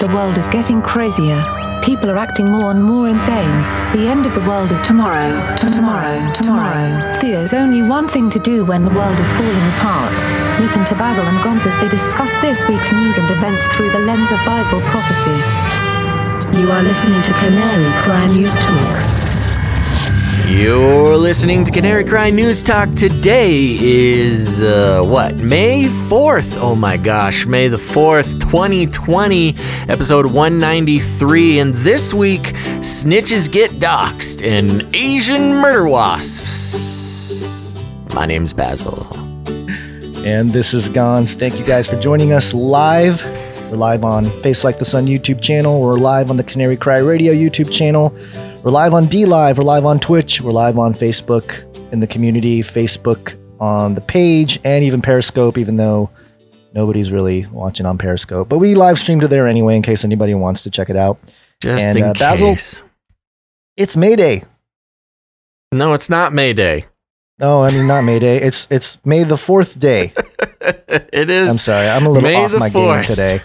The world is getting crazier. People are acting more and more insane. The end of the world is tomorrow, tomorrow, tomorrow. There's only one thing to do when the world is falling apart. Listen to Basil and Gonz as they discuss this week's news and events through the lens of Bible prophecy. You are listening to Canary Cry News Talk. You're listening to Canary Cry News Talk. Today is, uh, what, May 4th? Oh my gosh, May the 4th, 2020, episode 193. And this week, snitches get doxxed and Asian murder wasps. My name's Basil. And this is Gonz. Thank you guys for joining us live. We're live on Face Like the Sun YouTube channel. We're live on the Canary Cry Radio YouTube channel. We're live on DLive. We're live on Twitch. We're live on Facebook in the community, Facebook on the page, and even Periscope, even though nobody's really watching on Periscope. But we live stream to there anyway in case anybody wants to check it out. Just And, in uh, Basil? case. It's May Day. No, it's not May Day. Oh, I mean not May Day. It's it's May the fourth day. it is I'm sorry. I'm a little May off my 4th. game today.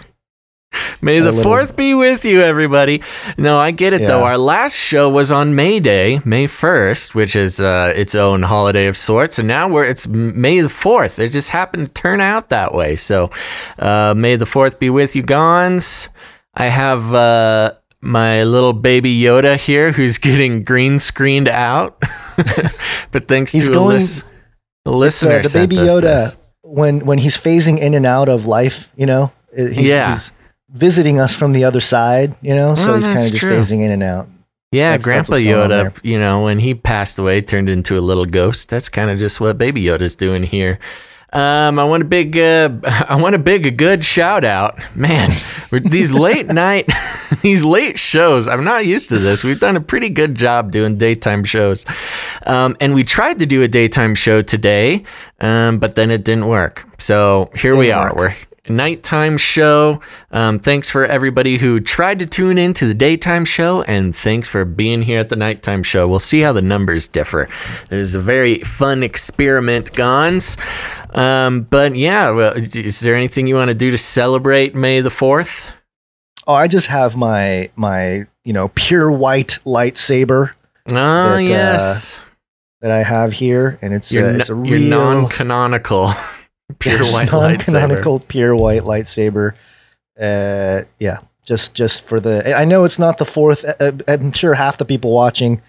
May the little- fourth be with you, everybody. No, I get it though. Our last show was on May Day, May first, which is uh, its own holiday of sorts, and now we're it's May the fourth. It just happened to turn out that way. So, uh, May the fourth be with you, Gonz. I have uh, my little baby Yoda here, who's getting green screened out, but thanks He's to a going- lis- a It's, uh, listener, the baby Yoda this. when when he's phasing in and out of life, you know, he's, Yeah. he's visiting us from the other side, you know, so Oh, he's kind of just true. phasing in and out. Yeah, That's- that's Grandpa on Yoda, you know, when he passed away, turned into a little ghost. That's kind of just what Baby Yoda's doing here. Um, I want a big, uh, I want a big, a good shout out, man. these late night, these late shows. I'm not used to this. We've done a pretty good job doing daytime shows, um, and we tried to do a daytime show today, um, but then it didn't work. So here we Didn't are. work. We're nighttime show. Um, thanks for everybody who tried to tune in to the daytime show, and thanks for being here at the nighttime show. We'll see how the numbers differ. This is a very fun experiment, Gonz. Um, but yeah, well, is there anything you want to do to celebrate May the Fourth? Oh, I just have my my you know pure white lightsaber Oh That, uh, yes, that I have here, and it's uh, n- it's a real non-canonical pure Yes, white lightsaber. non-canonical pure white lightsaber. Uh, yeah, just just for the. I know it's not the fourth. uh, I'm sure half the people watching,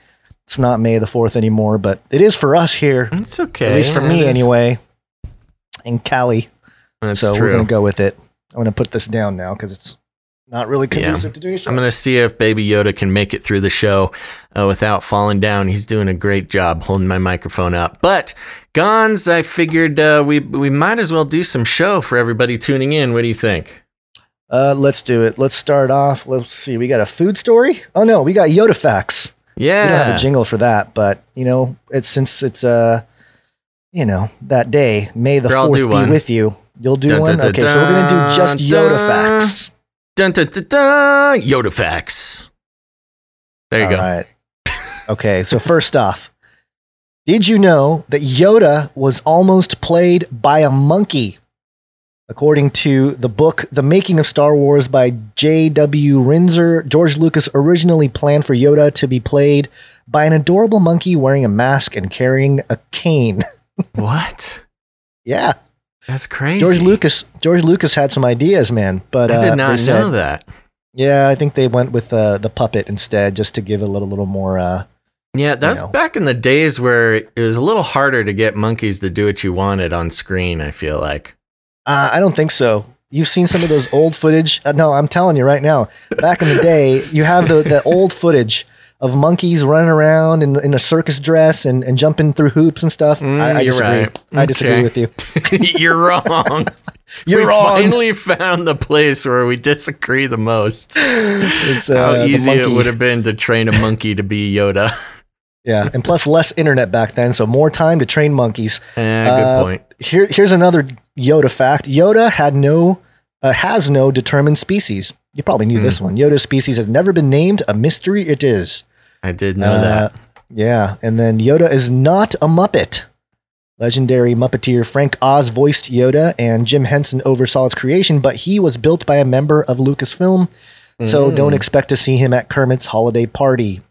it's not May the fourth anymore, but it is for us here. It's okay. At least for me, anyway. In Cali, That's so true. we're gonna go with it. I'm gonna put this down now because it's not really Yeah. conducive to doing a show. I'm gonna see if Baby Yoda can make it through the show uh, without falling down. He's doing a great job holding my microphone up. But Gonz, I figured uh, we we might as well do some show for everybody tuning in. What do you think? Uh, let's do it. Let's start off. Let's see. We got a food story. Oh no, we got Yoda facts. Yeah, we don't have a jingle for that, but you know, it's since it's uh, you know, that day, May the fourth be one. with you. You'll do Dun, one. dun, okay, dun, so we're gonna do just Yoda facts. Dun, dun, dun, dun, Yoda facts. There you All go. right. Okay, so first off, did you know that Yoda was almost played by a monkey? According to the book The Making of Star Wars by J.W. Rinzler, George Lucas originally planned for Yoda to be played by an adorable monkey wearing a mask and carrying a cane. What? yeah. That's crazy. George Lucas George Lucas had some ideas, man, but I uh, did they not said- know that. Yeah, I think they went with uh, the puppet instead, just to give a little little more. Uh, Yeah, that's know. back in the days where it was a little harder to get monkeys to do what you wanted on screen. I feel like. uh, I don't think so. You've seen some of those old footage. Uh, no, I'm telling you right now. Back in the day, you have the, the old footage of monkeys running around in, in a circus dress and, and jumping through hoops and stuff. Mm, I, I disagree. right. I disagree Okay. with you. You're wrong. You're we wrong. finally found the place where we disagree the most. It's, uh, How easy it would have been to train a monkey to be Yoda. Yeah, and plus less internet back then, so more time to train monkeys. Eh, good Uh, point. Here, here's another Yoda fact. Yoda had no, uh, has no determined species. You probably knew Hmm. this one. Yoda's species has never been named. A mystery it is. I did know Uh, that. Yeah, and then Yoda is not a Muppet. Legendary Muppeteer Frank Oz voiced Yoda, and Jim Henson oversaw its creation, but he was built by a member of Lucasfilm, so don't expect to see him at Kermit's holiday party.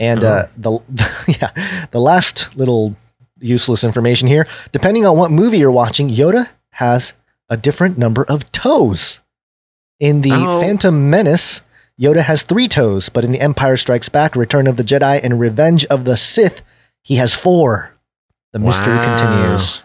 And uh, the yeah, the last little useless information here. Depending on what movie you're watching, Yoda has a different number of toes. In the Oh. Phantom Menace, Yoda has three toes, but in The Empire Strikes Back, Return of the Jedi, and Revenge of the Sith, he has four. The mystery Wow. continues.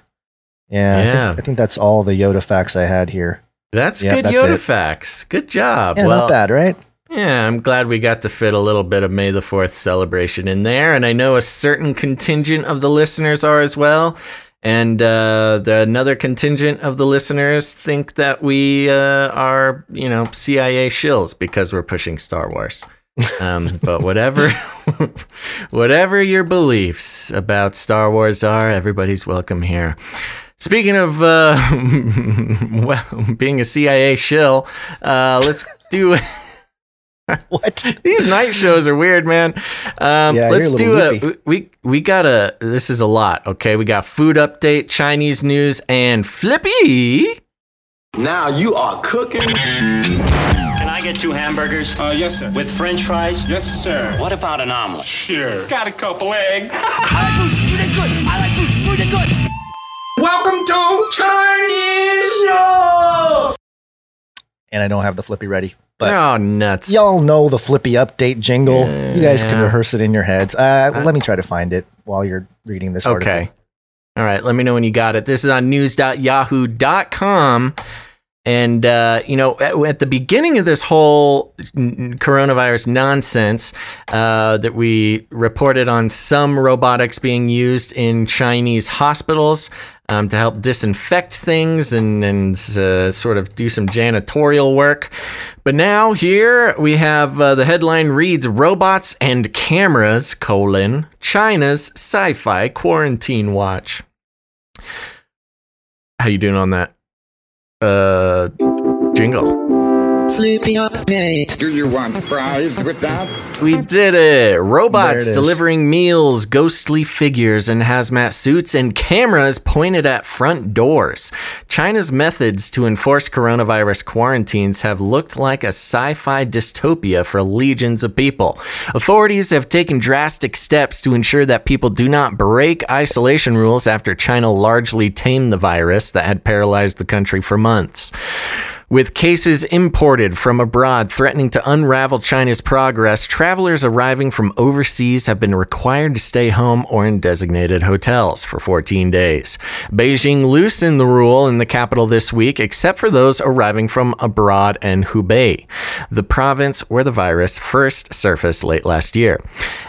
Yeah, I think- I, think, that's all the Yoda facts I had here. That's Yeah, good that's Yoda it. facts. Good job. Yeah, well, not bad, right? Yeah, I'm glad we got to fit a little bit of May the 4th celebration in there. And I know a certain contingent of the listeners are as well. And uh, the, another contingent of the listeners think that we uh, are, you know, CIA shills because we're pushing Star Wars. Um, but whatever, whatever your beliefs about Star Wars are, everybody's welcome here. Speaking of uh, well, being a CIA shill, uh, let's do. What? These night shows are weird, man. Um, Yeah, let's you're a do little a we we got a this is a lot. Okay, we got food update, Chinese news, and Flippy. Now you are cooking. Can I get two hamburgers? Uh, yes, sir. With french fries? Yes, sir. What about an omelet? Sure. Got a couple eggs. Welcome to Chinese Show. And I don't have the flippy ready. But oh, nuts! y'all know the flippy update jingle. you guys can rehearse it in your heads. Uh, let me try to find it while you're reading this article. Okay. All right. Let me know when you got it. This is on news.yahoo.com. And, uh, you know, at, at the beginning of this whole coronavirus nonsense, uh, that we reported on some robotics being used in Chinese hospitals um, to help disinfect things and, and uh, sort of do some janitorial work. But now here we have uh, the headline reads Robots and Cameras, colon, China's sci-fi quarantine watch. How you doing on that? Uh, jingle. Flippy update. Do you want fries with that? We did it! Robots There it is. delivering meals, ghostly figures in hazmat suits, and cameras pointed at front doors. China's methods to enforce coronavirus quarantines have looked like a sci fi dystopia for legions of people. Authorities have taken drastic steps to ensure that people do not break isolation rules after China largely tamed the virus that had paralyzed the country for months. With cases imported from abroad threatening to unravel China's progress, travelers arriving from overseas have been required to stay home or in designated hotels for 14 days. Beijing loosened the rule in the capital this week, except for those arriving from abroad and Hubei, the province where the virus first surfaced late last year.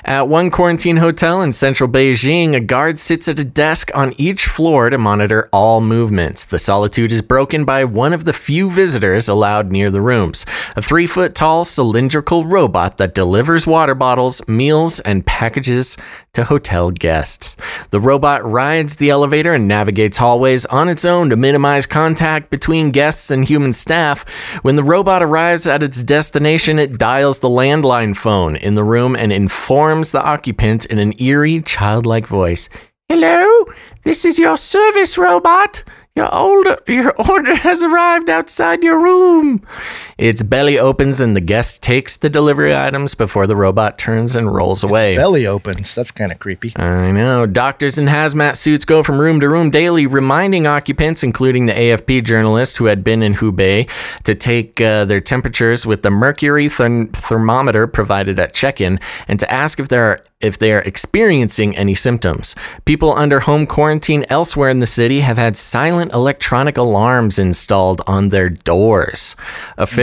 At one quarantine hotel in central Beijing, a guard sits at a desk on each floor to monitor all movements. The solitude is broken by one of the few visitors allowed near the rooms a three foot tall cylindrical robot that delivers water bottles, meals, and packages to hotel guests. The robot rides the elevator and navigates hallways on its own to minimize contact between guests and human staff. When the robot arrives at its destination, it dials the landline phone in the room and informs the occupant in an eerie, childlike voice. Hello, this is your service robot. Your order, your order has arrived outside your room. Its belly opens and the guest takes the delivery items before the robot turns and rolls away. Belly opens. That's kind of creepy. I know. Doctors in hazmat suits go from room to room daily, reminding occupants, including the AFP journalist who had been in Hubei, to take uh, their temperatures with the mercury therm- thermometer provided at check-in, and to ask if there are if they are experiencing any symptoms. People under home quarantine elsewhere in the city have had silent electronic alarms installed on their doors.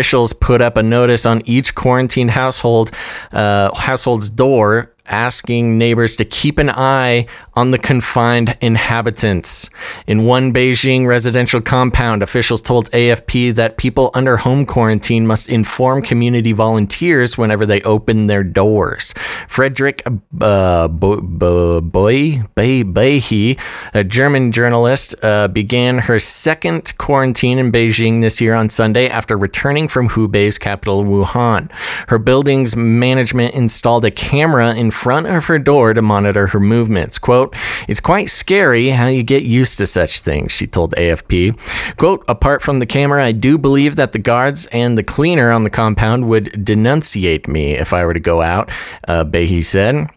Officials put up a notice on each quarantined household uh, household's door asking neighbors to keep an eye on the confined inhabitants. In one Beijing residential compound, officials told AFP that people under home quarantine must inform community volunteers whenever they open their doors. Frederick uh, Bo- Bo- Boy a German journalist, uh, began her second quarantine in Beijing this year on Sunday after returning from Hubei's capital, Wuhan. Her building's management installed a camera in front of her door to monitor her movements. Quote, It's quite scary how you get used to such things, she told AFP. Quote, Apart from the camera, I do believe that the guards and the cleaner on the compound would denunciate me if I were to go out, uh, Behe said.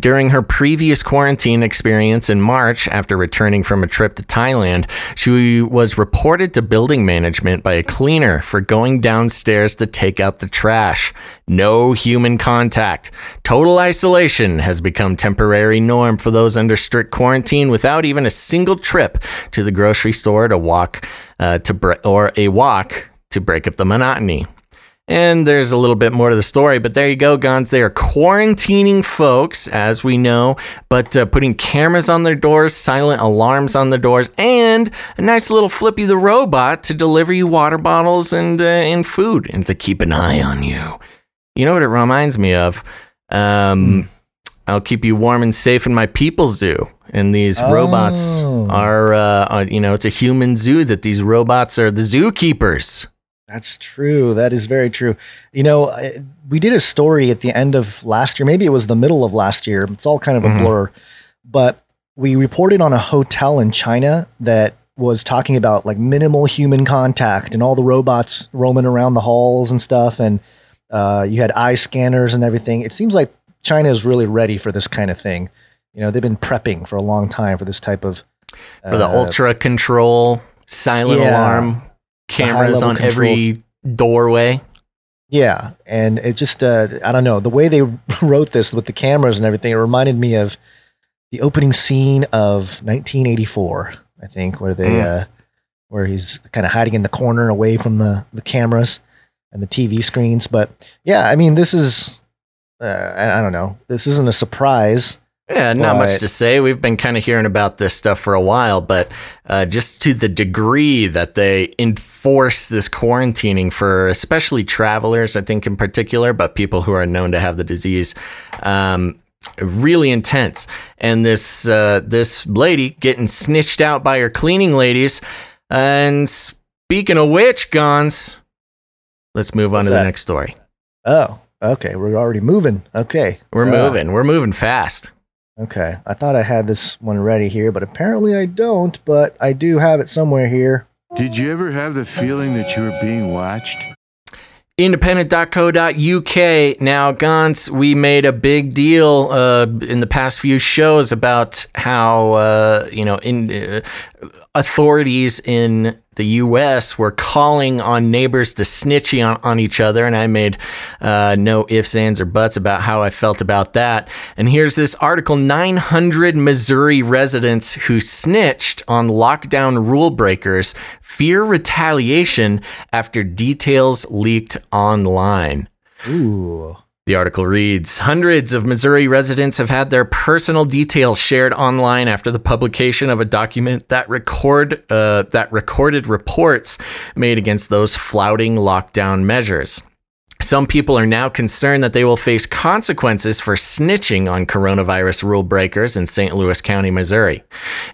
During her previous quarantine experience in March, after returning from a trip to Thailand, she was reported to building management by a cleaner for going downstairs to take out the trash. No human contact. Total isolation has become temporary norm for those under strict quarantine without even a single trip to the grocery store to walk uh, to bre- or a walk to break up the monotony. And there's a little bit more to the story, but there you go, Gonz. They are quarantining folks, as we know, but uh, putting cameras on their doors, silent alarms on the doors, and a nice little Flippy the robot to deliver you water bottles and uh, and food, and to keep an eye on you. You know what it reminds me of? Um, I'll keep you warm and safe in my people zoo. And these robots Oh. are, uh, are, you know, it's a human zoo that these robots are the zookeepers. That's true. That is very true. You know, we did a story at the end of last year. Maybe it was the middle of last year. It's all kind of a Mhm. blur. But we reported on a hotel in China that was talking about like minimal human contact and all the robots roaming around the halls and stuff. And uh, you had eye scanners and everything. It seems like China is really ready for this kind of thing. You know, they've been prepping for a long time for this type of For the uh, ultra control, silent yeah. alarm, cameras on every doorway. Yeah, and it just uh, I don't know the way they wrote this with the cameras and everything. It reminded me of the opening scene of 1984, I think, where they Mm. uh, where he's kind of hiding in the corner away from the the cameras and the TV screens. But yeah, I mean, this is uh, I, I don't know. This isn't a surprise. Yeah, not much to say. We've been kind of hearing about this stuff for a while, but uh, just to the degree that they enforce this quarantining for especially travelers, I think in particular, but people who are known to have the disease, um, really intense. And this uh, this lady getting snitched out by her cleaning ladies. And speaking of which, Gonz, let's move on What's to the next story. Oh, okay. We're already moving. Okay, We're Uh, moving. We're moving fast. Okay, I thought I had this one ready here, but apparently I don't. But I do have it somewhere here. Did you ever have the feeling that you were being watched? independent.co.uk. Now, Gonz, we made a big deal uh, in the past few shows about how uh, you know in uh, authorities in the U.S. were calling on neighbors to snitch on, on each other, and I made uh, no ifs, ands, or buts about how I felt about that. And here's this article: 900 Missouri residents who snitched on lockdown rule breakers fear retaliation after details leaked online. Ooh. The article reads Hundreds of Missouri residents have had their personal details shared online after the publication of a document that record uh, that recorded reports made against those flouting lockdown measures. Some people are now concerned that they will face consequences for snitching on coronavirus rule breakers in St. Louis County, Missouri.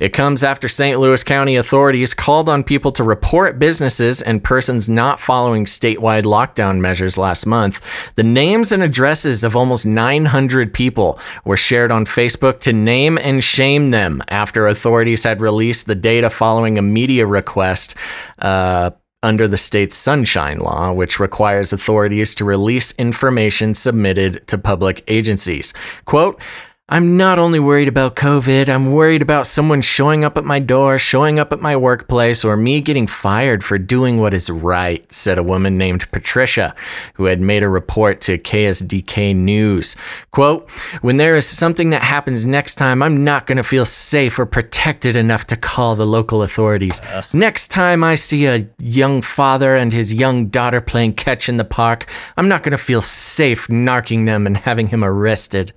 It comes after St. Louis County authorities called on people to report businesses and persons not following statewide lockdown measures last month. The names and addresses of almost 900 people were shared on Facebook to name and shame them after authorities had released the data following a media request. Uh, under the state's Sunshine Law, which requires authorities to release information submitted to public agencies. Quote, I'm not only worried about COVID, I'm worried about someone showing up at my door, showing up at my workplace, or me getting fired for doing what is right, said a woman named Patricia, who had made a report to KSDK News. Quote, When there is something that happens next time, I'm not going to feel safe or protected enough to call the local authorities. Next time I see a young father and his young daughter playing catch in the park, I'm not going to feel safe narking them and having him arrested.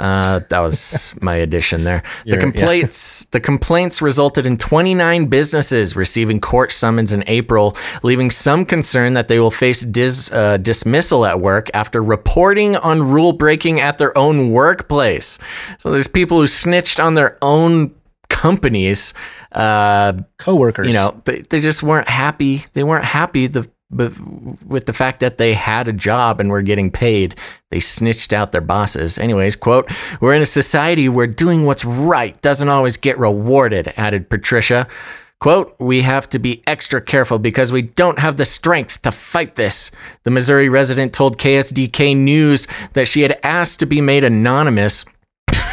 Uh, that was my addition there. The You're- yeah. complaints the complaints resulted in 29 businesses receiving court summons in April, leaving some concern that they will face dis, uh, dismissal at work after reporting on rule breaking at their own workplace. So there's people who snitched on their own companies. Uh, Coworkers. you know, they, they just weren't happy. They weren't happy. The but with the fact that they had a job and were getting paid, they snitched out their bosses. Anyways, quote, We're in a society where doing what's right doesn't always get rewarded, added Patricia. Quote, we have to be extra careful because we don't have the strength to fight this. The Missouri resident told KSDK News that she had asked to be made anonymous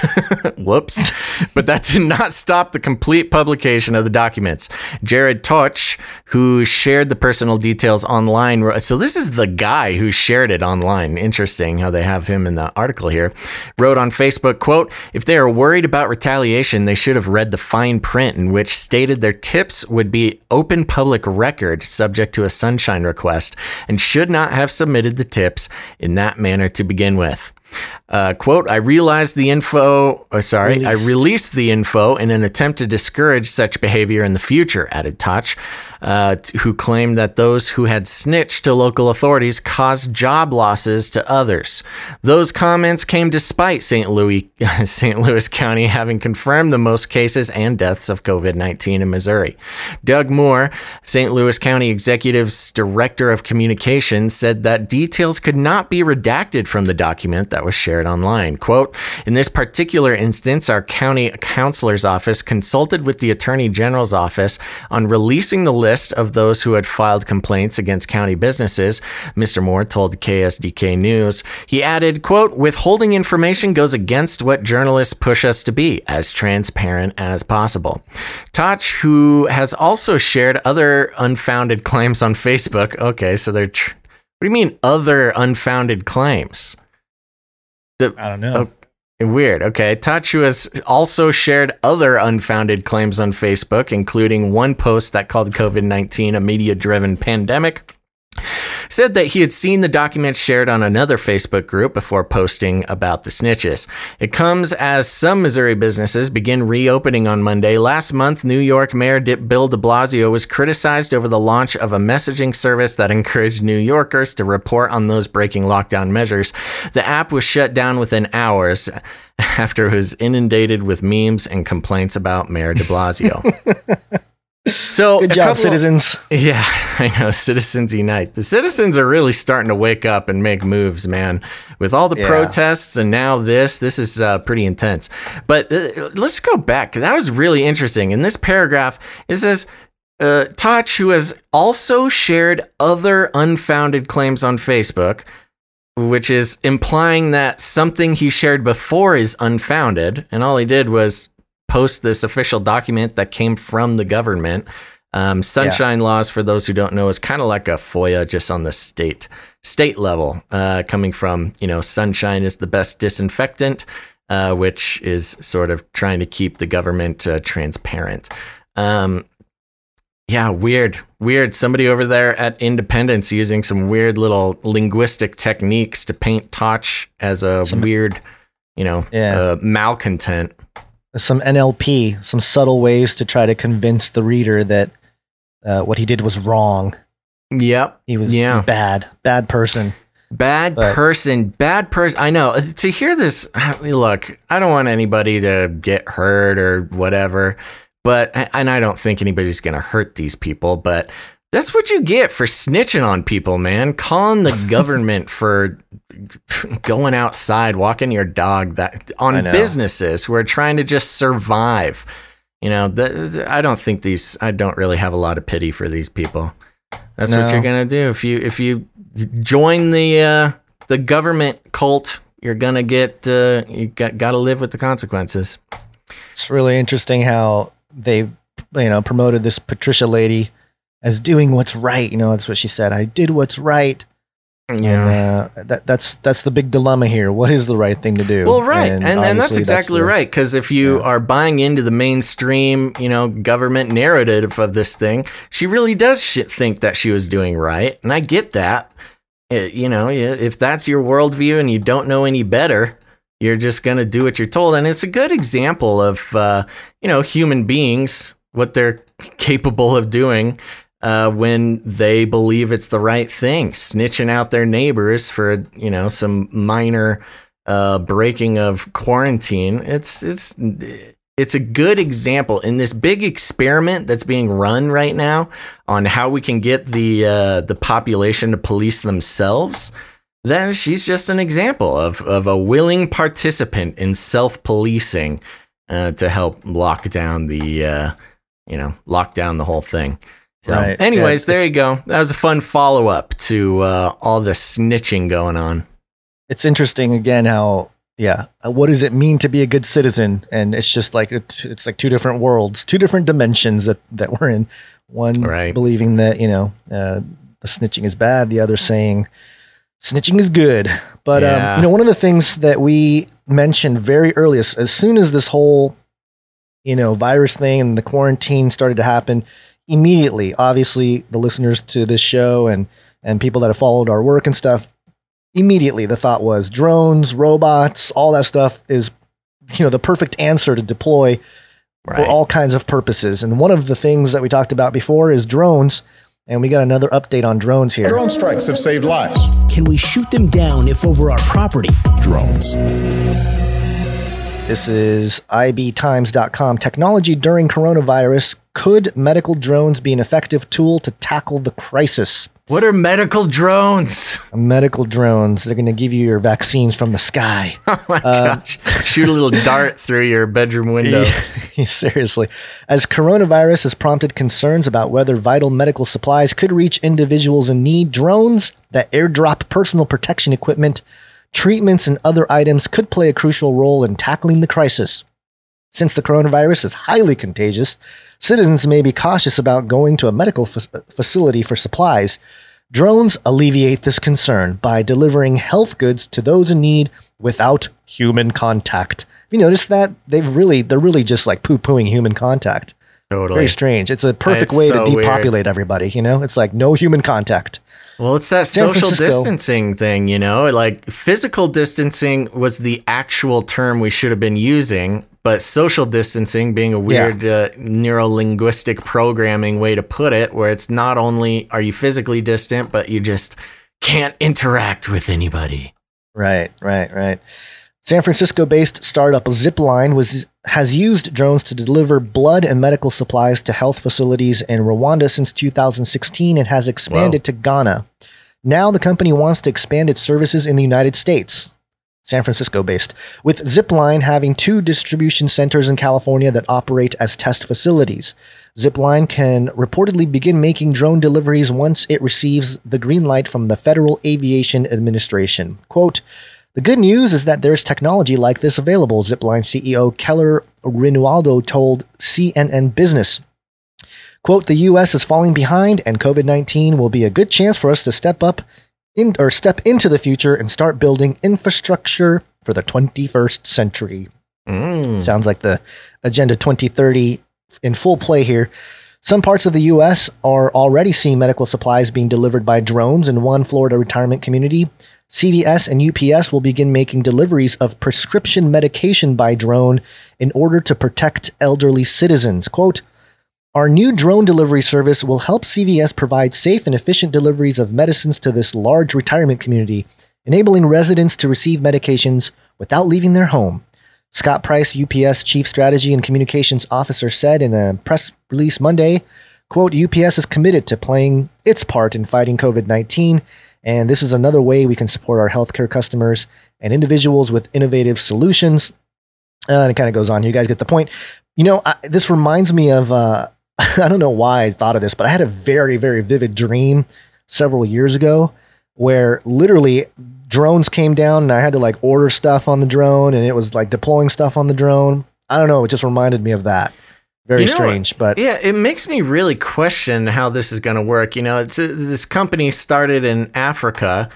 Whoops. but that did not stop the complete publication of the documents. Jared Toch, who shared the personal details online, so this is the guy who shared it online. Interesting how they have him in the article here. Wrote on Facebook, quote, if they are worried about retaliation, they should have read the fine print in which stated their tips would be open public record subject to a sunshine request and should not have submitted the tips in that manner to begin with. Uh, quote, I realized the info, oh, sorry, released. I released the info in an attempt to discourage such behavior in the future, added Toch uh, who claimed that those who had snitched to local authorities caused job losses to others. Those comments came despite St. Louis, St. Louis County having confirmed the most cases and deaths of COVID 19 in Missouri. Doug Moore, St. Louis County Executive's Director of Communications, said that details could not be redacted from the document that was shared online. Quote, in this particular instance, our county counselor's office consulted with the Attorney General's office on releasing the list list of those who had filed complaints against county businesses, Mr. Moore told KSDK News. He added, quote, withholding information goes against what journalists push us to be, as transparent as possible. Toch, who has also shared other unfounded claims on Facebook. Okay, so they're. Tr- what do you mean, other unfounded claims? The, I don't know. Oh, Weird. Okay. Tachu also shared other unfounded claims on Facebook, including one post that called COVID 19 a media driven pandemic said that he had seen the documents shared on another Facebook group before posting about the snitches. It comes as some Missouri businesses begin reopening on Monday. Last month, New York Mayor Bill de Blasio was criticized over the launch of a messaging service that encouraged New Yorkers to report on those breaking lockdown measures. The app was shut down within hours after it was inundated with memes and complaints about Mayor de Blasio. So good job, citizens. Of, yeah, I know. Citizens unite. The citizens are really starting to wake up and make moves, man. With all the yeah. protests and now this, this is uh, pretty intense. But uh, let's go back. That was really interesting. In this paragraph, it says. Uh, Toch, who has also shared other unfounded claims on Facebook, which is implying that something he shared before is unfounded, and all he did was post this official document that came from the government. Um, sunshine yeah. laws, for those who don't know, is kind of like a FOIA just on the state state level, uh, coming from you know sunshine is the best disinfectant, uh, which is sort of trying to keep the government uh, transparent. Um, yeah, weird, weird. Somebody over there at Independence using some weird little linguistic techniques to paint Toch as a some, weird, you know, yeah. Uh, malcontent some NLP, some subtle ways to try to convince the reader that uh, what he did was wrong. Yep. He was, yeah. he was bad, bad person. Bad but, person, bad person. I know. To hear this, look, I don't want anybody to get hurt or whatever, but, and I don't think anybody's going to hurt these people, but that's what you get for snitching on people, man. Calling the government for going outside, walking your dog that on businesses who are trying to just survive. You know, I don't think these. I don't really have a lot of pity for these people. That's no. what you're gonna do if you if you join the uh, the government cult. You're gonna get uh, you got got to live with the consequences. It's really interesting how they you know promoted this Patricia lady as doing what's right. You know, that's what she said. I did what's right. Yeah, and, uh, that that's that's the big dilemma here. What is the right thing to do? Well, right, and and, and that's exactly that's the, right. Because if you yeah. are buying into the mainstream, you know, government narrative of this thing, she really does think that she was doing right, and I get that. It, you know, if that's your worldview and you don't know any better, you're just gonna do what you're told, and it's a good example of uh, you know human beings what they're capable of doing uh, when they believe it's the right thing, snitching out their neighbors for you know some minor uh, breaking of quarantine. It's it's it's a good example in this big experiment that's being run right now on how we can get the uh, the population to police themselves. Then she's just an example of of a willing participant in self policing uh, to help lock down the uh, you know lock down the whole thing. So, Right. anyways, Yeah, there you go. That was a fun follow up to uh, all the snitching going on. it's interesting again how yeah uh, what does it mean to be a good citizen and it's just like it, it's like two different worlds two different dimensions that that we're in one Right. believing that you know uh, the snitching is bad the other saying snitching is good but Yeah. um, you know one of the things that we mentioned very early as, as soon as this whole you know virus thing and the quarantine started to happen immediately obviously the listeners to this show and and people that have followed our work and stuff immediately the thought was drones, robots, all that stuff is you know the perfect answer to deploy for all kinds of purposes. And one of the things that we talked about before is drones, and we got another update on drones here. Drone strikes have saved lives. Can we shoot them down if over our property? Drones. This is ibtimes.com. Technology during coronavirus. Could medical drones be an effective tool to tackle the crisis? What are medical drones? Medical drones, they're going to give you your vaccines from the sky. Oh my uh, gosh. Shoot a little dart through your bedroom window. Seriously. As coronavirus has prompted concerns about whether vital medical supplies could reach individuals in need, drones that airdrop personal protection equipment, treatments, and other items could play a crucial role in tackling the crisis. Since the coronavirus is highly contagious, citizens may be cautious about going to a medical fa- facility for supplies. Drones alleviate this concern by delivering health goods to those in need without human contact. You notice that? They've really they're really just like poo-pooing human contact. Totally. Very strange. It's a perfect It's way so to weird. depopulate everybody, you know? It's like no human contact. Well, it's that San social Francisco. distancing thing, you know? Like physical distancing was the actual term we should have been using, but social distancing being a weird uh, neuro linguistic programming way to put it, where it's not only are you physically distant, but you just can't interact with anybody. Right, right, right. San Francisco-based startup Zipline was has used drones to deliver blood and medical supplies to health facilities in Rwanda since 2016 and has expanded to Ghana. Now the company wants to expand its services in the United States. San Francisco based, with Zipline having two distribution centers in California that operate as test facilities. Zipline can reportedly begin making drone deliveries once it receives the green light from the Federal Aviation Administration. Quote, the good news is that there's technology like this available, Zipline CEO Keller Rinaudo told CNN Business. Quote, the US is falling behind and COVID 19 will be a good chance for us to step up in, or step into the future and start building infrastructure for the 21st century. Mm. Sounds like the Agenda 2030 in full play here. Some parts of the US are already seeing medical supplies being delivered by drones. In one Florida retirement community, CVS and UPS will begin making deliveries of prescription medication by drone in order to protect elderly citizens. Quote, our new drone delivery service will help CVS provide safe and efficient deliveries of medicines to this large retirement community, enabling residents to receive medications without leaving their home. Scott Price, UPS Chief Strategy and Communications Officer, said in a press release Monday, quote, UPS is committed to playing its part in fighting COVID-19, and this is another way we can support our healthcare customers and individuals with innovative solutions. Uh, and it kind of goes on. You guys get the point. You know, I, this reminds me of, uh, I don't know why I thought of this, but I had a very, very vivid dream several years ago where literally drones came down and I had to like order stuff on the drone and it was like deploying stuff on the drone. I don't know. It just reminded me of that. Very You know, strange, but yeah, it makes me really question how this is going to work. You know, it's uh, this company started in Africa.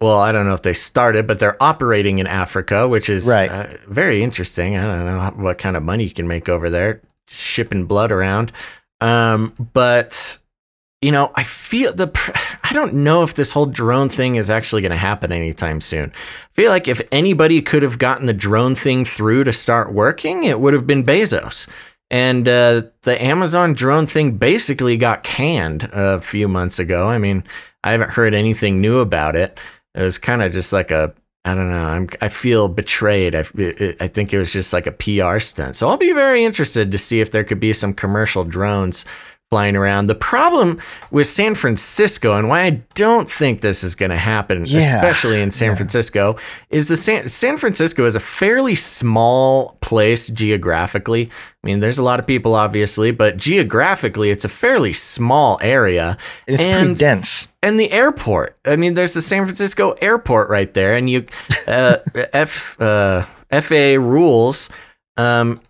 Well, I don't know if they started, but they're operating in Africa, which is Right. uh, very interesting. I don't know what kind of money you can make over there shipping blood around. Um, but you know, I feel the pr- I don't know if this whole drone thing is actually going to happen anytime soon. I feel like if anybody could have gotten the drone thing through to start working, it would have been Bezos. And uh, the Amazon drone thing basically got canned a few months ago. I mean, I haven't heard anything new about it. It was kind of just like a I don't know. I'm, I feel betrayed. I, I think it was just like a PR stunt. So I'll be very interested to see if there could be some commercial drones flying around. The problem with San Francisco and why I don't think this is going to happen, Yeah. especially in San Francisco, is the San, San Francisco is a fairly small place geographically. I mean, there's a lot of people, obviously, but geographically, it's a fairly small area. It's pretty dense. and the airport. I mean, there's the San Francisco airport right there, and you uh, F uh, FAA rules. Um,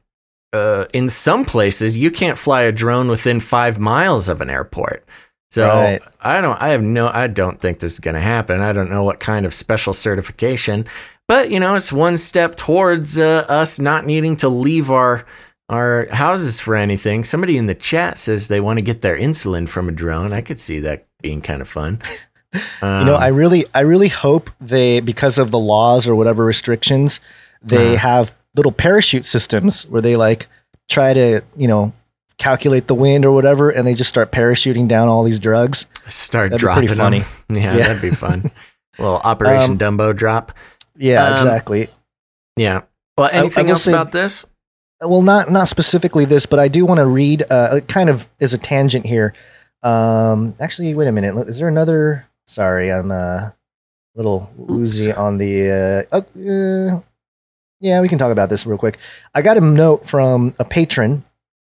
uh, in some places, you can't fly a drone within five miles of an airport. So Right. I don't. I have no. I don't think this is going to happen. I don't know what kind of special certification, but you know, it's one step towards uh, us not needing to leave our our houses for anything. Somebody in the chat says they want to get their insulin from a drone. I could see that being kind of fun. you know, Um, I really, I really hope they, because of the laws or whatever restrictions, they Uh-huh. have little parachute systems where they like try to, you know, calculate the wind or whatever, and they just start parachuting down all these drugs. start That'd be dropping pretty funny. Yeah, Yeah. that'd be fun. little Operation Um, Dumbo drop. Yeah, Um, exactly. Yeah. Well, I anything else say- about this? Well, not not specifically this, but I do want to read. Uh, it kind of is a tangent here. Um, actually, wait a minute. Is there another? Sorry, I'm uh, a little woozy on the. Uh, uh, uh, yeah, we can talk about this real quick. I got a note from a patron.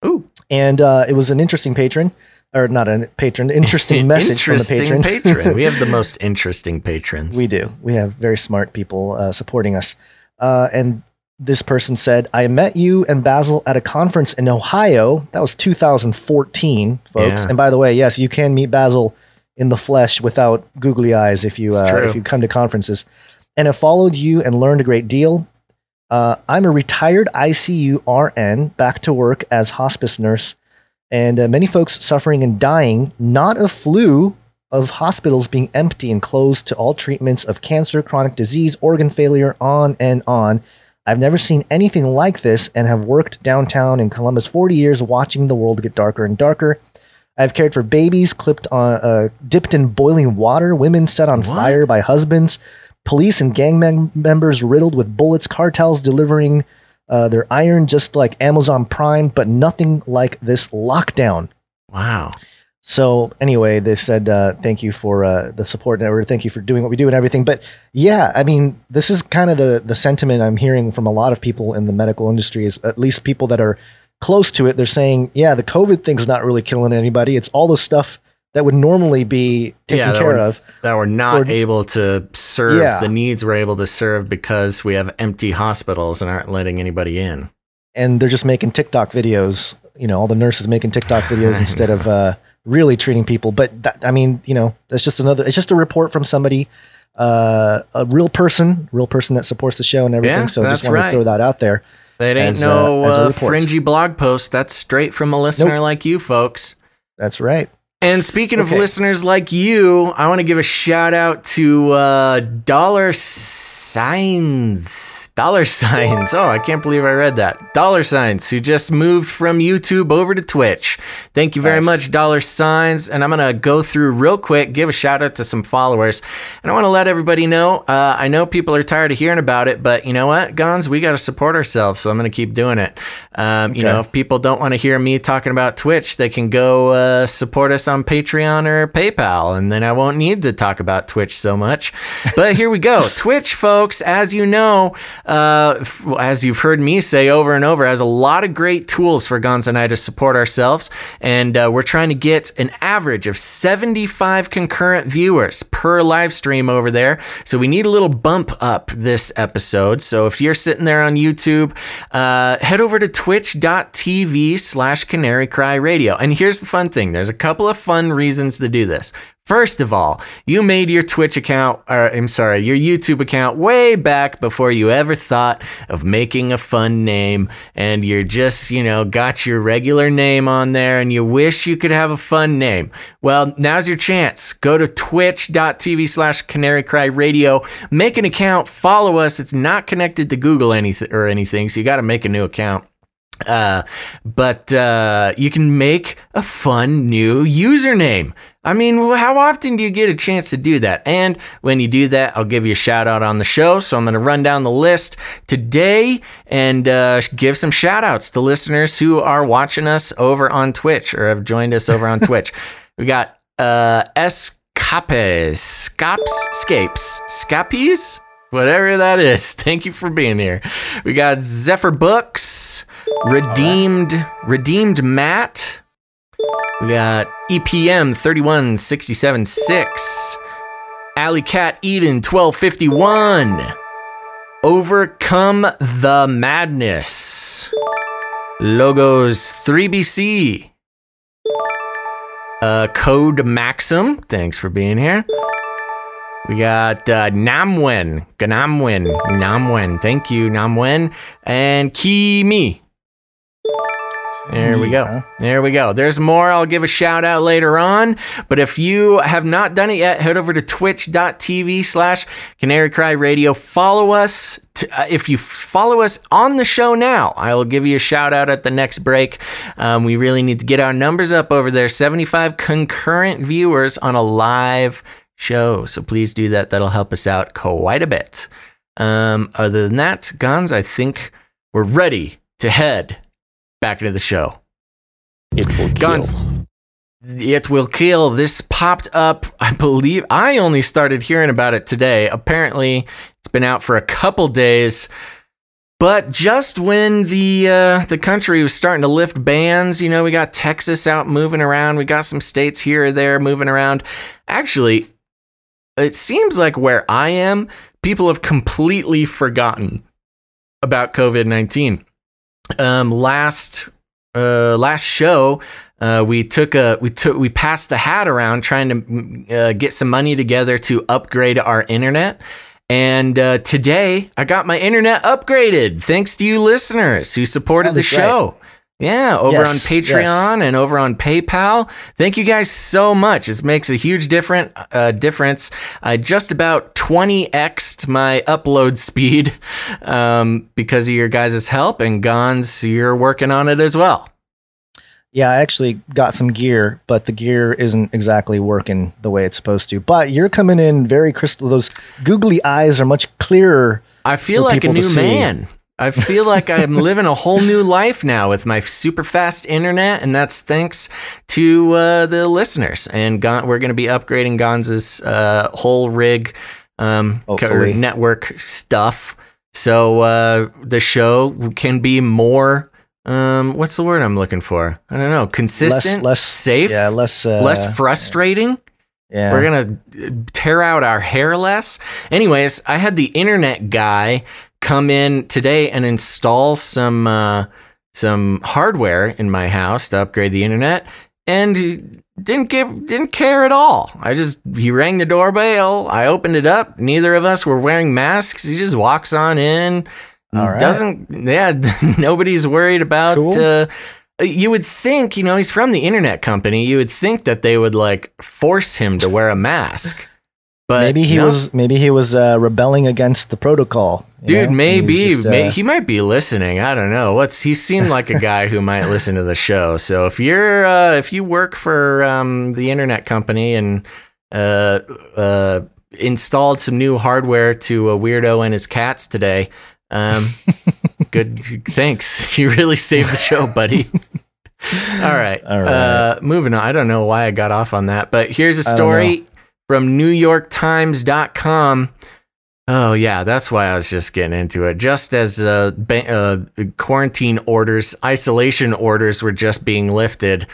Ooh. And uh, it was an interesting patron, or not a patron, interesting message interesting from the patron. patron. we have the most interesting patrons. We do. We have very smart people uh, supporting us. Uh, and this person said, I met you and Basil at a conference in Ohio. That was 2014, folks. Yeah. And by the way, yes, you can meet Basil in the flesh without googly eyes if you uh, if you come to conferences. And have followed you and learned a great deal. Uh, I'm a retired ICU RN, back to work as hospice nurse, and uh, many folks suffering and dying, not a flu, of hospitals being empty and closed to all treatments of cancer, chronic disease, organ failure, on and on. I've never seen anything like this and have worked downtown in Columbus 40 years watching the world get darker and darker. I've cared for babies clipped on, uh, dipped in boiling water, women set on fire by husbands, police and gang mem- members riddled with bullets, cartels delivering uh, their iron just like Amazon Prime, but nothing like this lockdown. Wow. So anyway, they said uh, thank you for uh, the support network. Thank you for doing what we do and everything. But yeah, I mean, this is kind of the the sentiment I'm hearing from a lot of people in the medical industry. Is at least people that are close to it. They're saying, yeah, the COVID thing's not really killing anybody. It's all the stuff that would normally be taken that care we're, of. That we're not Or- able to serve Yeah. the needs we're able to serve because we have empty hospitals and aren't letting anybody in. and they're just making TikTok videos. You know, all the nurses making TikTok videos instead of uh, really treating people. But that, I mean, you know, that's just another. It's just a report from somebody, uh, a real person, real person that supports the show and everything. Yeah, so just want right. to throw that out there. That ain't as, no as a uh, fringy blog post. That's straight from a listener Nope. like you folks. That's right. And speaking of Okay. listeners like you, I want to give a shout out to uh, Dollar Signs. Dollar Signs. Oh, I can't believe I read that. Dollar Signs, who just moved from YouTube over to Twitch. Thank you very Nice. much, Dollar Signs. And I'm going to go through real quick, give a shout out to some followers. And I want to let everybody know uh, I know people are tired of hearing about it, but you know what, Gonz? We got to support ourselves. So I'm going to keep doing it. Um, You know, if people don't want to hear me talking about Twitch, they can go uh, support us on Patreon or PayPal, and then I won't need to talk about Twitch so much. But here we go. Twitch, folks, as you know, uh, f- as you've heard me say over and over, has a lot of great tools for Gonz and I to support ourselves, and uh, we're trying to get an average of 75 concurrent viewers per live stream over there. So we need a little bump up this episode. So if you're sitting there on YouTube, uh, head over to twitch.tv slash canary cry radio. And here's the fun thing there's a couple of fun reasons to do this. First of all, you made your Twitch account, or I'm sorry, your YouTube account way back before you ever thought of making a fun name. And you're just, you know, got your regular name on there and you wish you could have a fun name. Well, now's your chance. Go to twitch.tv slash canary cry radio, make an account, follow us. It's not connected to Google anything or anything, so you got to make a new account. Uh, but uh, you can make a fun new username. I mean, how often do you get a chance to do that? And when you do that, I'll give you a shout out on the show. So I'm going to run down the list today and uh, give some shout outs to listeners who are watching us over on Twitch or have joined us over on Twitch. We got uh, Escapes, Scaps, Scapes, Scapes, whatever that is. Thank you for being here. We got Zephyr Books, Redeemed, Redeemed Matt. We got EPM 31676, Alley Cat Eden 1251, Overcome the Madness, Logos 3BC, uh, Code Maxim, thanks for being here. We got uh, Namwen, Ganamwen, Namwen, thank you, Namwen, and Kimi. There we go. There we go. There's more. I'll give a shout out later on. But if you have not done it yet, head over to twitch.tv slash Canary Cry Radio. Follow us. To, uh, if you follow us on the show now, I will give you a shout out at the next break. Um, we really need to get our numbers up over there 75 concurrent viewers on a live show. So please do that. That'll help us out quite a bit. Um, other than that, Gonz, I think we're ready to head back into the show. It will kill. Guns. It will kill. This popped up, I believe. I only started hearing about it today. Apparently, it's been out for a couple days. But just when the uh, the country was starting to lift bans, you know, we got Texas out moving around. We got some states here or there moving around. Actually, it seems like where I am, people have completely forgotten about COVID nineteen um, last uh, last show, uh, we took a we took we passed the hat around trying to uh, get some money together to upgrade our internet. And uh, today, I got my internet upgraded thanks to you listeners who supported Oh, the show. Yeah, over Yes, on yes. Patreon and over on PayPal. Thank you guys so much. It makes a huge different uh, difference. I just about 20x'd my upload speed um, because of your guys' help, and Gonz, you're working on it as well. Yeah, I actually got some gear, but the gear isn't exactly working the way it's supposed to. But you're coming in very crystal. Those googly eyes are much clearer. I feel like a new man. I feel like I'm living a whole new life now with my super fast internet, and that's thanks to uh, the listeners. And Gon- we're going to be upgrading Gonz's uh, whole rig um, co- network stuff, so uh, the show can be more. Um, what's the word I'm looking for? I don't know. Consistent, less- safe, yeah, less, uh, less frustrating. Yeah. We're gonna tear out our hair less. Anyways, I had the internet guy come in today and install some uh, some hardware in my house to upgrade the internet, and he didn't give didn't care at all. I just he rang the doorbell. I opened it up. Neither of us were wearing masks. He just walks on in. All right. Doesn't yeah? Nobody's worried about. Cool. Uh, you would think, you know, he's from the internet company. You would think that they would like force him to wear a mask. But maybe he no. was maybe he was uh, rebelling against the protocol. Dude, know? He was maybe may- uh, he might be listening. I don't know. What's he seemed like a guy who might listen to the show. So if you're uh, if you work for um, the internet company and uh, uh, installed some new hardware to a weirdo and his cats today, um, good. Thanks. You really saved the show, buddy. All right. All right. Uh, moving on. I don't know why I got off on that, but here's a story from NewYorkTimes.com. Oh yeah, that's why I was just getting into it. Just as uh, ba- uh, quarantine orders, isolation orders were just being lifted,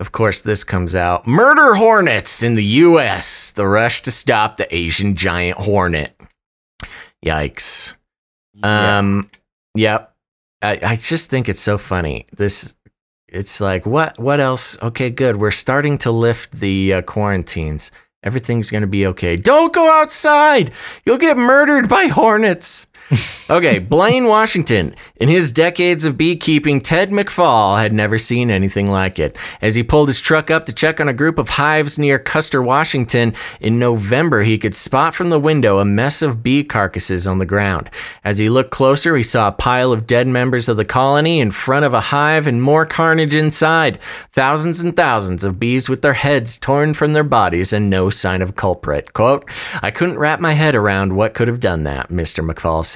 of course this comes out. Murder hornets in the U.S. The rush to stop the Asian giant hornet. Yikes. Um. Yep. I, I just think it's so funny. This. It's like what? What else? Okay, good. We're starting to lift the uh, quarantines. Everything's gonna be okay. Don't go outside. You'll get murdered by hornets. Okay, Blaine Washington. In his decades of beekeeping, Ted McFall had never seen anything like it. As he pulled his truck up to check on a group of hives near Custer, Washington, in November, he could spot from the window a mess of bee carcasses on the ground. As he looked closer, he saw a pile of dead members of the colony in front of a hive and more carnage inside. Thousands and thousands of bees with their heads torn from their bodies and no sign of culprit. Quote, I couldn't wrap my head around what could have done that, Mr. McFall said.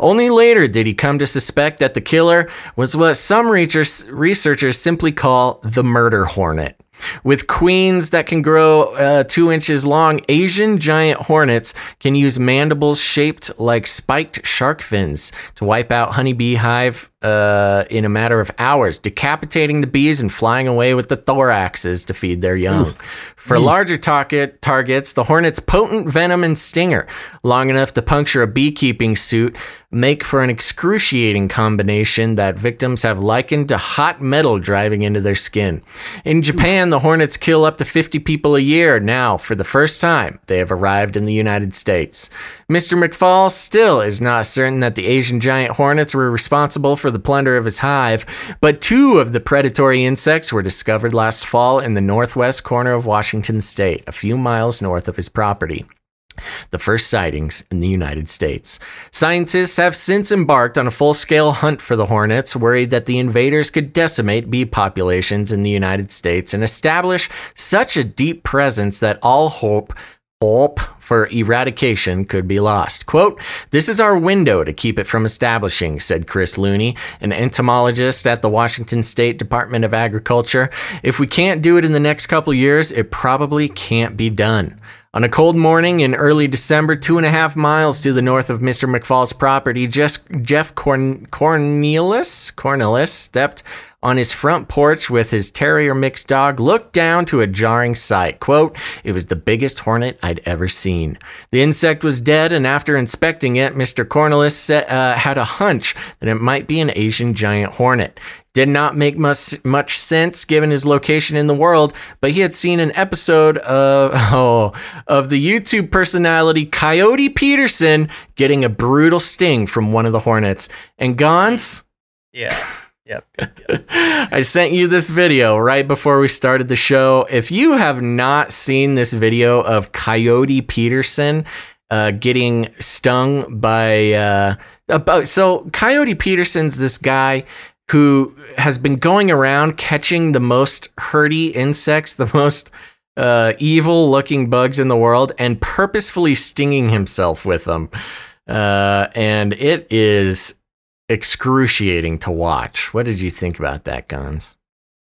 Only later did he come to suspect that the killer was what some researchers simply call the murder hornet. With queens that can grow uh, two inches long, Asian giant hornets can use mandibles shaped like spiked shark fins to wipe out honeybee hive uh, in a matter of hours, decapitating the bees and flying away with the thoraxes to feed their young. Ooh. For mm. larger target targets, the hornet's potent venom and stinger, long enough to puncture a beekeeping suit, make for an excruciating combination that victims have likened to hot metal driving into their skin. In Japan, the hornets kill up to 50 people a year. Now, for the first time, they have arrived in the United States. Mr. McFall still is not certain that the Asian giant hornets were responsible for the plunder of his hive, but two of the predatory insects were discovered last fall in the northwest corner of Washington state, a few miles north of his property the first sightings in the United States. Scientists have since embarked on a full scale hunt for the hornets, worried that the invaders could decimate bee populations in the United States and establish such a deep presence that all hope hope for eradication could be lost. Quote, This is our window to keep it from establishing, said Chris Looney, an entomologist at the Washington State Department of Agriculture. If we can't do it in the next couple years, it probably can't be done. On a cold morning in early December, two and a half miles to the north of Mr. McFall's property, Jeff Corn- Cornelius, Cornelius stepped on his front porch with his terrier mixed dog, looked down to a jarring sight. Quote, It was the biggest hornet I'd ever seen. The insect was dead, and after inspecting it, Mr. Cornelius uh, had a hunch that it might be an Asian giant hornet. Did not make much, much sense given his location in the world, but he had seen an episode of oh, of the YouTube personality Coyote Peterson getting a brutal sting from one of the hornets. And Gonz? Yeah. Yep. yep. I sent you this video right before we started the show. If you have not seen this video of Coyote Peterson uh, getting stung by uh, about so Coyote Peterson's this guy who has been going around catching the most herdy insects, the most uh, evil looking bugs in the world, and purposefully stinging himself with them. Uh, and it is excruciating to watch. What did you think about that, Gonz?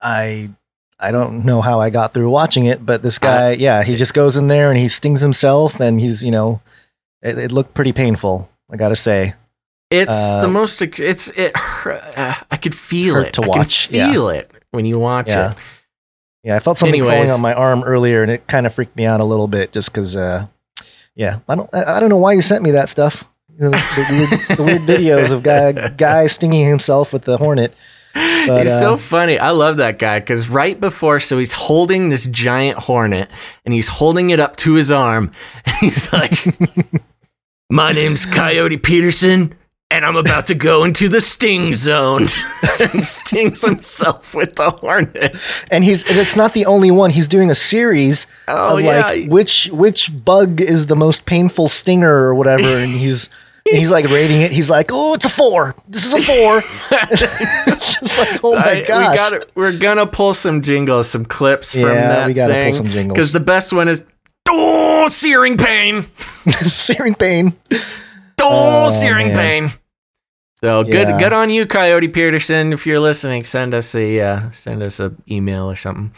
I I don't know how I got through watching it, but this guy, uh, yeah, he just goes in there and he stings himself, and he's you know, it, it looked pretty painful. I gotta say. It's uh, the most. It's it. Uh, I could feel it to watch. feel yeah. it when you watch yeah. it. Yeah, I felt something Anyways. crawling on my arm earlier, and it kind of freaked me out a little bit, just because. Uh, yeah, I don't. I don't know why you sent me that stuff. You know, the, weird, the, weird, videos of guy guy stinging himself with the hornet. But, he's uh, so funny. I love that guy because right before, so he's holding this giant hornet and he's holding it up to his arm, and he's like, "My name's Coyote Peterson and I'm about to go into the sting zone and stings himself with the hornet. And he's and it's not the only one. He's doing a series oh, of yeah. like which which bug is the most painful stinger or whatever, and he's and he's like rating it. He's like, "Oh, it's a four. This is a four. it's just like, oh my god, we we're gonna pull some jingles, some clips from that we gotta thing. Pull some jingles because the best one is oh, searing pain, searing pain. Oh, oh searing man. pain. So good, yeah. good on you, Coyote Peterson. If you're listening, send us a uh, send us a email or something.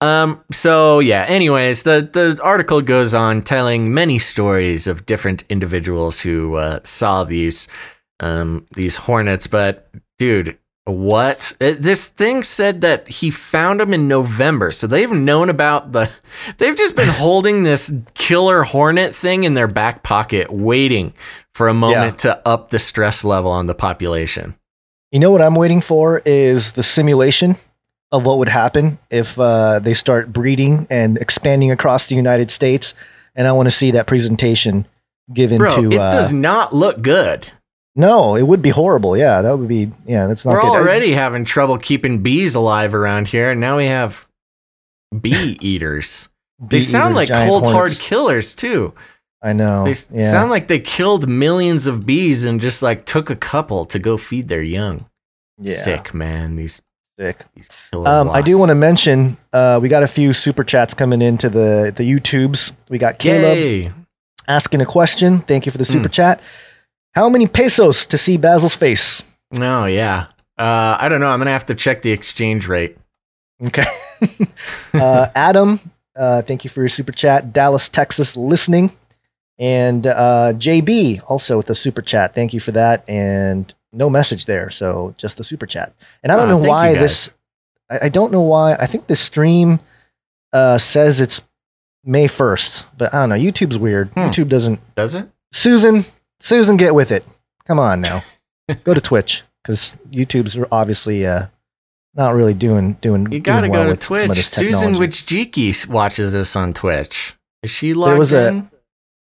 Um. So yeah. Anyways, the the article goes on telling many stories of different individuals who uh, saw these um these hornets. But dude, what it, this thing said that he found them in November, so they've known about the. They've just been holding this killer hornet thing in their back pocket, waiting for a moment yeah. to up the stress level on the population. You know what I'm waiting for is the simulation of what would happen if uh, they start breeding and expanding across the United States, and I want to see that presentation given Bro, to. it uh, does not look good. No, it would be horrible. Yeah, that would be. Yeah, that's not We're good. I- already having trouble keeping bees alive around here, and now we have bee eaters. They sound eaters, like cold hard killers too. I know. They yeah. sound like they killed millions of bees and just like took a couple to go feed their young. Yeah. Sick man, these Sick. these killer Um, I do want to mention uh, we got a few super chats coming into the the YouTubes. We got Caleb Yay. asking a question. Thank you for the super chat. How many pesos to see Basil's face? Oh yeah. Uh, I don't know. I'm gonna have to check the exchange rate. Okay. uh, Adam, uh, thank you for your super chat. Dallas, Texas, listening. And uh, JB, also with a super chat. Thank you for that. And no message there. So just the super chat. And I don't Ah, know why this, I, I don't know why. I think this stream uh, says it's May 1st, but I don't know. YouTube's weird. Hmm. YouTube doesn't. Does it? Susan, Susan, get with it. Come on now. Go to Twitch because YouTube's obviously uh, not really doing doing. You gotta doing well go to with Twitch. Susan. Wichjiki watches this on Twitch. Is she logged was a- in?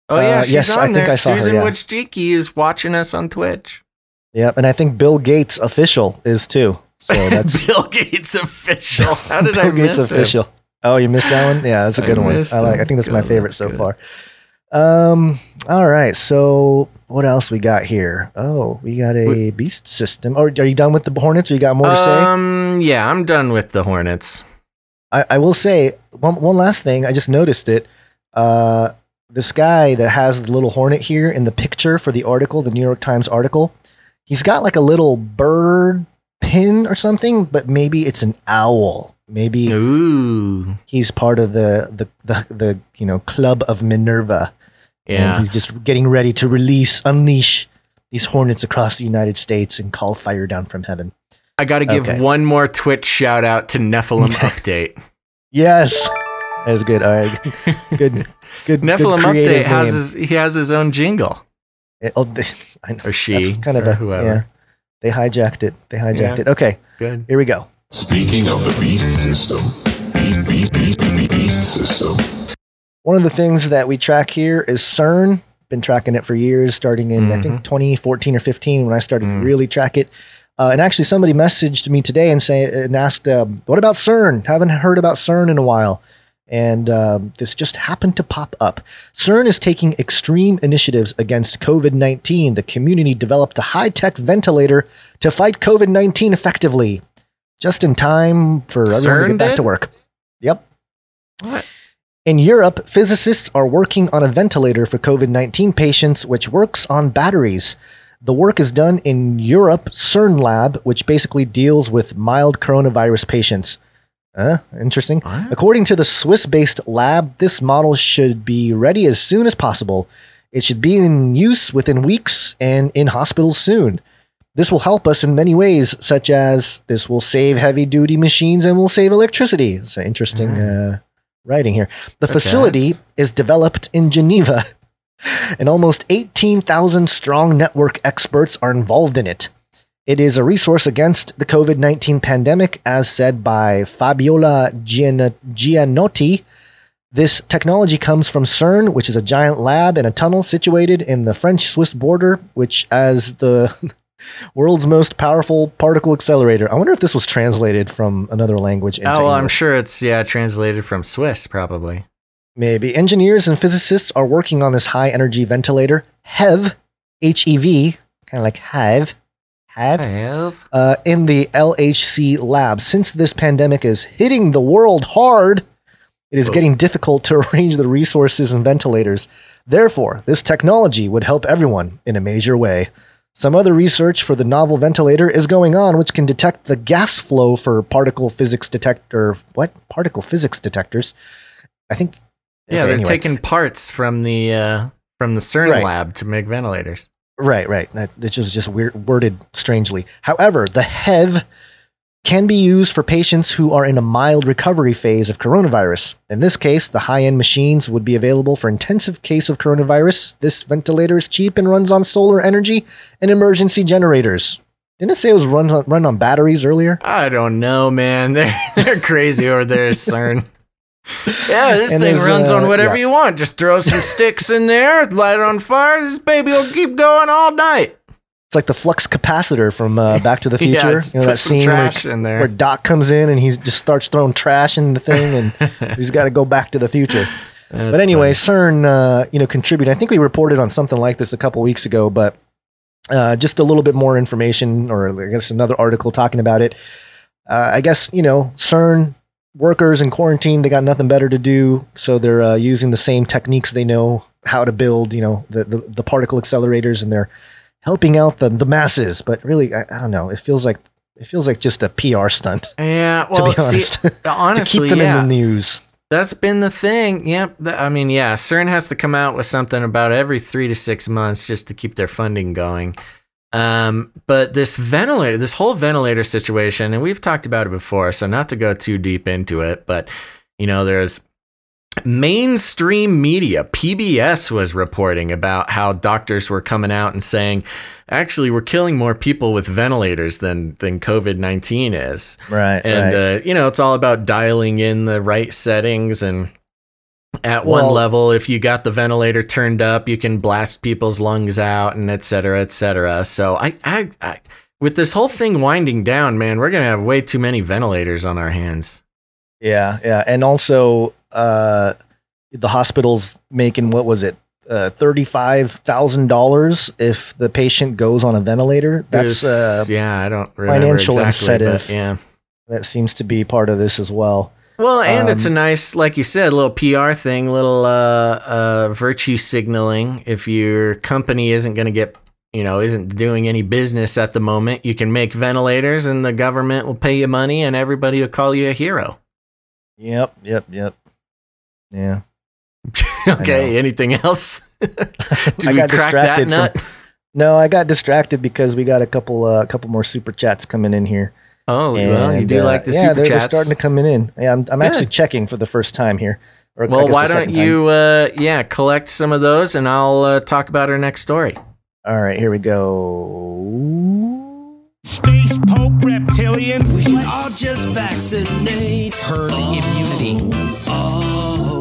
oh yeah, uh, she's yes, on I think there. I saw her, Susan yeah. Wichjiki is watching us on Twitch. Yep, and I think Bill Gates official is too. So that's Bill Gates official. How did Bill I Gates miss him? official. Oh, you missed that one? Yeah, that's a good one. missed I like. I think that's my favorite that's so good. far. Um. All right. So what else we got here? Oh, we got a beast system. Or are you done with the Hornets? Or you got more to say? Um, yeah, I'm done with the Hornets. I, I will say one, one last thing. I just noticed it. Uh, this guy that has the little hornet here in the picture for the article, the New York Times article, he's got like a little bird pin or something, but maybe it's an owl. Maybe Ooh, he's part of the the the, the you know club of Minerva. And yeah. he's just getting ready to release, unleash these hornets across the United States and call fire down from heaven. I got to give Okay. one more Twitch shout out to Nephilim Update. Yes, that was good. All right, good, good. Nephilim good creative Update has his he has his own jingle It- oh, they- I know. or she That's kind of or a whoever. Yeah, they hijacked it. They hijacked Yeah. it. Okay, Good. here we go. Speaking of the beast system, beast, beast, beast, beast, beast system. One of the things that we track here is CERN. Been tracking it for years, starting in I think 2014 or 15 when I started to Mm. really track it. Uh, and actually, somebody messaged me today and say and asked, um, "What about CERN? Haven't heard about CERN in a while." And um, this just happened to pop up. CERN is taking extreme initiatives against COVID 19. The community developed a high tech ventilator to fight COVID 19 effectively, just in time for everyone to get back did? to work. Yep. What? In Europe, physicists are working on a ventilator for COVID 19 patients, which works on batteries. The work is done in Europe CERN lab, which basically deals with mild coronavirus patients. Uh, interesting. What? According to the Swiss based lab, this model should be ready as soon as possible. It should be in use within weeks and in hospitals soon. This will help us in many ways, such as this will save heavy duty machines and will save electricity. It's an interesting uh, writing here. The Okay. facility is developed in Geneva, and almost 18,000 strong network experts are involved in it. It is a resource against the COVID 19 pandemic, as said by Fabiola Gian- Gianotti. This technology comes from CERN, which is a giant lab in a tunnel situated in the French Swiss border, which, as the world's most powerful particle accelerator. I wonder if this was translated from another language Oh, well, I'm sure it's yeah translated from Swiss probably. Maybe. Engineers and physicists are working on this high energy ventilator, HEV, H E V, kind of like HIVE, HIVE, have. uh, in the LHC lab. Since this pandemic is hitting the world hard, it is Whoa. getting difficult to arrange the resources and ventilators. Therefore, this technology would help everyone in a major way. Some other research for the novel ventilator is going on, which can detect the gas flow for particle physics detector. What particle physics detectors? I think. Yeah, okay, they're anyway. taking parts from the uh, from the CERN Right. lab to make ventilators. Right, right. That this was just weird, worded strangely. However, the HEV can be used for patients who are in a mild recovery phase of coronavirus. In this case, the high-end machines would be available for intensive case of coronavirus. This ventilator is cheap and runs on solar energy and emergency generators. Didn't it say it was run on, run on batteries earlier? I don't know, man. They're they're crazy over there, at CERN. Yeah, this And thing runs uh, on whatever yeah. you want. Just throw some sticks in there, light it on fire. This baby will keep going all night. It's like the flux capacitor from uh, Back to the Future. just you know that scene where, where Doc comes in and he just starts throwing trash in the thing, and he's got to go back to the future. but That's anyway, CERN, uh, you know, contributed. I think we reported on something like this a couple weeks ago, but uh, just a little bit more information, or I guess another article talking about it. Uh, I guess you know, CERN workers in quarantine, they got nothing better to do, so they're uh, using the same techniques they know how to build. You know, the the, the particle accelerators, and they're helping out the the masses. But really, I, I don't know. It feels like it feels like just a PR stunt. Yeah, To well, be honest, see, to keep them yeah. in the news. That's been the thing. Yep. Th- I mean, yeah, CERN has to come out with something about every three to six months just to keep their funding going. Um, but this ventilator, this whole ventilator situation, and we've talked about it before, so not to go too deep into it, but you know, there's mainstream media, PBS was reporting about how doctors were coming out and saying, actually, we're killing more people with ventilators than than COVID nineteen is. Right, And right. uh, you know, it's all about dialing in the right settings and at one level, if you got the ventilator turned up, you can blast people's lungs out and et cetera, et cetera. So I, I, I with this whole thing winding down, man, we're gonna have way too many ventilators on our hands. Yeah, yeah, and also uh, the hospital's making what was it, uh, thirty five thousand dollars if the patient goes on a ventilator. That's uh, yeah, I don't remember financial exactly, incentive. yeah. that seems to be part of this as well. Well, and it's a Um, nice, like you said, little PR thing, little uh, uh, virtue signaling. If your company isn't going to get, you know, isn't doing any business at the moment, you can make ventilators, and the government will pay you money, and everybody will call you a hero. Yep, yep, yep. Yeah. okay. Anything else? Did we crack that nut? from- No, I got distracted because we got a couple uh, couple more super chats coming in here. Oh, well, you And, do uh, like the yeah, super they're, they're starting to come in. Yeah, I'm, I'm actually checking for the first time here. Or well, why don't you, uh, yeah, collect some of those, and I'll uh, talk about our next story. All right, here we go. Space Pope Reptilian. We should all just vaccinate. Herd immunity.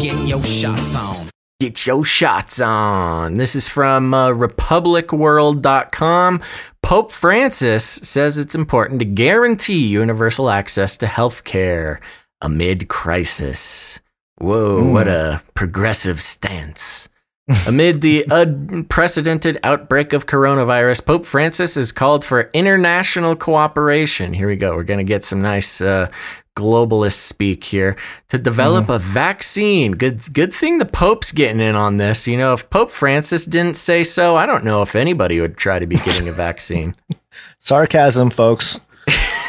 Get your shots on. Get your shots on. This is from uh, republicworld.com. Pope Francis says it's important to guarantee universal access to health care amid crisis. Whoa, what a progressive stance. Amid the unprecedented outbreak of coronavirus, Pope Francis has called for international cooperation. Here we go. We're going to get some nice uh, globalist speak here to develop a vaccine. Good, good thing the Pope's getting in on this. You know, if Pope Francis didn't say so, I don't know if anybody would try to be getting a vaccine. Sarcasm, folks.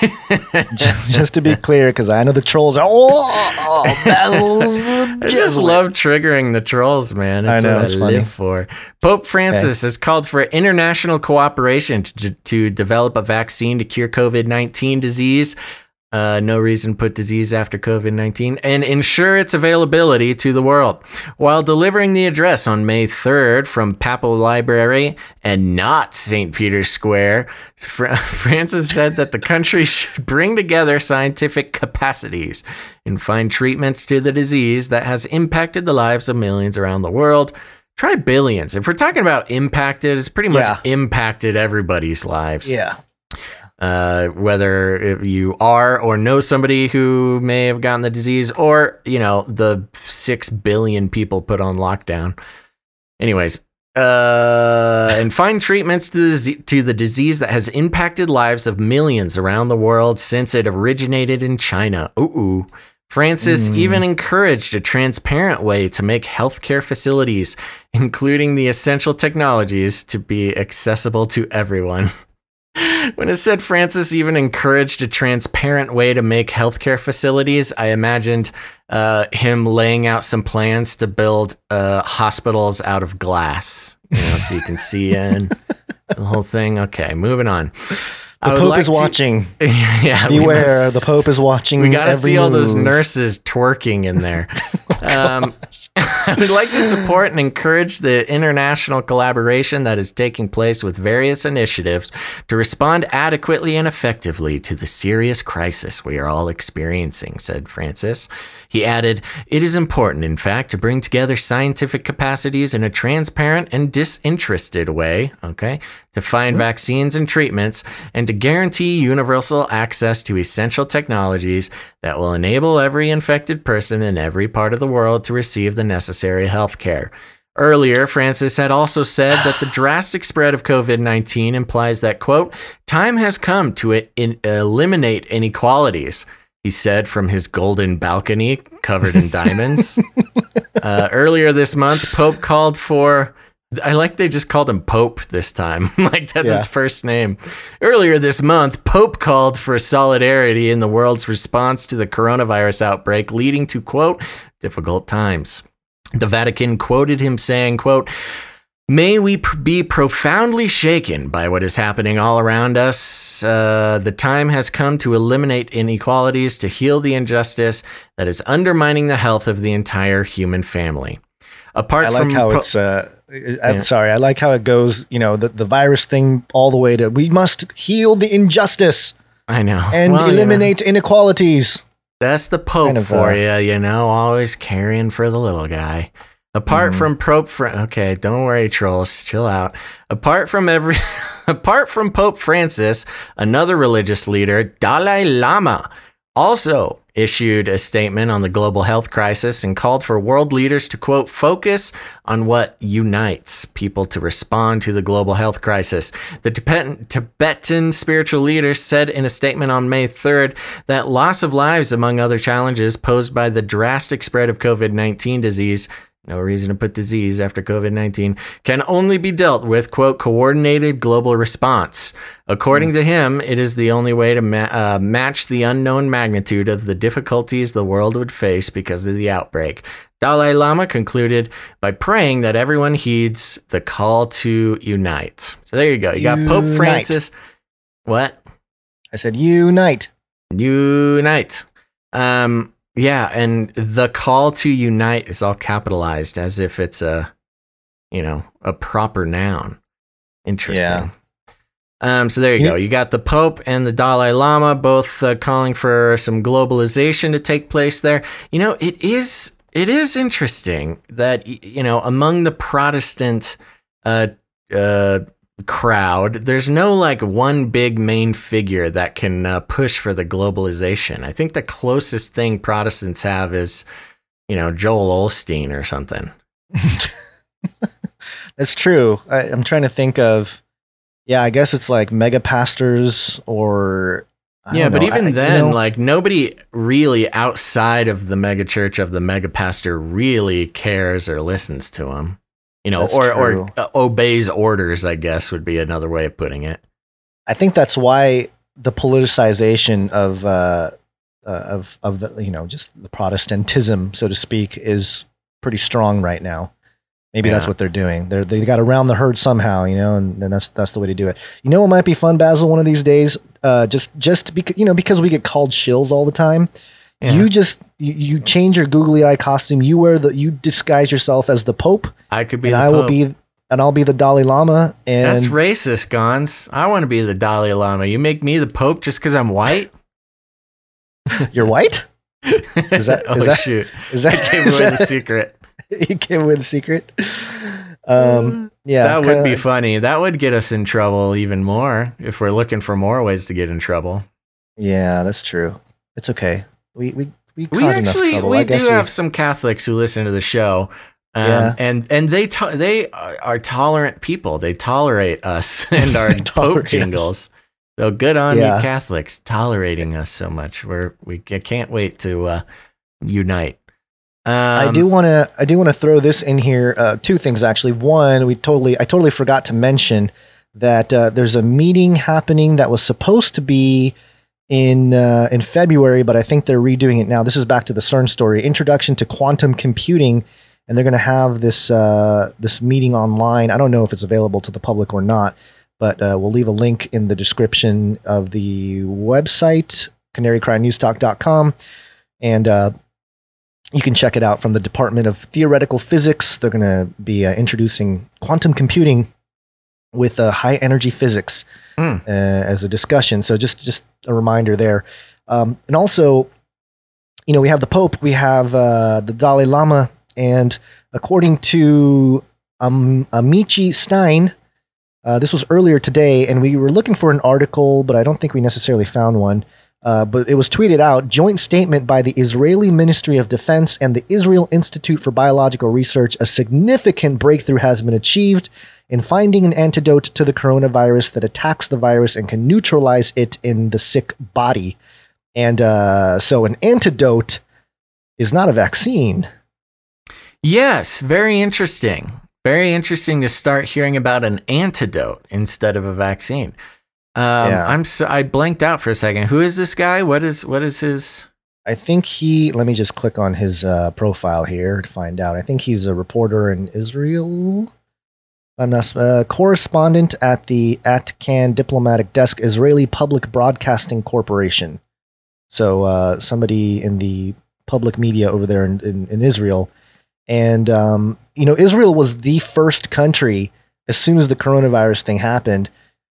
just, just to be clear, because I know the trolls are. Oh, I just love triggering the trolls, man. That's I know, what it's I funny. live for. Pope Francis has called for international cooperation to, to develop a vaccine to cure COVID 19 disease. Uh, no reason put disease after COVID 19 and ensure its availability to the world. While delivering the address on May 3rd from Papal Library and not St. Peter's Square, Fra- Francis said that the country should bring together scientific capacities and find treatments to the disease that has impacted the lives of millions around the world. Try billions. If we're talking about impacted, it's pretty much Yeah. impacted everybody's lives Yeah. Uh, whether you are or know somebody who may have gotten the disease, or you know the six billion people put on lockdown. Anyways, uh, and find treatments to the, to the disease that has impacted lives of millions around the world since it originated in China. Ooh. ooh. Francis even encouraged a transparent way to make healthcare facilities, including the essential technologies, to be accessible to everyone. When it said Francis even encouraged a transparent way to make healthcare facilities, I imagined uh, him laying out some plans to build uh, hospitals out of glass, you know, so you can see in the whole thing. Okay, moving on. The Pope like is to- watching. yeah, Beware, must- the Pope is watching. We got to see all those nurses twerking in there. um, I would like to support and encourage the international collaboration that is taking place with various initiatives to respond adequately and effectively to the serious crisis we are all experiencing, said Francis. He added, It is important, in fact, to bring together scientific capacities in a transparent and disinterested way, okay, to find mm-hmm. vaccines and treatments, and to guarantee universal access to essential technologies that will enable every infected person in every part of the world to receive the necessary health care. Earlier, Francis had also said that the drastic spread of COVID 19 implies that, quote, time has come to it in- eliminate inequalities he said from his golden balcony covered in diamonds. uh, earlier this month, Pope called for. I like they just called him Pope this time. like that's Yeah. his first name. Earlier this month, Pope called for solidarity in the world's response to the coronavirus outbreak, leading to, quote, difficult times. The Vatican quoted him saying, quote, May we pr- be profoundly shaken by what is happening all around us. Uh, the time has come to eliminate inequalities, to heal the injustice that is undermining the health of the entire human family. Apart I like from how it's. Uh, I- I'm Yeah. sorry. I like how it goes. You know, the the virus thing all the way to we must heal the injustice I know and Well, you know, eliminate inequalities. that's the Pope kind of, for uh, you, you know, always caring for the little guy. Apart Mm-hmm. from Pope, Fra- okay, don't worry, trolls, chill out. Apart from every, apart from Pope Francis, another religious leader, Dalai Lama, also issued a statement on the global health crisis and called for world leaders to quote focus on what unites people to respond to the global health crisis. The Tibetan, Tibetan spiritual leader said in a statement on May 3rd that loss of lives among other challenges posed by the drastic spread of COVID-19 disease no reason to put disease after COVID 19, can only be dealt with, quote, coordinated global response. According to him, it is the only way to ma- uh, match the unknown magnitude of the difficulties the world would face because of the outbreak. Dalai Lama concluded by praying that everyone heeds the call to unite. So there you go. You got Pope Francis. What? I said unite. Unite. Um, yeah, and the call to unite is all capitalized as if it's a, you know, a proper noun. Interesting. Yeah. Um, so there you You- go. You got the Pope and the Dalai Lama both uh, calling for some globalization to take place there. You know, it is it is interesting that you know among the Protestant uh, uh, crowd, there's no like one big main figure that can uh, push for the globalization. I think the closest thing Protestants have is, you know, Joel Osteen or something. That's true. I, I'm trying to think of. Yeah, I guess it's like mega pastors or. I yeah, but know. even I- you then, know, like nobody really outside of the mega church of the mega pastor really cares or listens to him. You know, That's or true. or uh, obeys orders. I guess would be another way of putting it. I think that's why the politicization of uh, uh, of of the you know just the Protestantism, so to speak, is pretty strong right now. Maybe that's what they're doing. They're they got around the herd somehow, you know, and, and that's that's the way to do it. You know, what might be fun, Basil, one of these days. Uh, just just because you know because we get called shills all the time. Yeah. You just you, you change your googly eye costume. You wear the you disguise yourself as the Pope, I could be. and the I will be and I'll be the Dalai Lama. And That's racist, Gonz. I want to be the Dalai Lama. You make me the Pope just because I'm white? you're white. Is that- oh is that- shoot! Is that I gave away that- the secret. he gave away the secret. Um, yeah, that would be like- funny. That would get us in trouble even more if we're looking for more ways to get in trouble. Yeah, that's true. It's okay. We we we, We actually we do guess have some Catholics who listen to the show. Um, Yeah. and and they to- they are, tolerant people. They tolerate us and our Pope jingles. So good on Yeah. you Catholics tolerating us so much. We're we can't wait to uh, unite. Um, I do want to I do want to throw this in here. Uh, two things actually. One, we totally I totally forgot to mention that uh, there's a meeting happening that was supposed to be in uh, in February, but I think they're redoing it now. This is back to the CERN story, Introduction to Quantum Computing, and they're going to have this uh, this meeting online. I don't know if it's available to the public or not, but uh, we'll leave a link in the description of the website, canarycrynewstalk.com, and uh, you can check it out from the Department of Theoretical Physics. They're going to be uh, introducing quantum computing with uh, high energy physics Hmm. uh, as a discussion. So just just a reminder there, um, and also you know, we have the Pope, we have uh, the Dalai Lama, and according to um, Amichai Stein, uh, this was earlier today, and we were looking for an article, but I don't think we necessarily found one. Uh, but it was tweeted out joint statement by the Israeli Ministry of Defense and the Israel Institute for Biological Research. A significant breakthrough has been achieved in finding an antidote to the coronavirus that attacks the virus and can neutralize it in the sick body. And uh, so, an antidote is not a vaccine. Yes, very interesting. Very interesting to start hearing about an antidote instead of a vaccine. Um, Yeah. I'm so I blanked out for a second. Who is this guy? What is what is his? I think he. Let me just click on his uh, profile here to find out. I think he's a reporter in Israel. I'm a uh, correspondent at the at Kan diplomatic desk, Israeli Public Broadcasting Corporation. So uh, somebody in the public media over there in, in, in Israel, and um, you know Israel was the first country as soon as the coronavirus thing happened.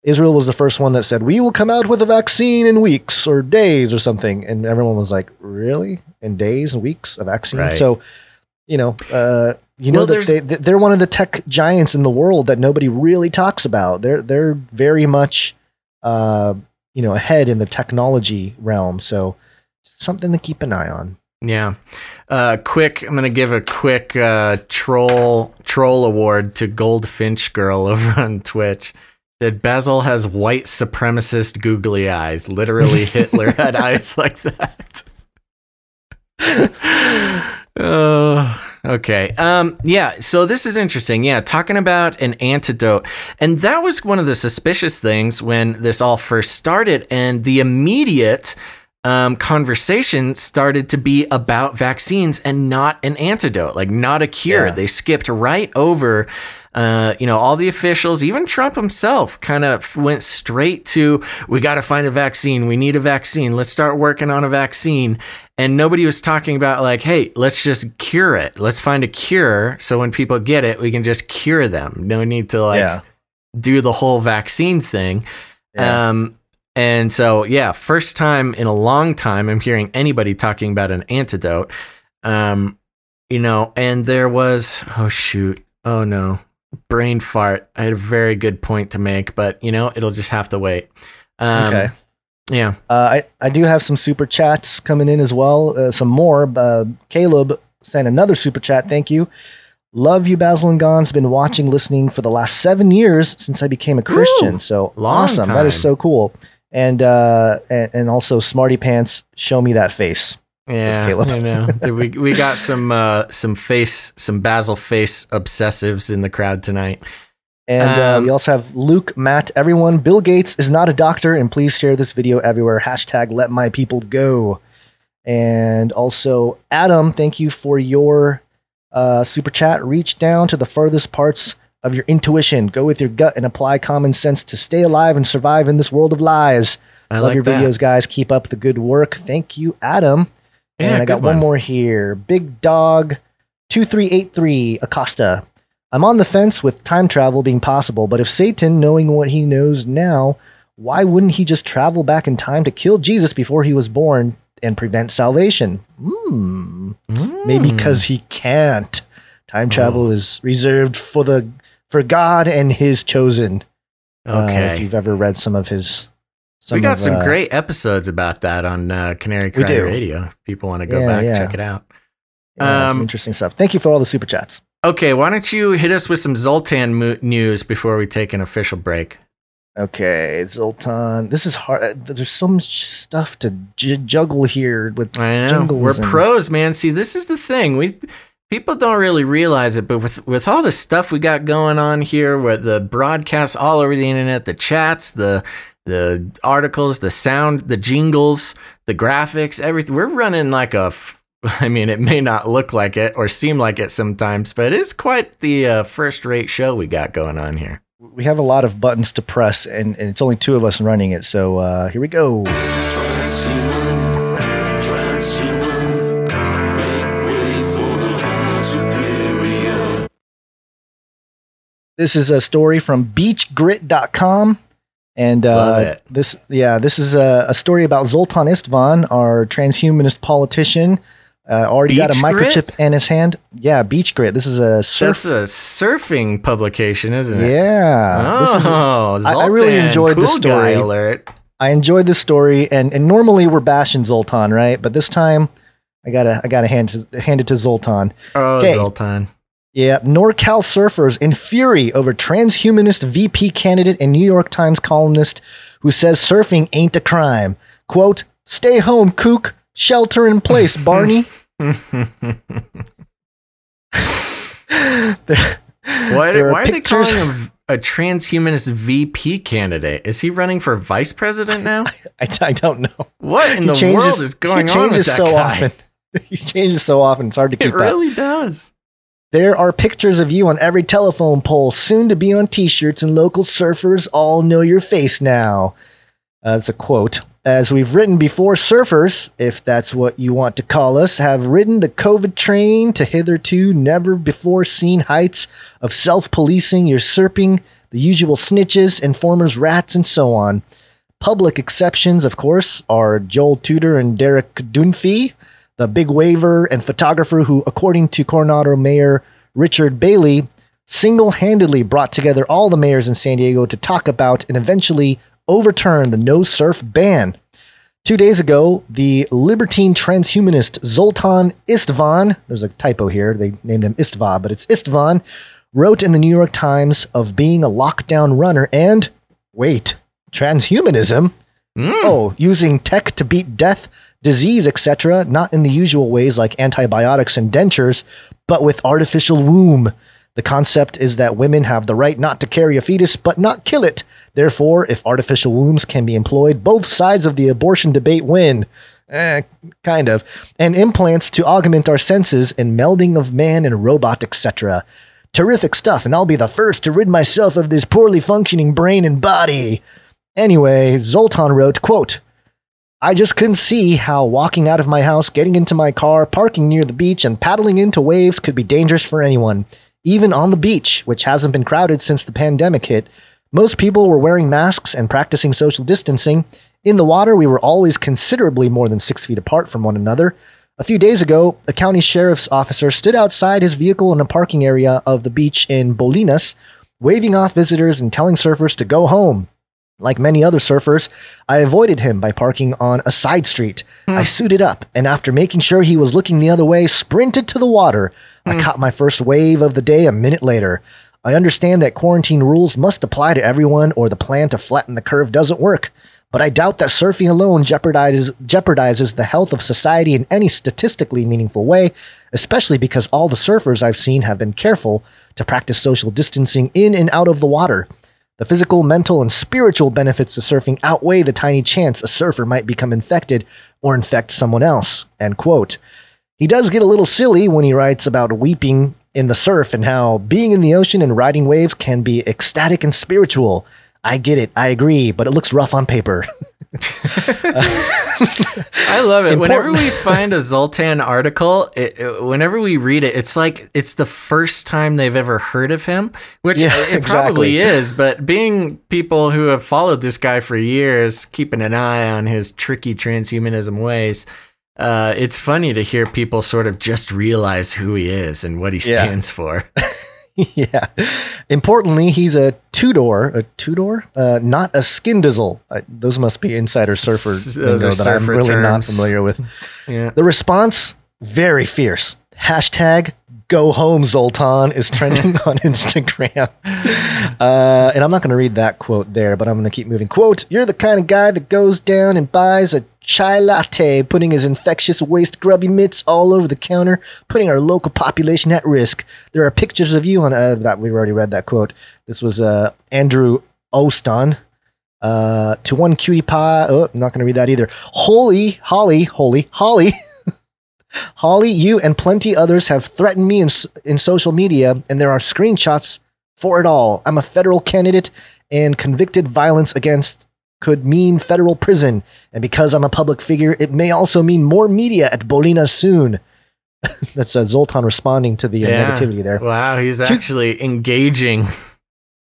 Israel was the first one that said, We will come out with a vaccine in weeks or days or something. And everyone was like, Really? In days and weeks, a vaccine? Right. So, you know, uh, you know Well, that they, they're one of the tech giants in the world that nobody really talks about. They're they're very much, uh, you know, ahead in the technology realm. So, something to keep an eye on. Yeah. Uh, quick. I'm gonna give a quick uh, troll troll award to Goldfinch Girl over on Twitch. That Basil has white supremacist googly eyes. Literally, Hitler had eyes like that. Oh, okay. Um, yeah. So this is interesting. Yeah, talking about an antidote, and that was one of the suspicious things when this all first started, and the immediate um, conversation started to be about vaccines and not an antidote, like not a cure. Yeah. They skipped right over. Uh, you know, all the officials, even Trump himself, kind of went straight to, we got to find a vaccine. We need a vaccine. Let's start working on a vaccine. And nobody was talking about, like, hey, let's just cure it. Let's find a cure. So when people get it, we can just cure them. No need to, like, Yeah. do the whole vaccine thing. Yeah. Um, and so, yeah, first time in a long time, I'm hearing anybody talking about an antidote. Um, you know, and there was, oh, shoot. Oh, no. Brain fart. I had a very good point to make, but, you know, it'll just have to wait. Um, Okay. Yeah. Uh, I, I do have some super chats coming in as well. Uh, some more. Uh, Caleb sent another super chat. Thank you. Love you, Basil and Gonz been watching, listening for the last seven years since I became a Christian. so long awesome. That is so cool. And, uh, and and also Smarty Pants, show me that face. Yeah, Caleb. I know. we we got some uh, some face some Basil face obsessives in the crowd tonight. And uh, Um, we also have Luke, Matt, everyone. Bill Gates is not a doctor, and please share this video everywhere. Hashtag let my people go. And also, Adam, thank you for your uh, super chat. Reach down to the furthest parts of your intuition. Go with your gut and apply common sense to stay alive and survive in this world of lies. I Love like your that. videos, guys. Keep up the good work. Thank you, Adam. Yeah, and I got one one. more here. Big Dog 2383 Acosta. I'm on the fence with time travel being possible, but if Satan, knowing what he knows now, why wouldn't he just travel back in time to kill Jesus before he was born and prevent salvation? Hmm. Maybe Hmm. because he can't. Time Oh. travel is reserved for the for God and his chosen. Uh, if you've ever read some of his, some we got of, some uh, great episodes about that on uh, Canary Cry. Radio. If people want to go Yeah, back, yeah. check it out. yeah, some um, interesting stuff. Thank you for all the super chats. Okay, why don't you hit us with some Zoltan mo- news before we take an official break? Okay, Zoltan. This is hard. uh, There's so much stuff to j- juggle here with I know jungles we're and- pros, man. See, this is the thing. We people don't really realize it, but with with all the stuff we got going on here, with the broadcasts all over the internet, the chats, the the articles, the sound, the jingles, the graphics, everything. We're running like a. f- I mean, it may not look like it or seem like it sometimes, but it's quite the uh, first-rate show we got going on here. We have a lot of buttons to press, and, and it's only two of us running it. So uh, here we go. Transhuman, transhuman, make way for the Homo superior. This is a story from beachgrit.com. And uh, this, yeah, this is a, a story about Zoltan Istvan, our transhumanist politician. Uh, already got a microchip Grit? in his hand. Yeah, Beach Grit. This is a surf. That's a surfing publication, isn't it? yeah, this is Oh, I- I really Zoltan, enjoyed the cool guy story. alert. I enjoyed this story, and, and normally we're bashing Zoltan, right? But this time, I gotta I gotta hand to, hand it to Zoltan. Oh, Okay. Zoltan. Yeah, NorCal surfers in fury over transhumanist VP candidate and New York Times columnist who says surfing ain't a crime. Quote: "Stay home, kook. Shelter in place, Barney." There- Why, there why are they calling him a transhumanist VP candidate? Is he running for vice president now? I, I don't know. What in He the changes- world is going he on with changes that so guy? often. he changes so often. It's hard to keep It up. really does. There are pictures of you on every telephone pole, soon to be on t shirts, and local surfers all know your face now. Uh, that's a quote. As we've written before, surfers, if that's what you want to call us, have ridden the COVID train to hitherto never before seen heights of self policing, usurping the usual snitches, informers, rats, and so on. Public exceptions, of course, are Joel Tudor and Derek Dunfee, the big waver and photographer who, according to Coronado Mayor Richard Bailey, single handedly brought together all the mayors in San Diego to talk about and eventually overturn the no surf ban. Two days ago, the libertine transhumanist Zoltan Istvan, there's a typo here, they named him Istva, but it's Istvan, wrote in the New York Times of being a lockdown runner and, wait, transhumanism? Hmm. Oh, using tech to beat death, disease, etc., not in the usual ways like antibiotics and dentures, but with artificial womb. The concept is that women have the right not to carry a fetus, but not kill it. Therefore, if artificial wombs can be employed, both sides of the abortion debate win. Eh, kind of. And implants to augment our senses and melding of man and robot, etc. Terrific stuff, and I'll be the first to rid myself of this poorly functioning brain and body. Anyway, Zoltan wrote, quote, I just couldn't see how walking out of my house, getting into my car, parking near the beach, and paddling into waves could be dangerous for anyone. Even on the beach, which hasn't been crowded since the pandemic hit, most people were wearing masks and practicing social distancing. In the water, we were always considerably more than six feet apart from one another. A few days ago, a county sheriff's officer stood outside his vehicle in a parking area of the beach in Bolinas, waving off visitors and telling surfers to go home. Like many other surfers, I avoided him by parking on a side street. I hmm. suited up, and after making sure he was looking the other way, sprinted to the water. I hmm. caught my first wave of the day a minute later. I understand that quarantine rules must apply to everyone, or the plan to flatten the curve doesn't work. But I doubt that surfing alone jeopardizes, jeopardizes the health of society in any statistically meaningful way, especially because all the surfers I've seen have been careful to practice social distancing in and out of the water. The physical, mental, and spiritual benefits of surfing outweigh the tiny chance a surfer might become infected or infect someone else. End quote. He does get a little silly when he writes about weeping in the surf and how being in the ocean and riding waves can be ecstatic and spiritual. I get it, I agree, but it looks rough on paper. I love it. Whenever we find a Zoltan article, it, it- whenever we read it, it's like it's the first time they've ever heard of him, which Yeah, it probably is. But being people who have followed this guy for years, keeping an eye on his tricky transhumanism ways, uh, it's funny to hear people sort of just realize who he is and what he Yeah. stands for. yeah. Importantly, he's a two door, a two door, uh, not a skin dizzle. Uh, those must be insider surfer S- those that I'm surfer really not familiar with. Yeah. The response, very fierce. Hashtag go home, Zoltan is trending on Instagram. Uh, and I'm not going to read that quote there, but I'm going to keep moving. Quote, you're the kind of guy that goes down and buys a chai latte, putting his infectious waste grubby mitts all over the counter, putting our local population at risk. There are pictures of you on uh, that. We've already read that quote. This was uh, Andrew Oston. Uh, to one cutie pie. Oh, I'm not going to read that either. Holy, Holly, holy, Holly. Holly, you and plenty others have threatened me in, in social media, and there are screenshots for it all. I'm a federal candidate, and convicted violence against could mean federal prison. And because I'm a public figure, it may also mean more media at Bolina soon. That's uh, Zoltan responding to the uh, Yeah. negativity there. Wow, he's Two- actually engaging.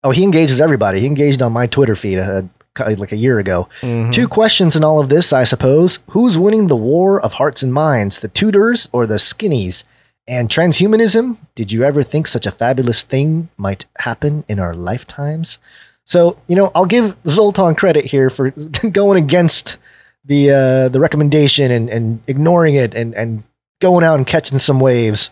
Oh, he engages everybody. He engaged on my Twitter feed. Uh, like a year ago. Two questions in all of this, I suppose. Who's winning the war of hearts and minds, the Tudors or the Skinnies? And transhumanism? Did you ever think such a fabulous thing might happen in our lifetimes? So, you know, I'll give Zoltan credit here for going against the uh, the recommendation and, and ignoring it and, and going out and catching some waves.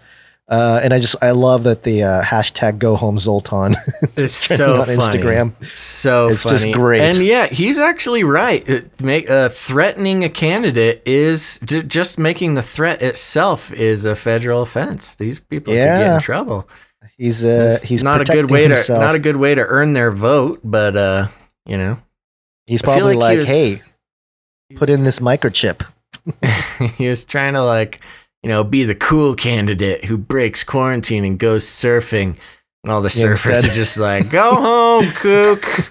Uh, and I just I love that the uh, hashtag Go Home Zoltan trending so on funny. Instagram. So It's funny. just great. And yeah, he's actually right. It make uh, threatening a candidate is j- just making the threat itself is a federal offense. These people could get in trouble. He's uh he's not a good way himself. to not a good way to earn their vote, but uh, you know, He's probably like he was- hey, put in this microchip. he was trying to like, you know, be the cool candidate who breaks quarantine and goes surfing. And all the Yeah, surfers instead- are just like, go home, kook.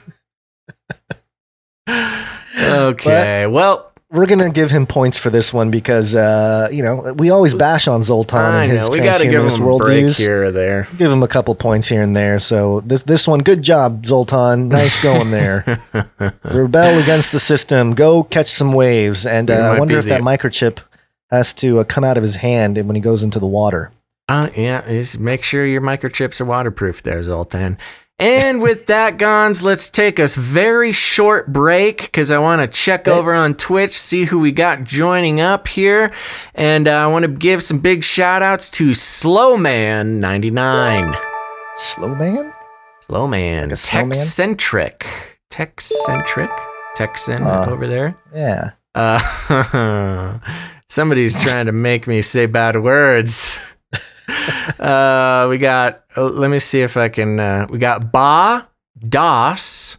okay. well, We're gonna give him points for this one because uh, you know we always bash on Zoltan I and his know. We got to give him a break worldviews. here or there. Give him a couple points here and there. So this this one, good job, Zoltan. Nice going there. Rebel against the system. Go catch some waves. And uh, I wonder if that microchip has to uh, come out of his hand when he goes into the water. Uh, yeah, is make sure your microchips are waterproof there, Zoltan. And with that, Gonz, let's take a very short break because I want to check over on Twitch, see who we got joining up here. And uh, I want to give some big shout outs to Slowman99. Slow man. Slowman. Like? Techcentric. Techcentric. Texan Uh, over there. Yeah. Uh, somebody's trying to make me say bad words. uh, we got. Oh, let me see if I can. Uh, we got Ba Das,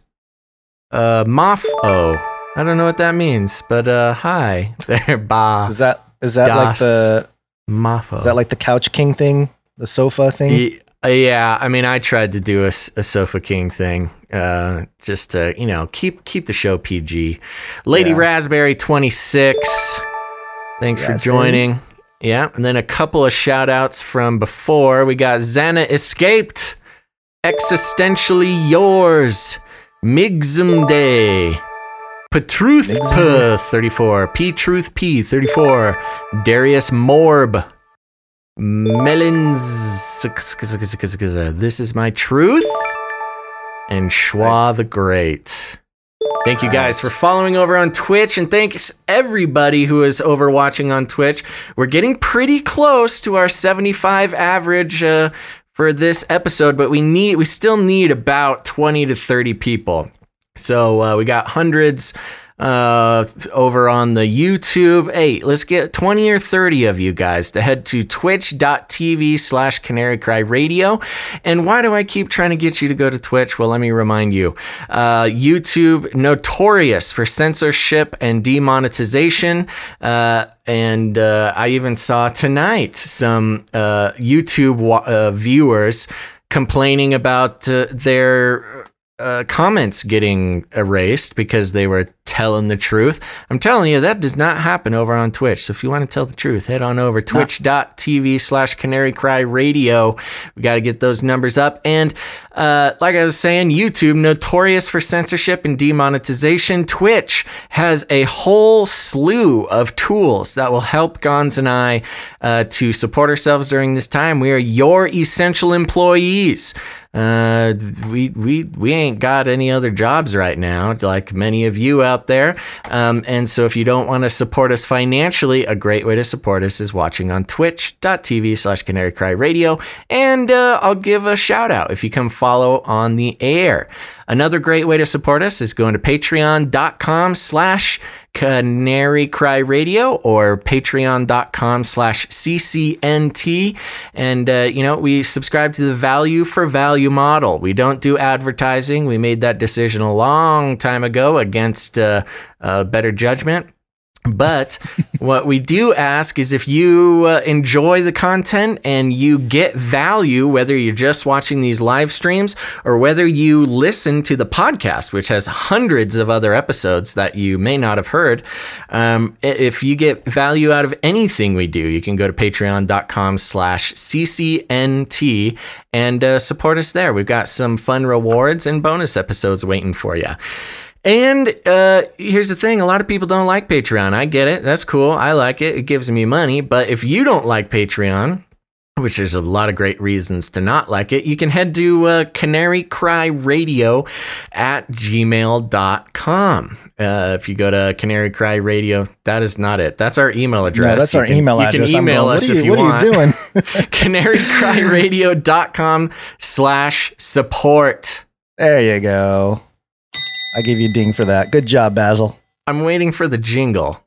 uh, Mafo. I don't know what that means, but uh, hi there, Ba Is that is that like Das. the Mafo. is that like the couch king thing, the sofa thing? Ye- uh, yeah, I mean, I tried to do a Sofa King thing, uh, just to you know keep keep the show PG. Lady Yeah. Raspberry twenty six, thanks for Raspberry. joining. Yeah, and then a couple of shout outs from before. We got Xana Escaped, Existentially Yours, Migsum Day, Petruth P 34, P Truth P 34, Darius Morb, Melons. This is my truth. And Schwa the Great. Thank you guys for following over on Twitch, and thanks everybody who is over watching on Twitch. We're getting pretty close to our 75 average uh, for this episode, but we need we still need about 20 to 30 people. So uh, we got hundreds uh, over on the YouTube. Hey, let's get 20 or 30 of you guys to head to twitch.tv slash canary cry radio. And why do I keep trying to get you to go to Twitch? Well, let me remind you uh, YouTube, notorious for censorship and demonetization. Uh, and uh, I even saw tonight some uh, YouTube wa- uh, viewers complaining about their uh, comments getting erased because they were telling the truth. I'm telling you, that does not happen over on Twitch. So if you want to tell the truth, head on over twitch.tv slash canary cry radio. We got to get those numbers up. And uh, like I was saying, YouTube, notorious for censorship and demonetization. Twitch has a whole slew of tools that will help Gonz and I uh, to support ourselves during this time. We are your essential employees. Uh, we we we ain't got any other jobs right now, like many of you out there. Um, and so if you don't want to support us financially, a great way to support us is watching on twitch.tv slash canary cry radio. And uh, I'll give a shout out if you come follow on the air. Another great way to support us is going to patreon.com slash canary cry radio or patreon.com slash ccnt and uh, you know we subscribe to the value for value model. We don't do advertising. We made that decision a long time ago against uh, uh, better judgment but what we do ask is if you uh, enjoy the content and you get value, whether you're just watching these live streams or whether you listen to the podcast, which has hundreds of other episodes that you may not have heard, um, if you get value out of anything we do, you can go to patreon.com slash ccnt and uh, support us there. We've got some fun rewards and bonus episodes waiting for you. And uh, here's the thing: a lot of people don't like Patreon. I get it. That's cool. I like it. It gives me money. But if you don't like Patreon, which there's a lot of great reasons to not like it, you can head to uh, Canary Cry Radio at gmail.com. Uh, if you go to Canary Cry Radio, that is not it. That's our email address. No, that's You our can- email address. you can email going, us are if you, you what want. are you doing? canarycryradio.com slash support. there you go. I give you a ding for that. Good job, Basil. I'm waiting for the jingle.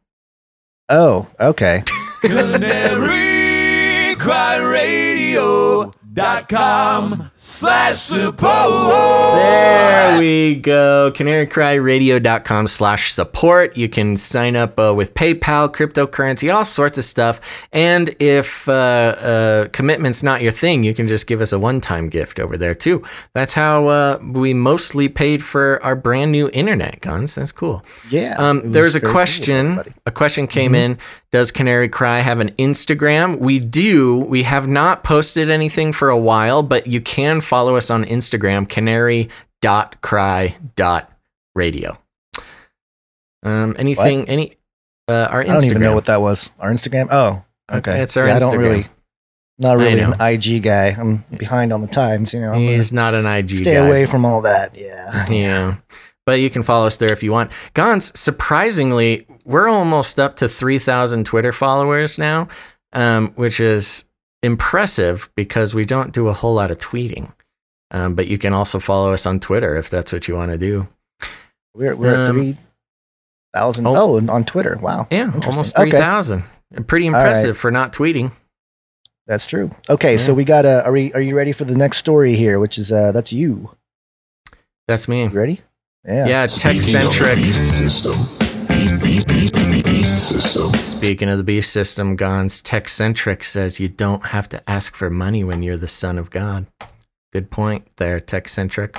Oh, okay. CanaryCryRadio.com slash support. There we go. CanaryCryRadio.com slash support. You can sign up uh, with PayPal, cryptocurrency, all sorts of stuff. And if uh, uh, commitment's not your thing, you can just give us a one time gift over there too. That's how uh, we mostly paid for our brand new internet guns. That's cool. Yeah. Um, was there's a very cool, question. a question came in. Does Canary Cry have an Instagram? We do. We have not posted anything for a while, but you can follow us on Instagram, canary.cry.radio. Um, anything, any, uh, our Instagram. I don't even know what that was. Our Instagram? Oh, okay. It's our yeah, I don't really, not really an IG guy. I'm behind on the times, you know. I'm He's not an IG stay guy. away from all that. Yeah. Yeah. But you can follow us there if you want. Gonz, surprisingly, we're almost up to 3,000 Twitter followers now, um, which is impressive because we don't do a whole lot of tweeting. Um, but you can also follow us on Twitter if that's what you want to do. We're, we're at Um, 3,000. oh. Oh, and on Twitter. Wow. Yeah, Interesting. almost Okay. 3,000. Pretty right. impressive for not tweeting. That's true. Okay, so we got a. Are we? Are you ready for the next story here? Which is uh, that's you. That's me. You ready? Yeah. Yeah, tech centric. System. Speaking of the beast system, Gonz, tech centric says you don't have to ask for money when you're the son of God. Good point there, tech centric.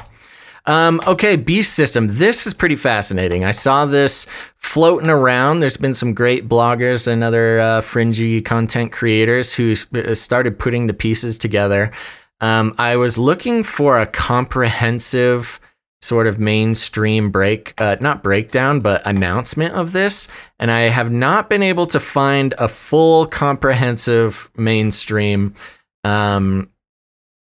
Um, okay, beast system. This is pretty fascinating. I saw this floating around. There's been some great bloggers and other uh, fringy content creators who uh, started putting the pieces together. Um, I was looking for a comprehensive sort of mainstream break, uh, not breakdown, but announcement of this. And I have not been able to find a full comprehensive mainstream um,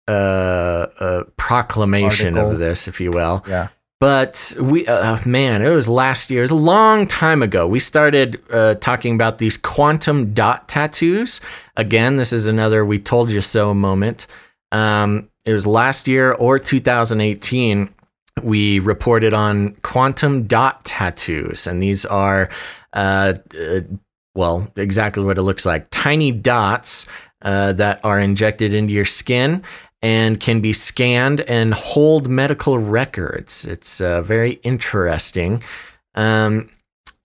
uh, uh, proclamation Article. of this, if you will. Yeah. But we, uh, man, it was last year. It was a long time ago. We started uh, talking about these quantum dot tattoos. Again, this is another "we told you so" moment. Um, it was last year or 2018. We reported on quantum dot tattoos, and these are, uh, uh, well, exactly what it looks like: tiny dots uh, that are injected into your skin and can be scanned and hold medical records. It's uh, very interesting. Um,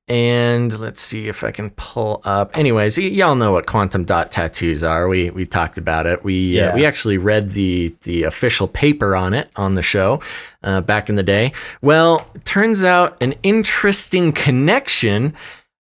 and let's see if I can pull up. Anyways, y- y'all know what quantum dot tattoos are. We we talked about it. We Yeah. uh, we actually read the the official paper on it on the show uh, back in the day. Well, turns out an interesting connection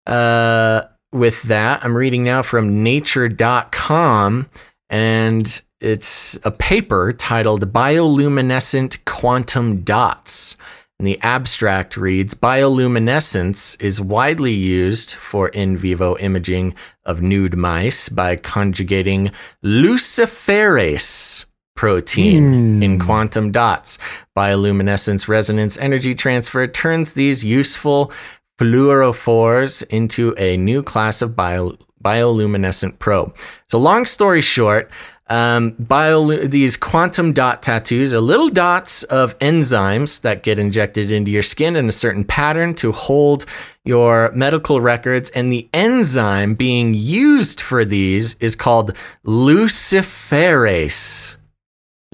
uh, with that. I'm reading now from Nature.com, and it's a paper titled "Bioluminescent Quantum Dots." And the abstract reads Bioluminescence is widely used for in vivo imaging of nude mice by conjugating luciferase protein hmm. in quantum dots. Bioluminescence resonance energy transfer turns these useful fluorophores into a new class of bio, bioluminescent probe. So, long story short, um, bio, these quantum dot tattoos are little dots of enzymes that get injected into your skin in a certain pattern to hold your medical records. And the enzyme being used for these is called luciferase.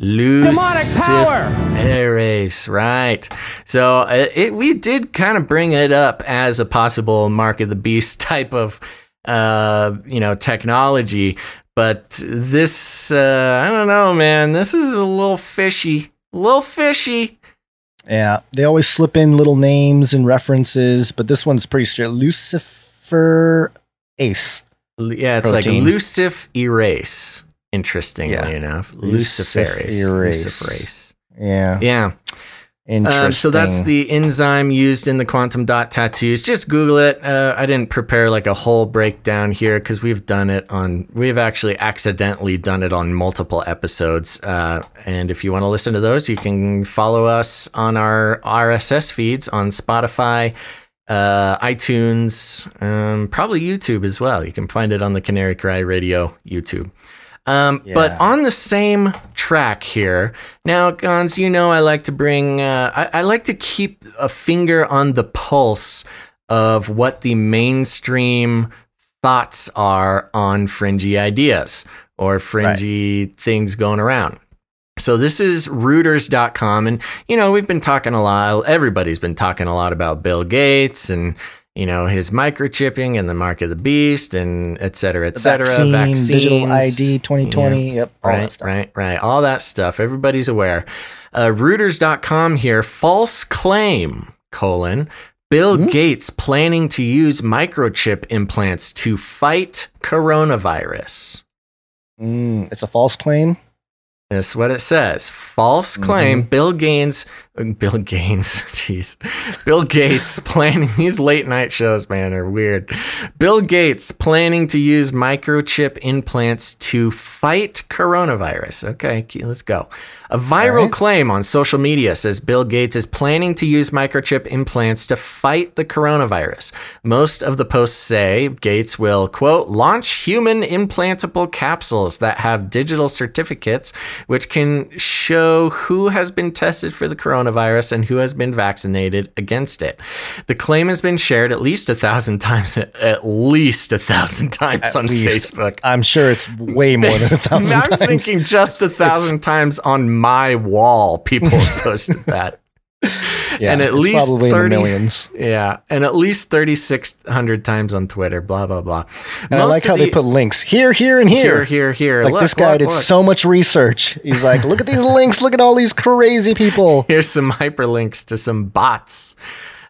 Luciferase, right. So uh, it, we did kind of bring it up as a possible mark of the beast type of, uh, you know, technology. But this, uh, I don't know, man. This is a little fishy. A little fishy. Yeah. They always slip in little names and references, but this one's pretty straight. Lucifer Ace. Yeah, it's Protein. like Lucif erase. Interestingly Yeah. enough, Luciferase. Luciferase. Yeah. Yeah. Um, so that's the enzyme used in the quantum dot tattoos. Just Google it. Uh, I didn't prepare like a whole breakdown here because we've done it on. We've actually accidentally done it on multiple episodes. Uh, and if you want to listen to those, you can follow us on our RSS feeds on Spotify, uh, iTunes, um, probably YouTube as well. You can find it on the Canary Cry Radio YouTube. Um, But on the same track here, now, Gonz, you know I like to bring, uh, I, I like to keep a finger on the pulse of what the mainstream thoughts are on fringy ideas or fringy things going around. So this is Reuters.com, and you know we've been talking a lot. Everybody's been talking a lot about Bill Gates and you know his microchipping and the mark of the beast and et cetera, et cetera. vaccine, Vaccines, digital ID 2020. Yeah. Yep. All that right, stuff. right, right. All that stuff. Everybody's aware. Uh, Reuters.com here. False claim: colon. Bill Hmm? Gates planning to use microchip implants to fight coronavirus. Mm, it's a false claim. That's what it says. False Mm-hmm. claim. Bill Gaines, Bill Gaines, jeez. Bill Gates planning, these late night shows, man, are weird. Bill Gates planning to use microchip implants to fight coronavirus. Okay, let's go. A viral right. claim on social media says Bill Gates is planning to use microchip implants to fight the coronavirus. Most of the posts say Gates will, quote, launch human implantable capsules that have digital certificates which can show who has been tested for the coronavirus and who has been vaccinated against it. The claim has been shared at least a thousand times, at least a thousand times on least. Facebook. I'm sure it's way more than a thousand I'm times. thinking just a thousand times on my wall, people have posted that. Yeah, and at least probably 30 in the millions. Yeah, and at least 3,600 times on Twitter, blah, blah, blah. And I like how they put links here, here, and Here, here. here, here. Like Look, this guy look, did look. so much research. He's like, look at these links. Look at all these crazy people. Here's some hyperlinks to some bots.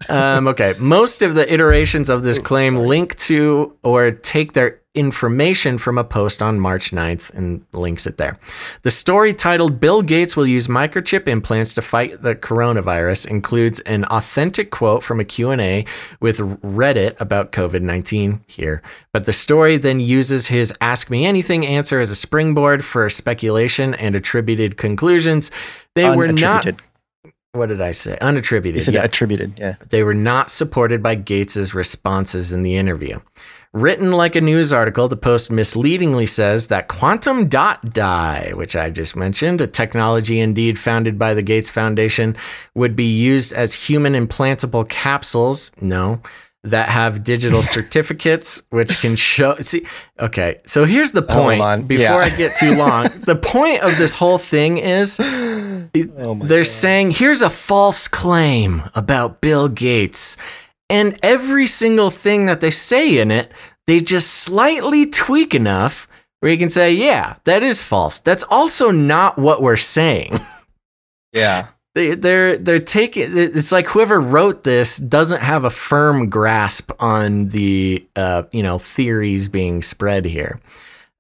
Um, okay, most of the iterations of this claim link to or take their information from a post on March 9th and links it there. The story titled Bill Gates will use microchip implants to fight the coronavirus includes an authentic quote from a Q&A with Reddit about COVID-19 here. But the story then uses his ask me anything answer as a springboard for speculation and attributed conclusions. They were not what did I say? Unattributed. He said yeah. attributed. Yeah. They were not supported by Gates's responses in the interview. Written like a news article, the post misleadingly says that quantum dot dye, which I just mentioned, a technology indeed founded by the Gates Foundation, would be used as human implantable capsules. No. That have digital certificates, which can show. See, okay. So here's the point. Before Yeah. I get too long, the point of this whole thing is they're saying here's a false claim about Bill Gates. And every single thing that they say in it, they just slightly tweak enough where you can say, yeah, that is false. That's also not what we're saying. Yeah. They, they're they're taking it's like whoever wrote this doesn't have a firm grasp on the uh, you know theories being spread here.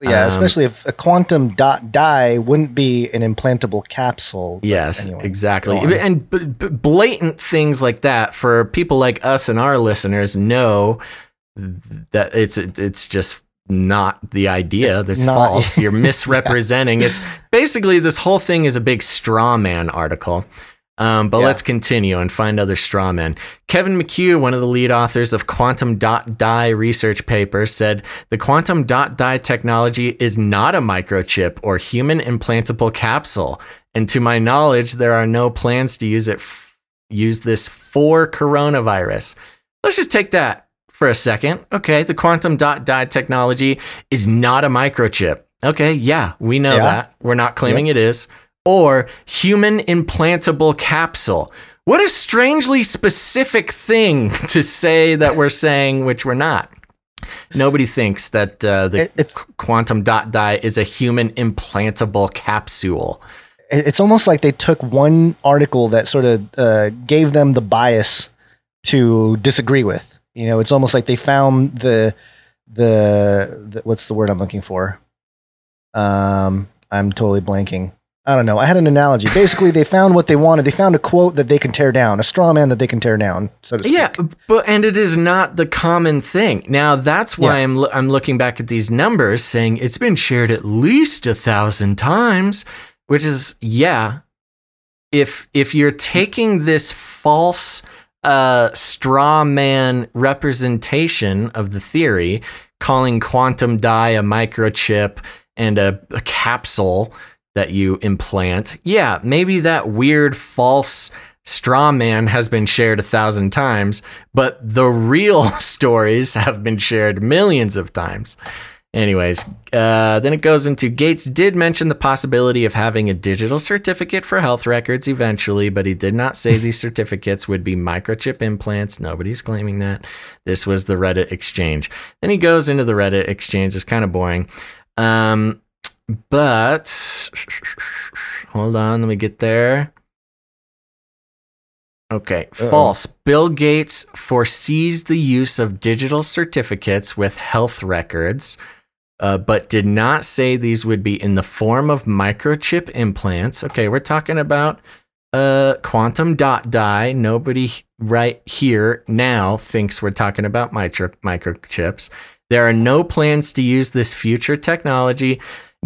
Yeah, Um, especially if a quantum dot dye wouldn't be an implantable capsule. Yes, anyway, exactly. And b- b- blatant things like that for people like us and our listeners know that it's it's just not the idea. It's That's not- false. You're misrepresenting. It's basically this whole thing is a big straw man article. Um, but Yeah. let's continue and find other straw men. Kevin McHugh, one of the lead authors of Quantum Dot Dye research paper, said the quantum dot dye technology is not a microchip or human implantable capsule, and to my knowledge, there are no plans to use it f- use this for coronavirus. Let's just take that for a second. Okay, the quantum dot dye technology is not a microchip. Okay, yeah, we know Yeah. that. We're not claiming it is. Or human implantable capsule. What a strangely specific thing to say that we're saying, which we're not. Nobody thinks that uh, the It- it's- quantum dot dye is a human implantable capsule. It's almost like they took one article that sort of uh, gave them the bias to disagree with. You know, it's almost like they found the the, the what's the word I'm looking for? Um, I'm totally blanking. I don't know. I had an analogy. Basically, they found what they wanted. They found a quote that they can tear down, a straw man that they can tear down, so to speak. Yeah, but and it is not the common thing. Now that's why Yeah. I'm lo- I'm looking back at these numbers, saying it's been shared at least a thousand times, which is yeah. If if you're taking this false uh, straw man representation of the theory, calling quantum dye a microchip and a, a capsule that you implant, yeah, maybe that weird false straw man has been shared a thousand times, but the real stories have been shared millions of times. Anyways, uh, then it goes into Gates did mention the possibility of having a digital certificate for health records eventually, but he did not say these certificates would be microchip implants. Nobody's claiming that. This was the Reddit exchange. Then he goes into the Reddit exchange. It's kind of boring. Um, but hold on, let me get there. Okay, Uh-oh. false. Bill Gates foresees the use of digital certificates with health records, uh, but did not say these would be in the form of microchip implants. Okay, we're talking about uh, quantum dot dye. Nobody right here now thinks we're talking about micro- microchips. There are no plans to use this future technology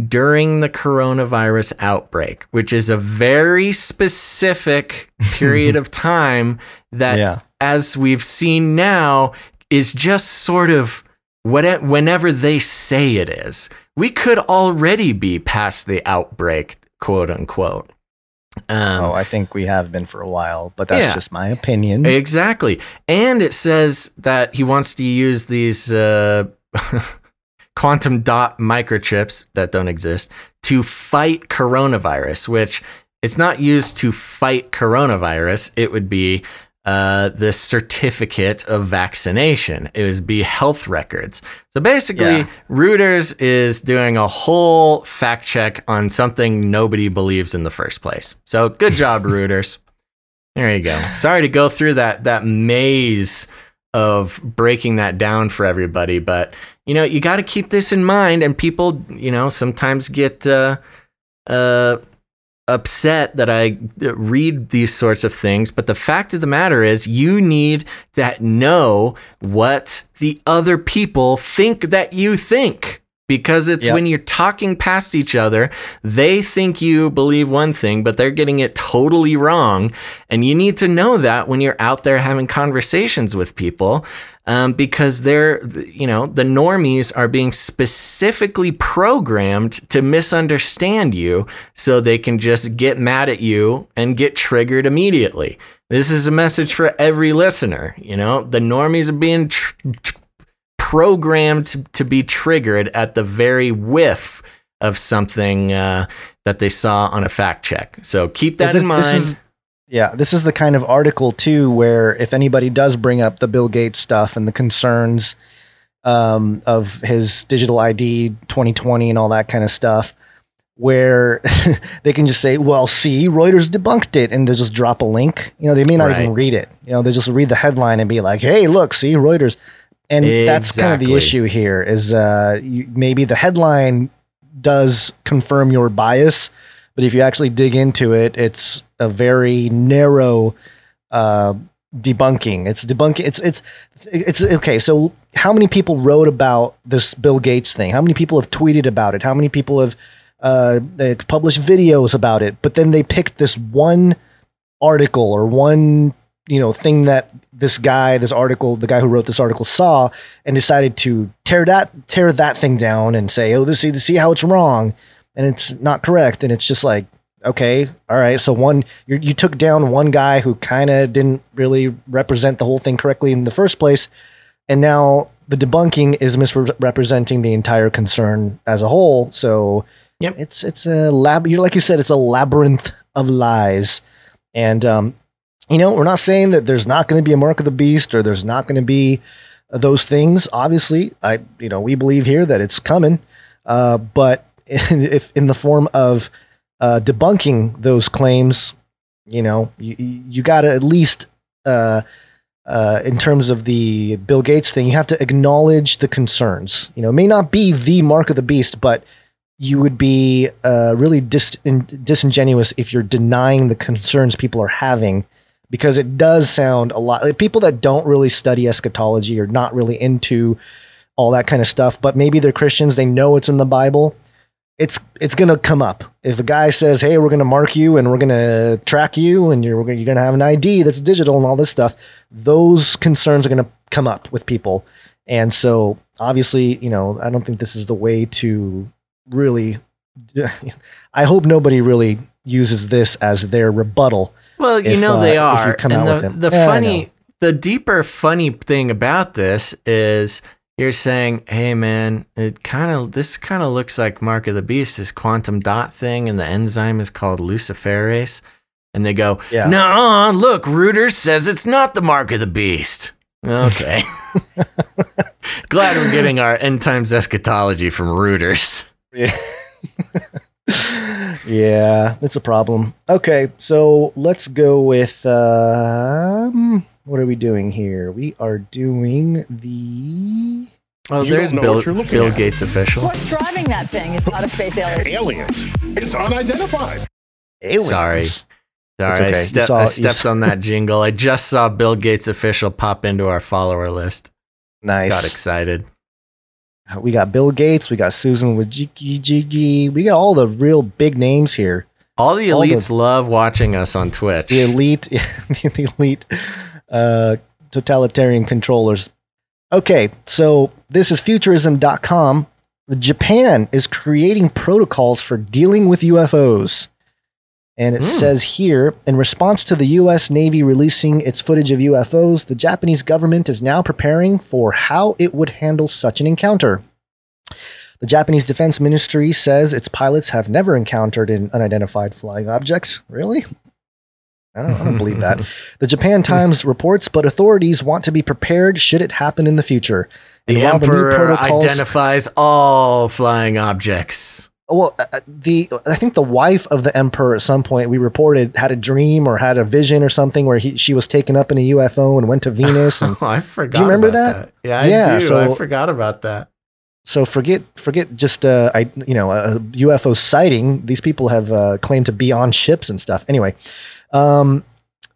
during the coronavirus outbreak, which is a very specific period of time that, Yeah. as we've seen now, is just sort of what whenever they say it is. We could already be past the outbreak, quote unquote. Um, oh, I think we have been for a while, but that's Yeah. just my opinion. Exactly. And it says that he wants to use these uh, quantum dot microchips that don't exist to fight coronavirus, which it's not used to fight coronavirus. It would be uh, the certificate of vaccination. It would be health records. So basically, Yeah. Reuters is doing a whole fact check on something nobody believes in the first place. So good job, Reuters. There you go. Sorry to go through that that maze of breaking that down for everybody, but you know you got to keep this in mind. And people, you know, sometimes get uh, uh, upset that I read these sorts of things. But the fact of the matter is, you need to know what the other people think that you think. Because it's Yep. when you're talking past each other, they think you believe one thing, but they're getting it totally wrong. And you need to know that when you're out there having conversations with people, um, because they're, you know, the normies are being specifically programmed to misunderstand you so they can just get mad at you and get triggered immediately. This is a message for every listener. You know, the normies are being tr- tr- programmed to, to be triggered at the very whiff of something uh, that they saw on a fact check. So keep that Well, in mind. this is- yeah, this is the kind of article too where if anybody does bring up the Bill Gates stuff and the concerns um, of his digital ID 2020 and all that kind of stuff, where they can just say, "Well, see, Reuters debunked it," and they just drop a link. You know, they may not even read it. You know, they just read the headline and be like, "Hey, look, see, Reuters." And that's kind of the issue here. Is uh, you, maybe the headline does confirm your bias, but if you actually dig into it, it's a very narrow uh, debunking. It's debunking. It's it's it's okay. So how many people wrote about this Bill Gates thing? How many people have tweeted about it? How many people have uh, published videos about it? But then they picked this one article or one you know thing that this guy, this article, the guy who wrote this article saw and decided to tear that tear that thing down and say, oh, this see see how it's wrong and it's not correct. And it's just like, okay, all right. So one, you you took down one guy who kind of didn't really represent the whole thing correctly in the first place, and now the debunking is misrepresenting the entire concern as a whole. So Yep. it's it's a lab. You're like you said, it's a labyrinth of lies, and um, you know, we're not saying that there's not going to be a mark of the beast or there's not going to be those things. Obviously, I you know we believe here that it's coming, uh, but if in the form of uh, debunking those claims, you know, you you got to at least. Uh, uh, in terms of the Bill Gates thing, you have to acknowledge the concerns. You know, it may not be the mark of the beast, but you would be uh, really dis- in- disingenuous if you're denying the concerns people are having because it does sound a lot like people that don't really study eschatology or not really into all that kind of stuff but maybe they're christians they know it's in the bible it's it's gonna come up. If a guy says hey we're gonna mark you and we're gonna track you and you're, you're gonna have an id that's digital and all this stuff those concerns are gonna come up with people. And so obviously you know i don't think this is the way to really i hope nobody really uses this as their rebuttal Well, you if, know uh, they are. and the, the Yeah, funny, the deeper funny thing about this is you're saying, "Hey, man, it kind of this kind of looks like Mark of the Beast, this quantum dot thing, and the enzyme is called luciferase." And they go, Yeah. "No, look, Reuters says it's not the Mark of the Beast." Okay, glad we're getting our end times eschatology from Reuters. Yeah. yeah, that's a problem. Okay, so let's go with um, what are we doing here? We are doing the Oh, You there's Bill, what you're looking Bill. Gates official. What's driving that thing? It's not a space alien. Aliens. It's unidentified. aliens. Sorry. Sorry, okay. I, You step- saw- I stepped on that jingle. I just saw Bill Gates official pop into our follower list. Nice. Got Nice. excited. We got Bill Gates. We got Susan Wojcicki. We got all the real big names here. All the All the- elites love watching us on Twitch. The elite, the elite uh, totalitarian controllers. Okay, so this is futurism.com. Japan is creating protocols for dealing with UFOs. And it Hmm. says here in response to the US Navy releasing its footage of UFOs, the Japanese government is now preparing for how it would handle such an encounter. The Japanese Defense Ministry says its pilots have never encountered an unidentified flying object. Really? I don't, I don't believe that. The Japan Times reports, but authorities want to be prepared should it happen in the future. the And new Emperor protocols- identifies all flying objects. Well uh, the i think the wife of the emperor at some point we reported had a dream or had a vision or something where he, she was taken up in a ufo and went to venus and Oh, I forgot. do you remember about that? Yeah, I Yeah, do. so- I forgot about that. so forget forget just uh i you know a ufo sighting these people have uh, claimed to be on ships and stuff anyway um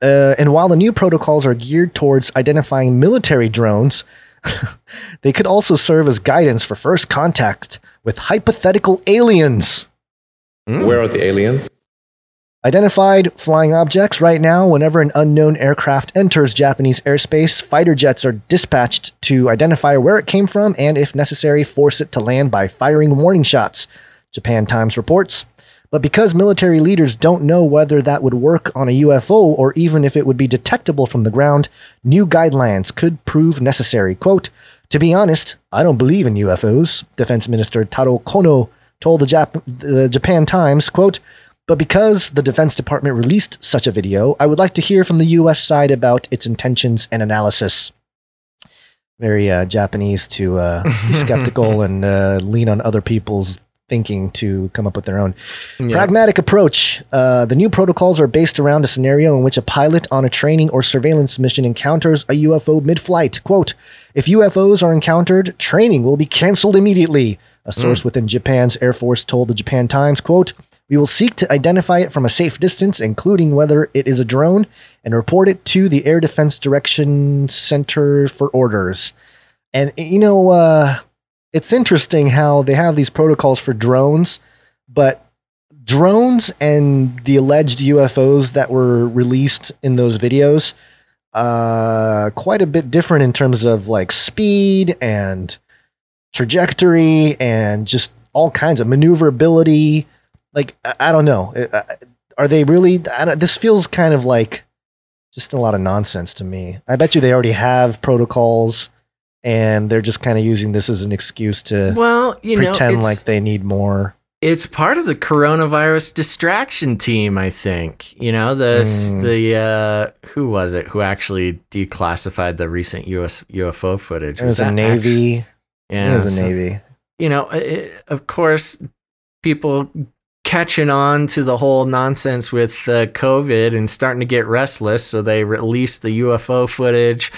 uh, and while the new protocols are geared towards identifying military drones they could also serve as guidance for first contact with hypothetical aliens hmm. Where are the aliens? Identified flying objects right now, whenever an unknown aircraft enters Japanese airspace, fighter jets are dispatched to identify where it came from and, if necessary, force it to land by firing warning shots, Japan Times reports. But because military leaders don't know whether that would work on a UFO or even if it would be detectable from the ground, new guidelines could prove necessary. Quote, to be honest, I don't believe in UFOs, Defense Minister Taro Kono told the, Jap- the Japan Times, quote, but because the Defense Department released such a video, I would like to hear from the US side about its intentions and analysis. Very uh, Japanese to uh, be skeptical and uh, lean on other people's thinking to come up with their own. Yeah. Pragmatic approach. Uh, the new protocols are based around a scenario in which a pilot on a training or surveillance mission encounters a UFO mid flight. Quote If UFOs are encountered, training will be canceled immediately. A source within Japan's Air Force told the Japan Times, quote, we will seek to identify it from a safe distance, including whether it is a drone, and report it to the Air Defense Direction Center for orders. And, you know, uh, it's interesting how they have these protocols for drones, but drones and the alleged UFOs that were released in those videos, uh, quite a bit different in terms of like speed and trajectory and just all kinds of maneuverability. Like, I, I don't know. Are they really? This feels kind of like just a lot of nonsense to me. I bet you they already have protocols and they're just kind of using this as an excuse to Well, you know, pretend it's- like they need more. It's part of the coronavirus distraction team, I think. You know, the Mm. the uh, who was it who actually declassified the recent US UFO footage? It was a that Navy. act- yeah, it was so- Navy. You know, it, of course, people catching on to the whole nonsense with uh, COVID and starting to get restless, so they released the UFO footage.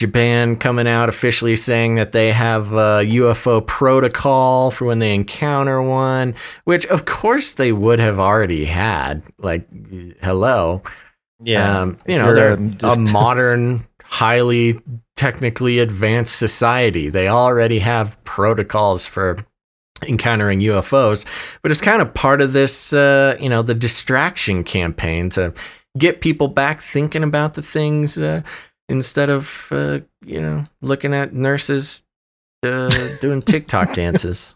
Japan coming out officially saying that they have a UFO protocol for when they encounter one, which of course they would have already had. Like, hello. Yeah. Um, you know, they're a just- modern, highly technically advanced society. They already have protocols for encountering UFOs, but it's kind of part of this, uh, you know, the distraction campaign to get people back thinking about the things uh, instead of, uh, you know, looking at nurses uh, doing TikTok dances.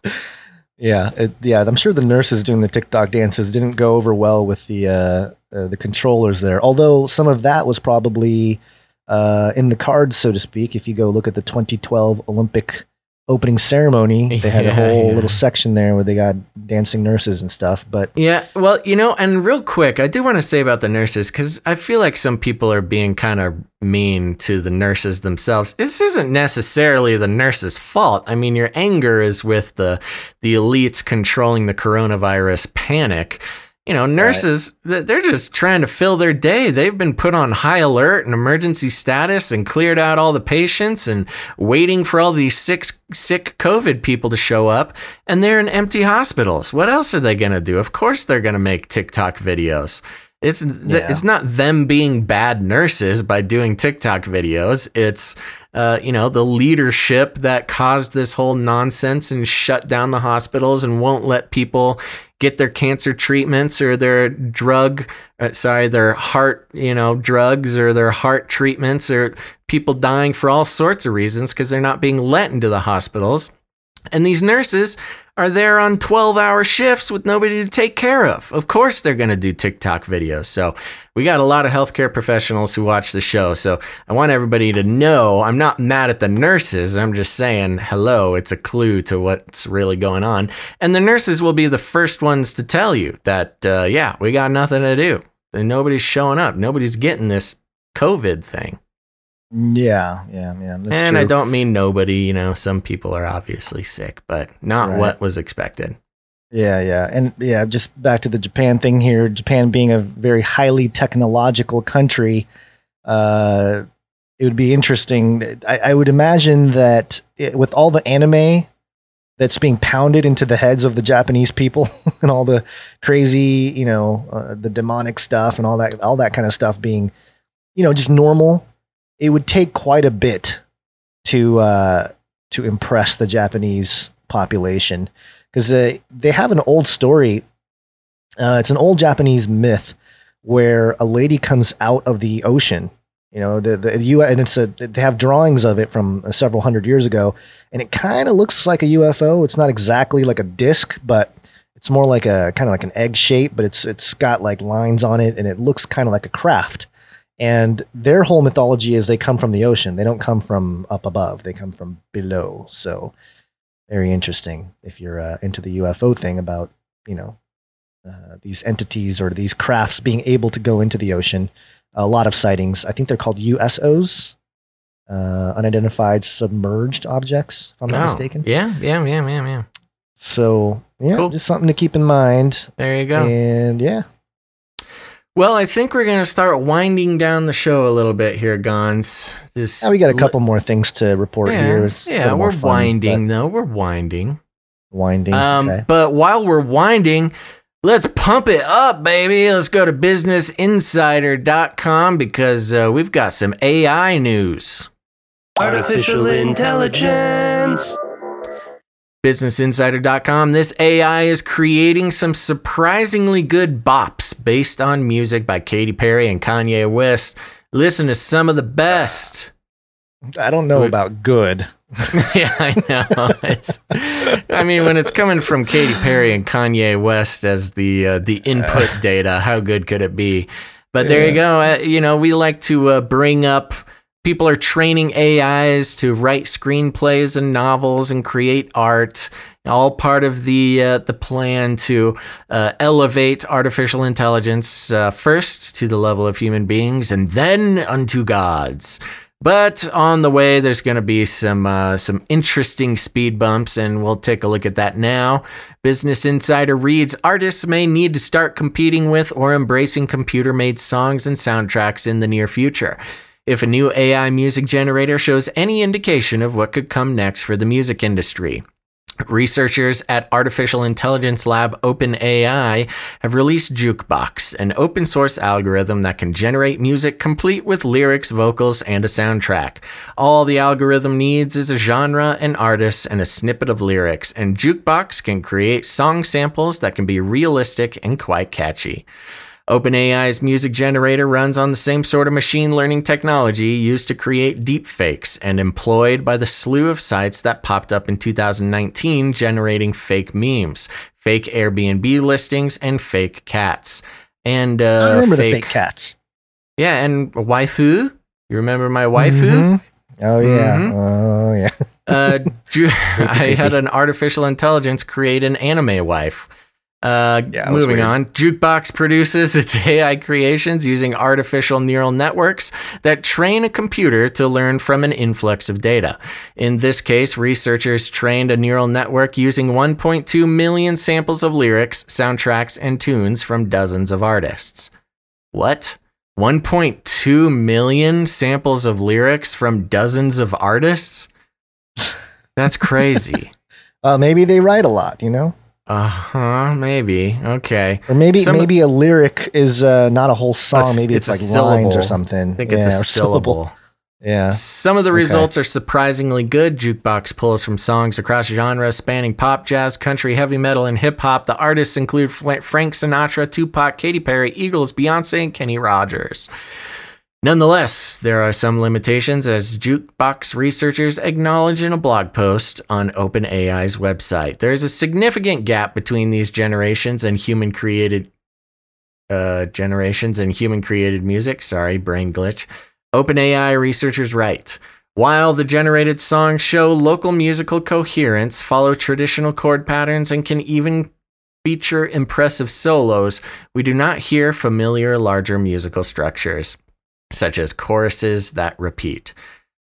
Yeah, it, yeah. I'm sure the nurses doing the TikTok dances didn't go over well with the uh, uh, the controllers there. Although some of that was probably uh, in the cards, so to speak. If you go look at the 2012 Olympic opening ceremony, they had a whole yeah. little section there where they got dancing nurses and stuff. But Yeah, well, you know, and real quick, I do want to say about the nurses because I feel like some people are being kind of mean to the nurses themselves. This isn't necessarily the nurses' fault. I mean, your anger is with the the elites controlling the coronavirus panic. You know, nurses, th- they're just trying to fill their day. They've been put on high alert and emergency status and cleared out all the patients and waiting for all these sick, sick COVID people to show up. And they're in empty hospitals. What else are they going to do? Of course, they're going to make TikTok videos. It's th- Yeah. it's not them being bad nurses by doing TikTok videos. It's uh, you know the leadership that caused this whole nonsense and shut down the hospitals and won't let people get their cancer treatments or their drug uh, sorry their heart you know drugs or their heart treatments or people dying for all sorts of reasons because they're not being let into the hospitals and these nurses are there on 12 hour shifts with nobody to take care of. Of course, they're going to do TikTok videos. So, we got a lot of healthcare professionals who watch the show. So, I want everybody to know I'm not mad at the nurses. I'm just saying, hello, it's a clue to what's really going on. And the nurses will be the first ones to tell you that, uh, yeah, we got nothing to do. And nobody's showing up. Nobody's getting this COVID thing. Yeah, yeah, yeah. And true. I don't mean nobody, you know, some people are obviously sick, but not Right. what was expected. Yeah, yeah. And yeah, just back to the Japan thing here. Japan being a very highly technological country, uh, it would be interesting. I, I would imagine that it, with all the anime that's being pounded into the heads of the Japanese people and all the crazy, you know, uh, the demonic stuff and all that, all that kind of stuff being, you know, just normal, it would take quite a bit to uh, to impress the Japanese population because uh, they have an old story. Uh, it's an old Japanese myth where a lady comes out of the ocean. You know, the the U and it's a they have drawings of it from uh, several hundred years ago, and it kind of looks like a UFO. It's not exactly like a disc, but it's more like a kind of like an egg shape, but it's it's got like lines on it, and it looks kind of like a craft. And their whole mythology is they come from the ocean. They don't come from up above. They come from below. So very interesting if you're uh, into the UFO thing about you know uh, these entities or these crafts being able to go into the ocean. A lot of sightings. I think they're called USOs, uh, unidentified submerged objects. If I'm not Oh, mistaken. Yeah, yeah, yeah, yeah, yeah. So yeah, Cool. just something to keep in mind. There you go. And yeah, Well, I think we're gonna start winding down the show a little bit here, Gonz. This now we got a li- couple more things to report yeah, here. It's yeah, we're fun, winding but- though. We're winding. Winding. Um, okay. but while we're winding, let's pump it up, baby. Let's go to businessinsider.com because uh, we've got some AI news. Artificial intelligence. businessinsider.com this ai is creating some surprisingly good bops based on music by Katy Perry and Kanye West. Listen to some of the best. I don't know about good. yeah i know. It's- i mean when it's coming from Katy Perry and Kanye West as the uh, the input data how good could it be? But there you go. Uh, you know we like to uh, bring up people are training AIs to write screenplays and novels and create art. All part of the uh, the plan to uh, elevate artificial intelligence uh, first to the level of human beings and then unto gods. But on the way, there's going to be some uh, some interesting speed bumps, and we'll take a look at that now. Business Insider reads: Artists may need to start competing with or embracing computer-made songs and soundtracks in the near future. If a new AI music generator shows any indication of what could come next for the music industry. Researchers at artificial intelligence lab OpenAI have released Jukebox, an open source algorithm that can generate music complete with lyrics, vocals, and a soundtrack. All the algorithm needs is a genre, an artist, and a snippet of lyrics, and Jukebox can create song samples that can be realistic and quite catchy. OpenAI's music generator runs on the same sort of machine learning technology used to create deepfakes and employed by the slew of sites that popped up in 2019 generating fake memes, fake Airbnb listings, and fake cats. And uh, I remember fake, the fake cats. Yeah, and waifu. You remember my waifu? Mhm. Oh yeah. Mhm. Oh yeah. uh, I had an artificial intelligence create an anime wife. Uh, Yeah, moving on, Jukebox produces its AI creations using artificial neural networks that train a computer to learn from an influx of data. In this case, researchers trained a neural network using 1.2 million samples of lyrics, soundtracks, and tunes from dozens of artists. What? 1.2 million samples of lyrics from dozens of artists? That's crazy. Uh, maybe they write a lot, you know, Uh huh. Maybe. Okay. or maybe Some- maybe a lyric is uh, not a whole song. s- maybe it's, it's like lines syllable. or something. I think it's a Yeah, or syllable. Yeah. Some of the results are surprisingly good. Jukebox pulls from songs across genres spanning pop, jazz, country, heavy metal, and hip hop. The artists include Frank Sinatra, Tupac, Katy Perry, Eagles, Beyonce, and Kenny Rogers. Nonetheless, there are some limitations, as Jukebox researchers acknowledge in a blog post on OpenAI's website. There is a significant gap between these generations and human created uh, generations and human created music. Sorry, brain glitch. OpenAI researchers write While the generated songs show local musical coherence, follow traditional chord patterns, and can even feature impressive solos, we do not hear familiar larger musical structures, such as choruses that repeat.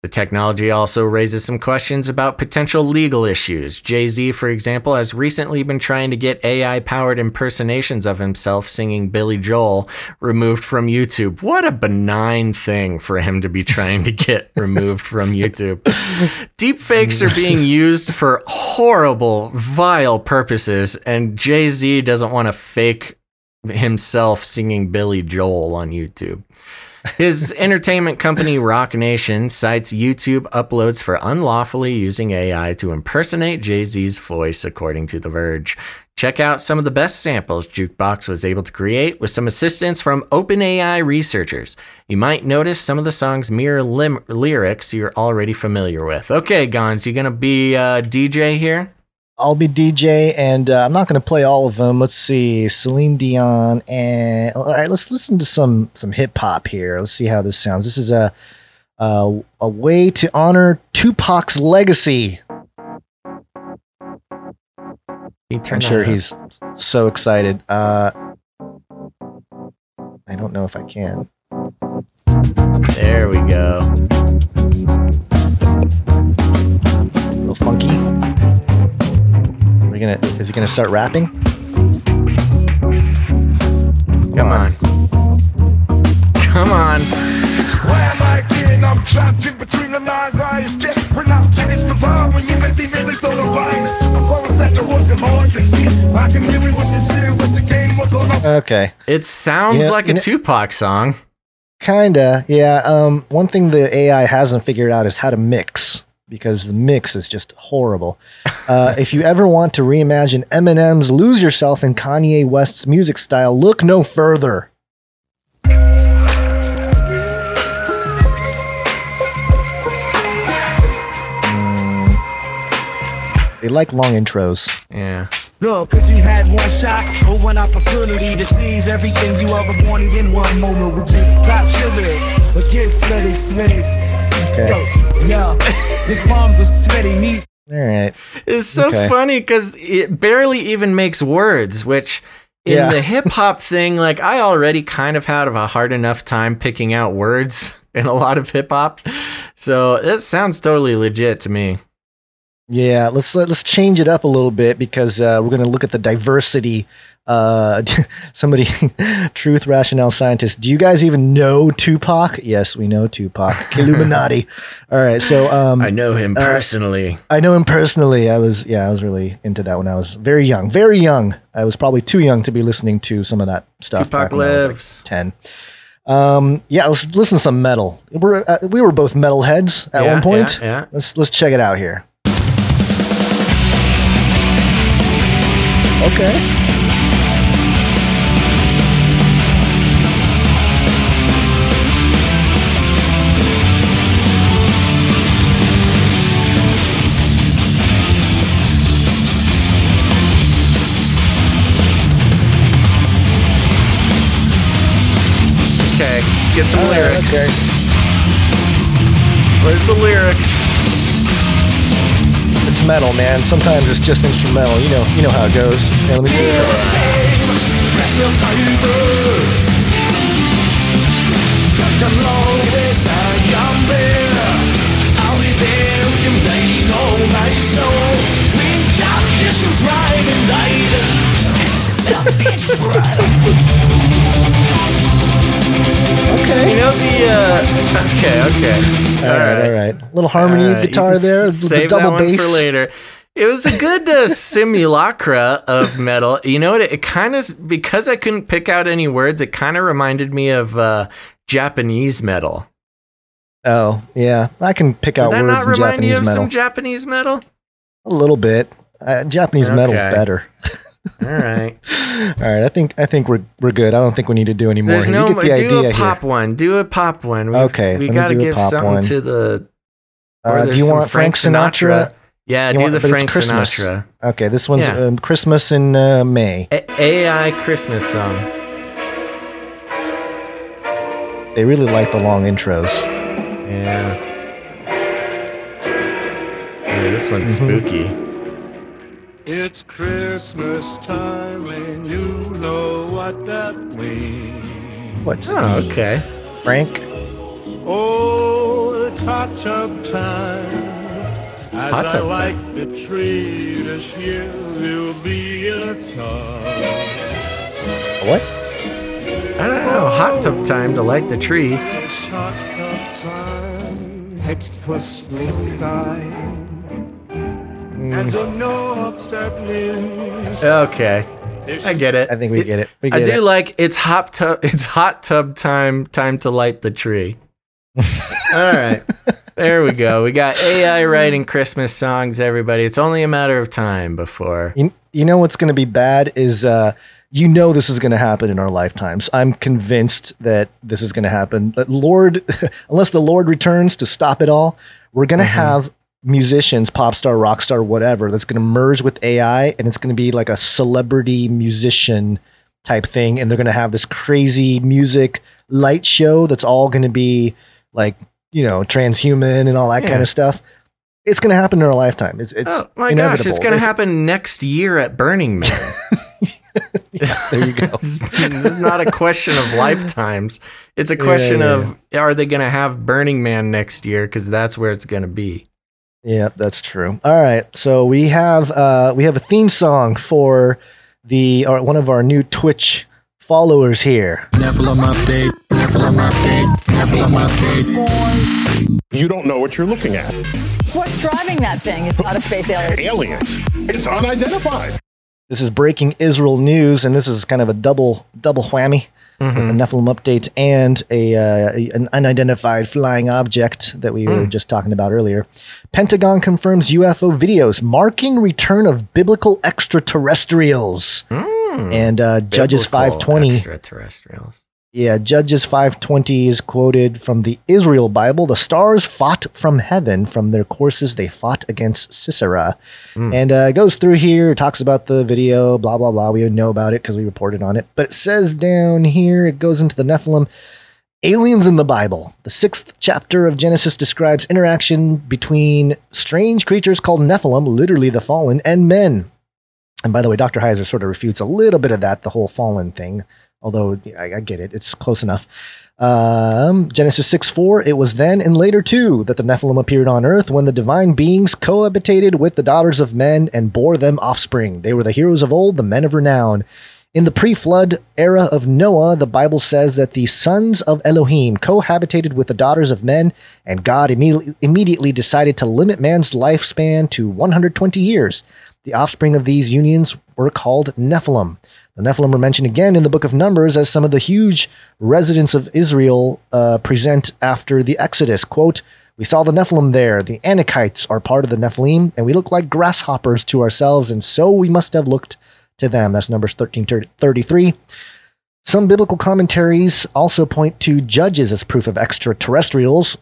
The technology also raises some questions about potential legal issues. Jay Z, for example, has recently been trying to get AI powered impersonations of himself singing Billy Joel removed from YouTube. What a benign thing for him to be trying to get removed from YouTube. Deepfakes are being used for horrible, vile purposes, and Jay Z doesn't want to fake himself singing Billy Joel on YouTube. His entertainment company, Roc Nation, cites YouTube uploads for unlawfully using AI to impersonate Jay Z's voice, according to The Verge. Check out some of the best samples Jukebox was able to create with some assistance from OpenAI researchers. You might notice some of the song's mere lim- lyrics you're already familiar with. Okay, Gonz, you gonna be uh, DJ here? I'll be DJ, and uh, I'm not going to play all of them. Let's see, Celine Dion, and all right, let's listen to some some hip hop here. Let's see how this sounds. This is a a, a way to honor Tupac's legacy. I'm sure he's so excited. Uh, I don't know if I can. There we go. A little funky. We're gonna. Is he gonna start rapping? Come on. Come on. Why am I kidding? I'm trapped in between the lines. I escape. When I'm finished, the vibe when you make me really throw the line. I'm going set the horse and hard to see. I can really was sincere. What's the game? What's going on? Okay. It sounds Yeah, like a know- Tupac song. Kinda, yeah. Um, one thing the AI hasn't figured out is how to mix because the mix is just horrible. Uh, if you ever want to reimagine Eminem's "Lose Yourself" in Kanye West's music style, look no further. Mm. They like long intros. Yeah. Look, cause you had one shot or one opportunity to seize everything you ever wanted in one moment. We just got sugar, but get sweaty, sweaty. Okay. Yeah, this palm was sweaty, knees. All right. It's so Okay. funny because it barely even makes words, which in Yeah. the hip hop thing, like I already kind of had a hard enough time picking out words in a lot of hip hop. So it sounds totally legit to me. Yeah, let's let's change it up a little bit because uh, we're going to look at the diversity. Uh, somebody, truth rationale scientist. Do you guys even know Tupac? Yes, we know Tupac. Illuminati. All right, so um, I know him uh, personally. I know him personally. I was yeah, I was really into that when I was very young, very young. I was probably too young to be listening to some of that stuff. Tupac back when I was, like, lives. ten. Um, yeah, let's listen to some metal. We're uh, we were both metalheads at Yeah, one point. yeah, yeah. Let's let's check it out here. Okay. Okay, let's get some All right, lyrics. okay. Where's the lyrics? It's metal, man. Sometimes it's just instrumental. You know, you know how it goes. Yeah, let me see. If Okay. You know the. Uh, okay, okay. all right, all right. Little harmony All right, you guitar can there. s- The Save double that one bass. for later. It was a good uh, simulacra of metal. You know what? It, it kind of because I couldn't pick out any words. It kind of reminded me of uh, Japanese metal. Oh, yeah. I can pick out Did that words not in remind Japanese you of metal. some Japanese metal? a little bit. Uh, Japanese metal's Okay. better. All right. All right, I think I think we're we're good. I don't think we need to do any more. There's here. no you get the do a pop here. one. Do a pop one. We've- Okay, we got to give something one. to the. Uh, do you want Frank Sinatra? Yeah, You do want- the Frank. Sinatra. Okay, this one's Yeah. um, Christmas in uh, May. A- AI Christmas song. They really like the long intros. Yeah. This one's Mhm. spooky. It's Christmas time and you know what that means. What's Oh, okay. Frank? Oh, it's hot tub time. As Hot I tub light time. the tree this year, you'll be in a tub. What? I don't know. Hot tub time to light the tree. It's hot tub time. It's Christmas time. And so no upset. Okay. I get it. I think we It- get it. We I do it. like it's hot tub. It's hot tub time. Time to light the tree. All right, there we go. We got AI writing Christmas songs. Everybody, it's only a matter of time before. You, you know what's going to be bad is uh, you know this is going to happen in our lifetimes. I'm convinced that this is going to happen. That Lord, unless the Lord returns to stop it all, we're going to Mm-hmm. have musicians, pop star, rock star, whatever, that's going to merge with AI, and it's going to be like a celebrity musician type thing, and they're going to have this crazy music light show that's all going to be like you know transhuman and all that kind of stuff. It's going to happen in our lifetime. It's, it's Oh my inevitable. gosh, it's going to happen next year at Burning Man. There you go. this is not a question of lifetimes. It's a question yeah, of are they going to have Burning Man next year? Because that's where it's going to be. Yeah, that's true. All right, so we have uh, we have a theme song for the or one of our new Twitch followers here. Nephilim update. Nephilim update. Nephilim update. You don't know what you're looking at. What's driving that thing? It's not a space alien. Aliens. It's unidentified. This is breaking Israel news, and this is kind of a double double whammy with the Nephilim update and a uh, an unidentified flying object that we were just talking about earlier. Pentagon confirms UFO videos marking return of biblical extraterrestrials. And uh, Judges 520 extraterrestrials. Yeah, Judges 520 is quoted from the Israel Bible. The stars fought from heaven. From their courses, they fought against Sisera. And uh, it goes through here, talks about the video, blah, blah, blah. We know about it because we reported on it. But it says down here, it goes into the Nephilim. Aliens in the Bible. The sixth chapter of Genesis describes interaction between strange creatures called Nephilim, literally the fallen, and men. And by the way, Dr. Heiser sort of refutes a little bit of that, the whole fallen thing. Although I, I get it, it's close enough. Um, Genesis 6 4, it was then and later too that the Nephilim appeared on earth when the divine beings cohabitated with the daughters of men and bore them offspring. They were the heroes of old, the men of renown. In the pre flood era of Noah, the Bible says that the sons of Elohim cohabitated with the daughters of men, and God immediately, immediately decided to limit man's lifespan to 120 years. The offspring of these unions were called Nephilim. The Nephilim are mentioned again in the book of Numbers as some of the huge residents of Israel uh, present after the Exodus. Quote, We saw the Nephilim there. The Anakites are part of the Nephilim, and we look like grasshoppers to ourselves, and so we must have looked to them. That's Numbers 1333. Some biblical commentaries also point to judges as proof of extraterrestrials.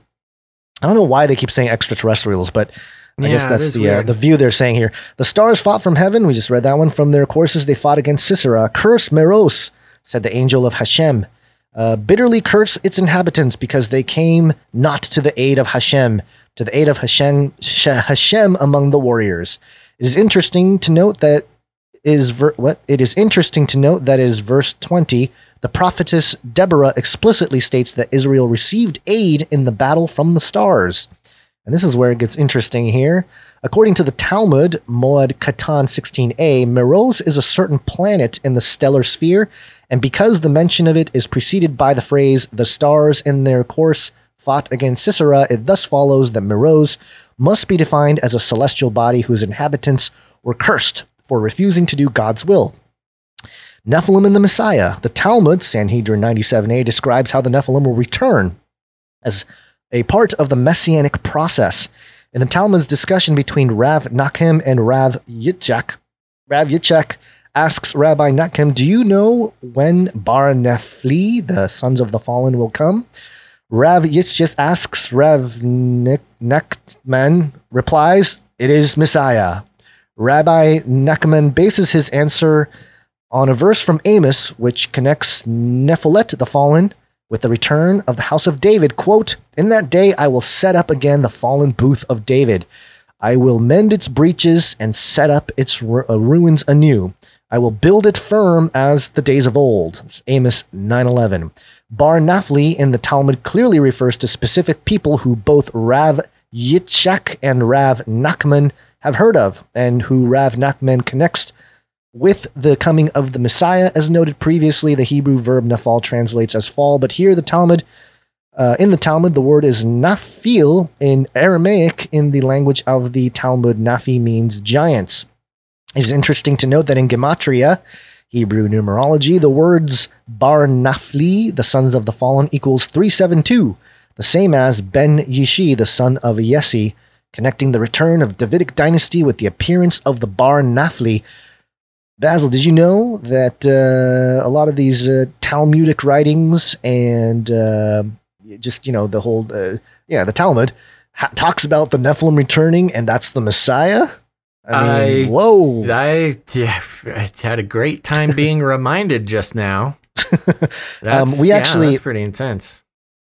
I don't know why they keep saying extraterrestrials, but I guess that's the uh, the view they're saying here. The stars fought from heaven. We just read that one from their courses. They fought against Sisera. Curse Meroz, said the angel of Hashem. Uh, bitterly curse its inhabitants because they came not to the aid of Hashem, to the aid of Hashem, Hashem among the warriors. It is interesting to note that is ver- what it is interesting to note that is verse 20 the prophetess deborah explicitly states that israel received aid in the battle from the stars and this is where it gets interesting here according to the talmud moed katan 16a meroz is a certain planet in the stellar sphere and because the mention of it is preceded by the phrase the stars in their course fought against sisera it thus follows that meroz must be defined as a celestial body whose inhabitants were cursed for refusing to do God's will. Nephilim and the Messiah. The Talmud, Sanhedrin 97a, describes how the Nephilim will return as a part of the messianic process. In the Talmud's discussion between Rav Nachem and Rav Yitzchak, Rav Yitzchak asks Rabbi Nachem, Do you know when Bar Nephli, the sons of the fallen, will come? Rav Yitzchak asks Rav Nachman, replies, It is Messiah. Rabbi Nachman bases his answer on a verse from Amos, which connects Nephilet, the fallen, with the return of the house of David. Quote, In that day I will set up again the fallen booth of David. I will mend its breaches and set up its uh, ruins anew. I will build it firm as the days of old. It's Amos 9:11. Bar Nafli in the Talmud clearly refers to specific people who both Rav Yitzchak and Rav Nachman have heard of, and who Rav Nachman connects with the coming of the Messiah. As noted previously, the Hebrew verb nafal translates as fall, but here the Talmud, uh, in the Talmud, the word is nafil in Aramaic. In the language of the Talmud, nafi means giants. It is interesting to note that in Gematria, Hebrew numerology, the words Bar Nafli, the sons of the fallen, equals 372, the same as Ben Yishi, the son of Yesi, connecting the return of Davidic dynasty with the appearance of the Bar Nafli. Basil, did you know that uh, a lot of these uh, Talmudic writings and uh, just, you know, the whole, uh, yeah, the Talmud ha- talks about the Nephilim returning and that's the Messiah? I mean, I- whoa. I, yeah, I had a great time being reminded just now. That's, we yeah, actually- that's pretty intense.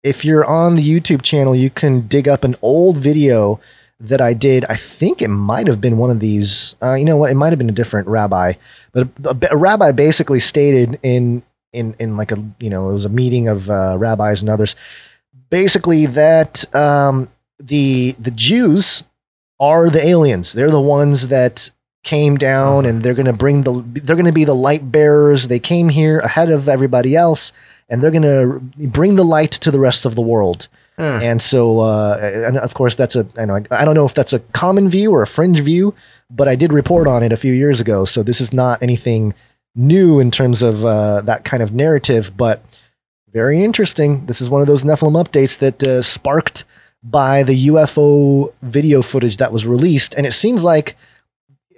if you're on the YouTube channel, you can dig up an old video that I did. I think it might have been one of these. Uh, you know what? It might have been a different rabbi, but a, a rabbi basically stated in in in like a you know it was a meeting of uh, rabbis and others, basically that um, the the Jews are the aliens. They're the ones that came down and they're going to bring the they're going to be the light bearers. They came here ahead of everybody else and they're going to bring the light to the rest of the world. And so, uh, and of course, that's a I know I don't know if that's a common view or a fringe view, but I did report on it a few years ago. So this is not anything new in terms of uh, that kind of narrative, but very interesting. This is one of those Nephilim updates that uh, sparked by the UFO video footage that was released, and it seems like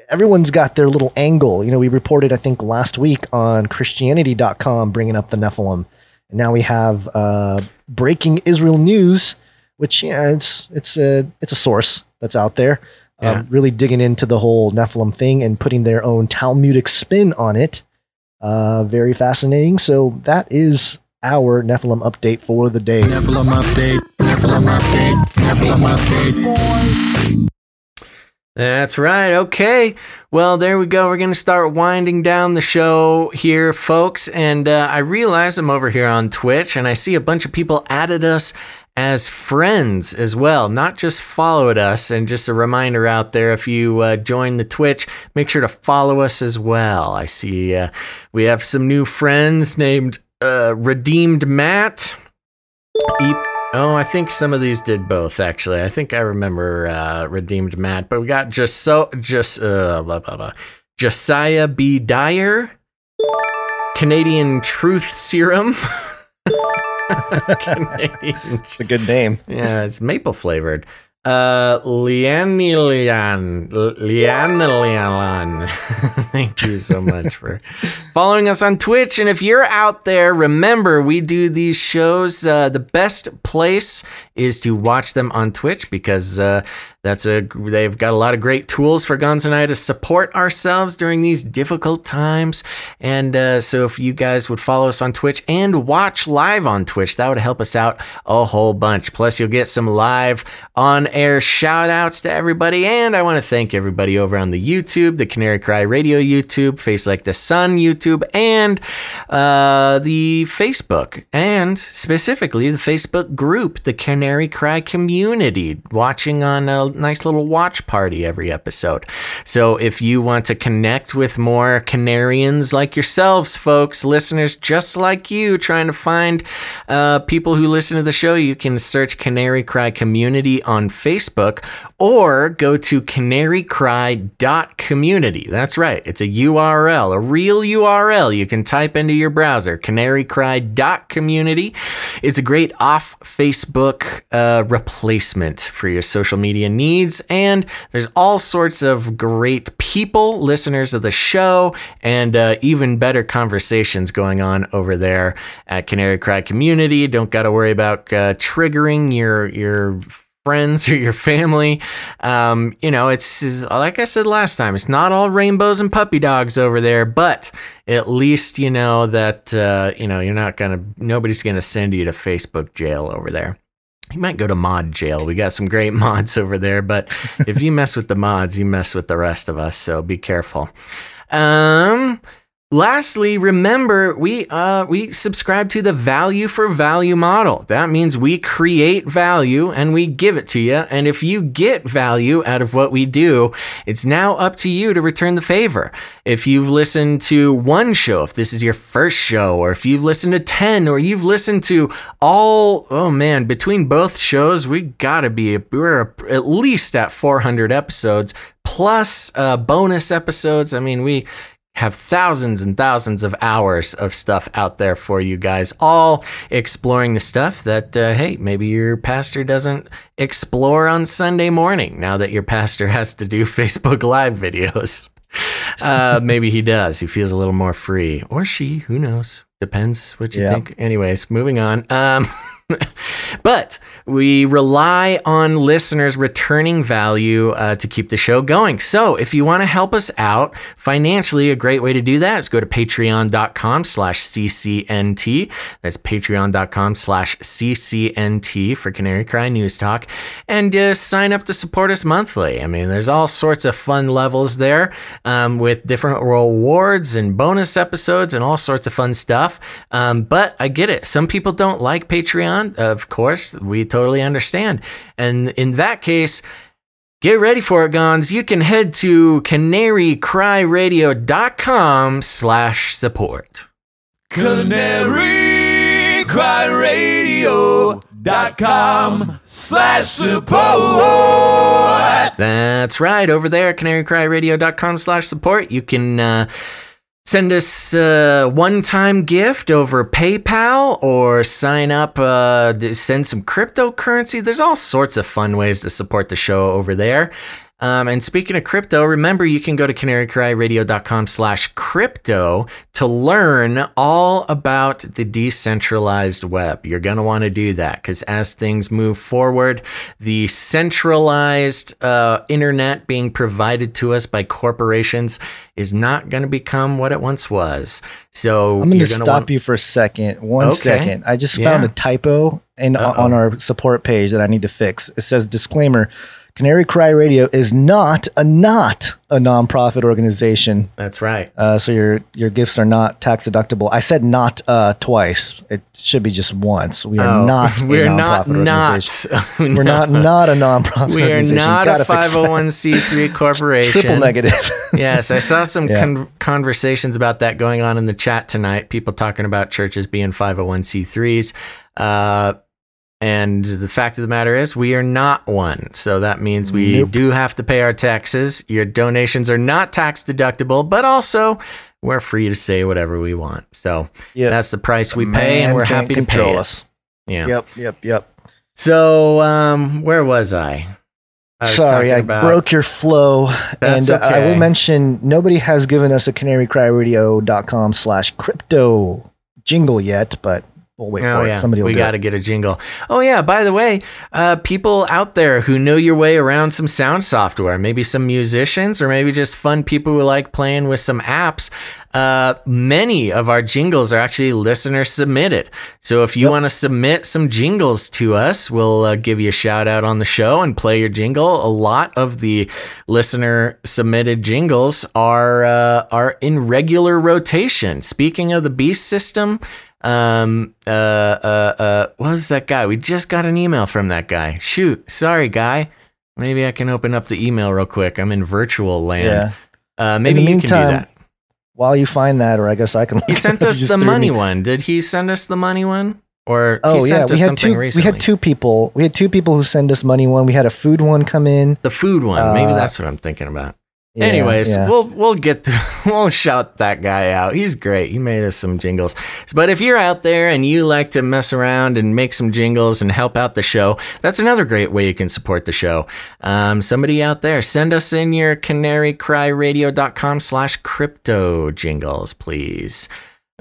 everyone's got their little angle. You know, we reported I think last week on Christianity.com bringing up the Nephilim. And now we have uh, breaking Israel news, which yeah, it's it's a it's a source that's out there, Yeah. um, really digging into the whole Nephilim thing and putting their own Talmudic spin on it. Uh, very fascinating. So that is our Nephilim update for the day. Nephilim update. Nephilim update. Nephilim update. That's right. Okay. Well, there we go. We're going to start winding down the show here, folks. And uh, I realize I'm over here on Twitch and I see a bunch of people added us as friends as well, not just followed us. And just a reminder out there if you uh, join the Twitch, make sure to follow us as well. I see uh, we have some new friends named uh, Redeemed Matt. Oh, I think some of these did both actually. I think I remember uh, Redeemed Matt, but we got just so just uh, blah, blah, blah. Josiah B. Dyer, Canadian Truth Serum. Canadian. it's a good name. Yeah, it's maple flavored. Uh, Lianilian, Lianilian. Thank you so much for following us on Twitch. And if you're out there, remember we do these shows. Uh, the best place is to watch them on Twitch because uh, that's a they've got a lot of great tools for Gonz and I to support ourselves during these difficult times. And uh, so if you guys would follow us on Twitch and watch live on Twitch, that would help us out a whole bunch. Plus, you'll get some live on air shout outs to everybody. And I want to thank everybody over on the YouTube, the Canary Cry Radio YouTube, Face Like the Sun YouTube, and uh, the Facebook, and specifically the Facebook group, the Canary Cry Community, watching on a nice little watch party every episode. So if you want to connect with more Canarians like yourselves, folks, listeners just like you, trying to find uh, people who listen to the show, you can search Canary Cry Community on Facebook or go to canarycry.community. That's right. It's a URL, a real URL you can type into your browser, canarycry.community. It's a great off Facebook uh, replacement for your social media needs. And there's all sorts of great people, listeners of the show, and uh, even better conversations going on over there at Canary Cry Community. Don't got to worry about uh, triggering your your friends or your family. Um, you know, it's like I said last time, it's not all rainbows and puppy dogs over there, but at least you know that uh, you know you're not gonna nobody's gonna send you to Facebook jail over there. You might go to mod jail. We got some great mods over there, but if you mess with the mods, you mess with the rest of us. So be careful. Um, Lastly, remember we uh, we subscribe to the value for value model. That means we create value and we give it to you. And if you get value out of what we do, it's now up to you to return the favor. If you've listened to one show, if this is your first show, or if you've listened to 10, or you've listened to all, oh man, between both shows, we gotta be, we're at least at 400 episodes plus uh, bonus episodes. I mean, we have thousands and thousands of hours of stuff out there for you guys, all exploring the stuff that, uh, hey, maybe your pastor doesn't explore on Sunday morning now that your pastor has to do Facebook Live videos. Uh, maybe he does. He feels a little more free. Or she, who knows? Depends what you yeah. think. Anyways, moving on. Um, but we rely on listeners returning value uh, to keep the show going. So if you want to help us out financially, a great way to do that is go to patreon.com slash CCNT. That's patreon.com slash CCNT for Canary Cry News Talk. And uh, sign up to support us monthly. I mean, there's all sorts of fun levels there um, with different rewards and bonus episodes and all sorts of fun stuff. Um, but I get it. Some people don't like Patreon of course, we totally understand. And in that case, get ready for it, Gonz. You can head to canarycryradio.com slash support. canarycryradio.com slash support. That's right. Over there, canarycryradio.com slash support. You can... Uh, send us a one-time gift over PayPal or sign up, uh, send some cryptocurrency. There's all sorts of fun ways to support the show over there. Um, and speaking of crypto, remember you can go to canarycryradio.com slash crypto to learn all about the decentralized web. You're going to want to do that because as things move forward, the centralized uh, internet being provided to us by corporations is not going to become what it once was. So I'm going to stop want- you for a second. One okay. second. I just yeah. found a typo in Uh-oh. on our support page that I need to fix. It says disclaimer: Canary Cry Radio is not a not a nonprofit organization. That's right. Uh, so your your gifts are not tax deductible. I said not uh, twice. It should be just once. We are Oh, not. A we're not nonprofit not. We're not not a nonprofit. Organization. We are not a Gotta fix 501c3 corporation. Triple negative. yes, I saw some Yeah. con- conversations about that going on in the chat tonight. People talking about churches being 501c3s. Uh, and the fact of the matter is, we are not one. So that means we Nope. do have to pay our taxes. Your donations are not tax deductible, but also we're free to say whatever we want. So Yep. that's the price we The pay, and we're happy to pay it. Yeah. Yep. Yep. Yep. So, um, where was I? I was Sorry, I about- broke your flow. That's and uh, I will mention nobody has given us a canarycryradio.com slash crypto jingle yet, but we'll wait Oh for yeah, it. Somebody will we got to get a jingle. Oh yeah, by the way, uh, people out there who know your way around some sound software, maybe some musicians, or maybe just fun people who like playing with some apps. Uh, many of our jingles are actually listener submitted. So if you want to submit some jingles to us, we'll uh, give you a shout out on the show and play your jingle. A lot of the listener submitted jingles are uh, are in regular rotation. Speaking of the Beast system, um, uh, uh, uh, what was that guy? We just got an email from that guy. Shoot, sorry, guy. Maybe I can open up the email real quick. I'm in virtual land. Yeah. Uh, In maybe the you can meantime, do that. While you find that, or I guess I can. He sent us the money me- one. Did he send us the money one? Or he Oh yeah, sent we had two. recently? We had two people. We had two people who send us money. One, we had a food one come in. The food one. Maybe Uh, that's what I'm thinking about. Yeah, Anyways, yeah. we'll we'll get to, we'll shout that guy out. He's great. He made us some jingles. But if you're out there and you like to mess around and make some jingles and help out the show, that's another great way you can support the show. Um, somebody out there, send us in your canarycryradio.com slash crypto jingles, please.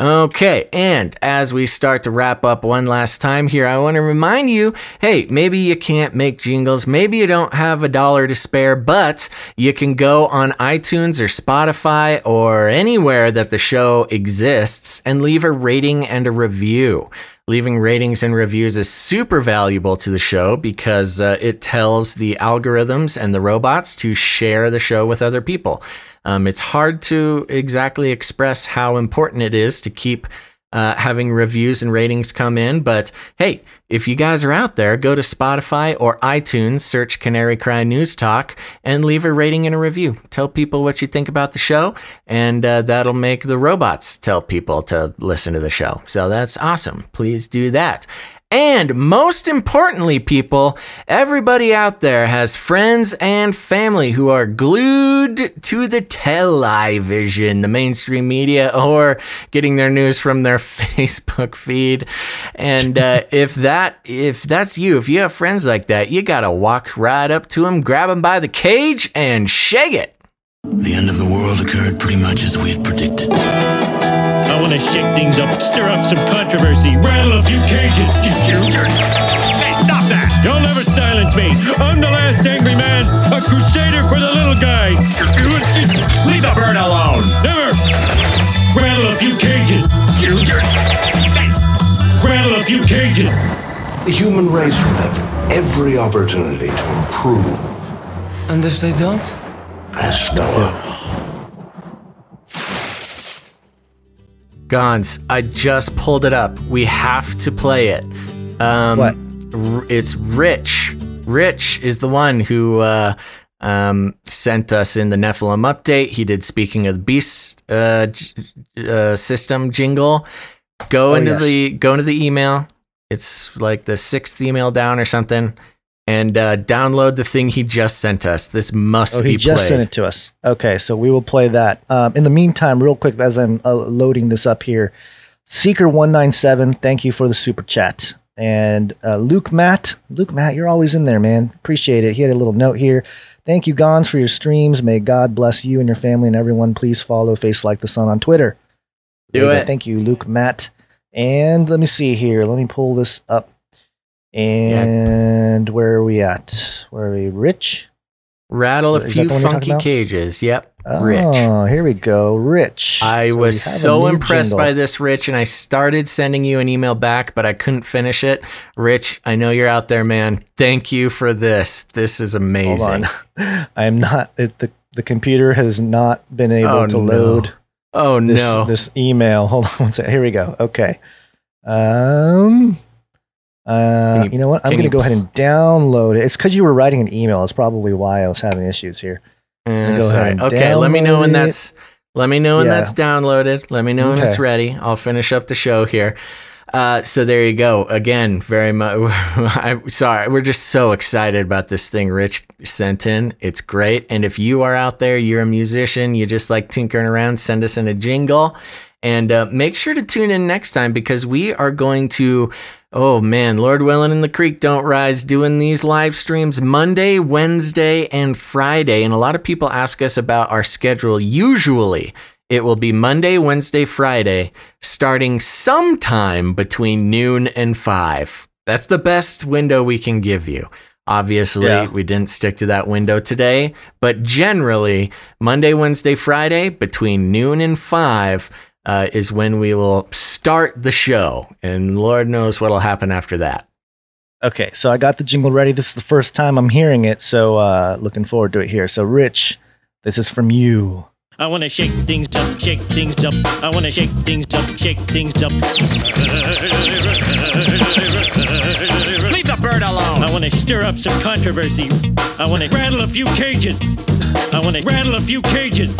Okay, and as we start to wrap up one last time here, I want to remind you hey, maybe you can't make jingles, maybe you don't have a dollar to spare, but you can go on iTunes or Spotify or anywhere that the show exists and leave a rating and a review. Leaving ratings and reviews is super valuable to the show because uh, it tells the algorithms and the robots to share the show with other people. Um, it's hard to exactly express how important it is to keep uh, having reviews and ratings come in. But hey, if you guys are out there, go to Spotify or iTunes, search Canary Cry News Talk, and leave a rating and a review. Tell people what you think about the show, and uh, that'll make the robots tell people to listen to the show. So that's awesome. Please do that. And most importantly, people, everybody out there has friends and family who are glued to the television, the mainstream media, or getting their news from their Facebook feed. And uh, if that if that's you, if you have friends like that, you gotta walk right up to them, grab them by the cage, and shake it. The end of the world occurred pretty much as we had predicted. I want to shake things up, stir up some controversy, rattle a few cages. Hey, stop that! Don't ever silence me. I'm the last angry man, a crusader for the little guy. Leave the bird alone. Never. Rattle a few cages. Rattle a few cages. The human race will have every opportunity to improve. And if they don't? Ask Noah. Gonz, I just pulled it up. We have to play it. Um, What? r- It's Rich. Rich is the one who uh, um, sent us in the Nephilim update. He did Speaking of the Beast uh, j- uh, system jingle. Go Oh, into yes. the go into the email. It's like the sixth email down or something, and uh, download the thing he just sent us. This must Oh, be he just played. sent it to us. Okay, so we will play that. Um, in the meantime, real quick, as I'm uh, loading this up here, Seeker197, thank you for the super chat. And uh, Luke Matt, Luke Matt, you're always in there, man. Appreciate it. He had a little note here. Thank you, Gonz, for your streams. May God bless you and your family and everyone. Please follow Face Like the Sun on Twitter. Do go. it. Thank you, Luke Matt. And let me see here. Let me pull this up. And where are we at? Where are we? Rich? Rattle a Is few the one you're talking funky cages. Yep. Oh, Rich. here we go. Rich. I So was we have a so impressed jingle. by this, Rich, and I started sending you an email back, but I couldn't finish it. Rich, I know you're out there, man. Thank you for this. This is amazing. I am not. It, the the computer has not been able Oh, to no. load Oh this no. this email. Hold on one second. Here we go. Okay. Um. Uh, you, you- know what? I'm going to go ahead and download it. It's because you were writing an email. That's probably why I was having issues here. Uh, go sorry. ahead Okay, let me know when that's let me know when Yeah. that's downloaded. Let me know when it's ready. I'll finish up the show here. Uh, so there you go. Again, very much. I'm sorry. We're just so excited about this thing Rich sent in. It's great. And if you are out there, you're a musician, you just like tinkering around, send us in a jingle. And uh, make sure to tune in next time because we are going to, oh man, Lord willing and the creek don't rise, doing these live streams Monday, Wednesday, and Friday. And a lot of people ask us about our schedule. Usually, it will be Monday, Wednesday, Friday, starting sometime between noon and five. That's the best window we can give you. Obviously, Yeah. we didn't stick to that window today, but generally, Monday, Wednesday, Friday, between noon and five uh, is when we will start the show. And Lord knows what'll happen after that. Okay, so I got the jingle ready. This is the first time I'm hearing it, so uh, looking forward to it here. So, Rich, this is from you. I wanna shake things up, shake things up. I wanna shake things up, shake things up. Leave the bird alone. I wanna stir up some controversy. I wanna rattle a few cages. I wanna rattle a few cages.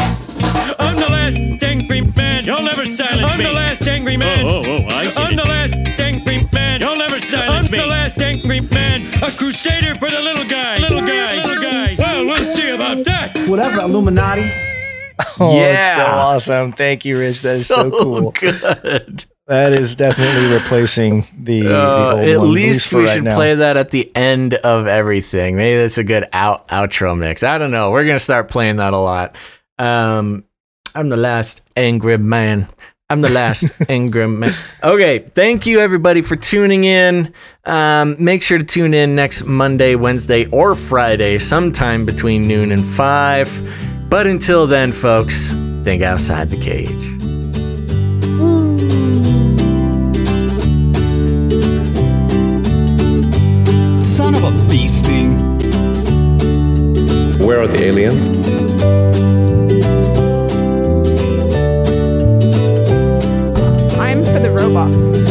I'm the last angry man. You'll never silence I'm me. the last angry man. Oh, oh, oh, I get I'm the last angry man. You'll never silence me. I'm the last angry man. A crusader for the little guy. Little guy. Little guy. Well, we'll see about that. Whatever, Illuminati. Oh, Yeah. it's so awesome. Thank you, Rich. That is so, cool. good. That is definitely replacing the, the Uh, old at one, least we right should now. play that at the end of everything. Maybe that's a good out outro mix. I don't know. We're gonna start playing that a lot. Um, I'm the last angry man. I'm the last angry man. Okay, thank you everybody for tuning in. Um, make sure to tune in next Monday, Wednesday, or Friday, sometime between noon and five. But until then, folks, think outside the cage. Where are the aliens? I'm for the robots.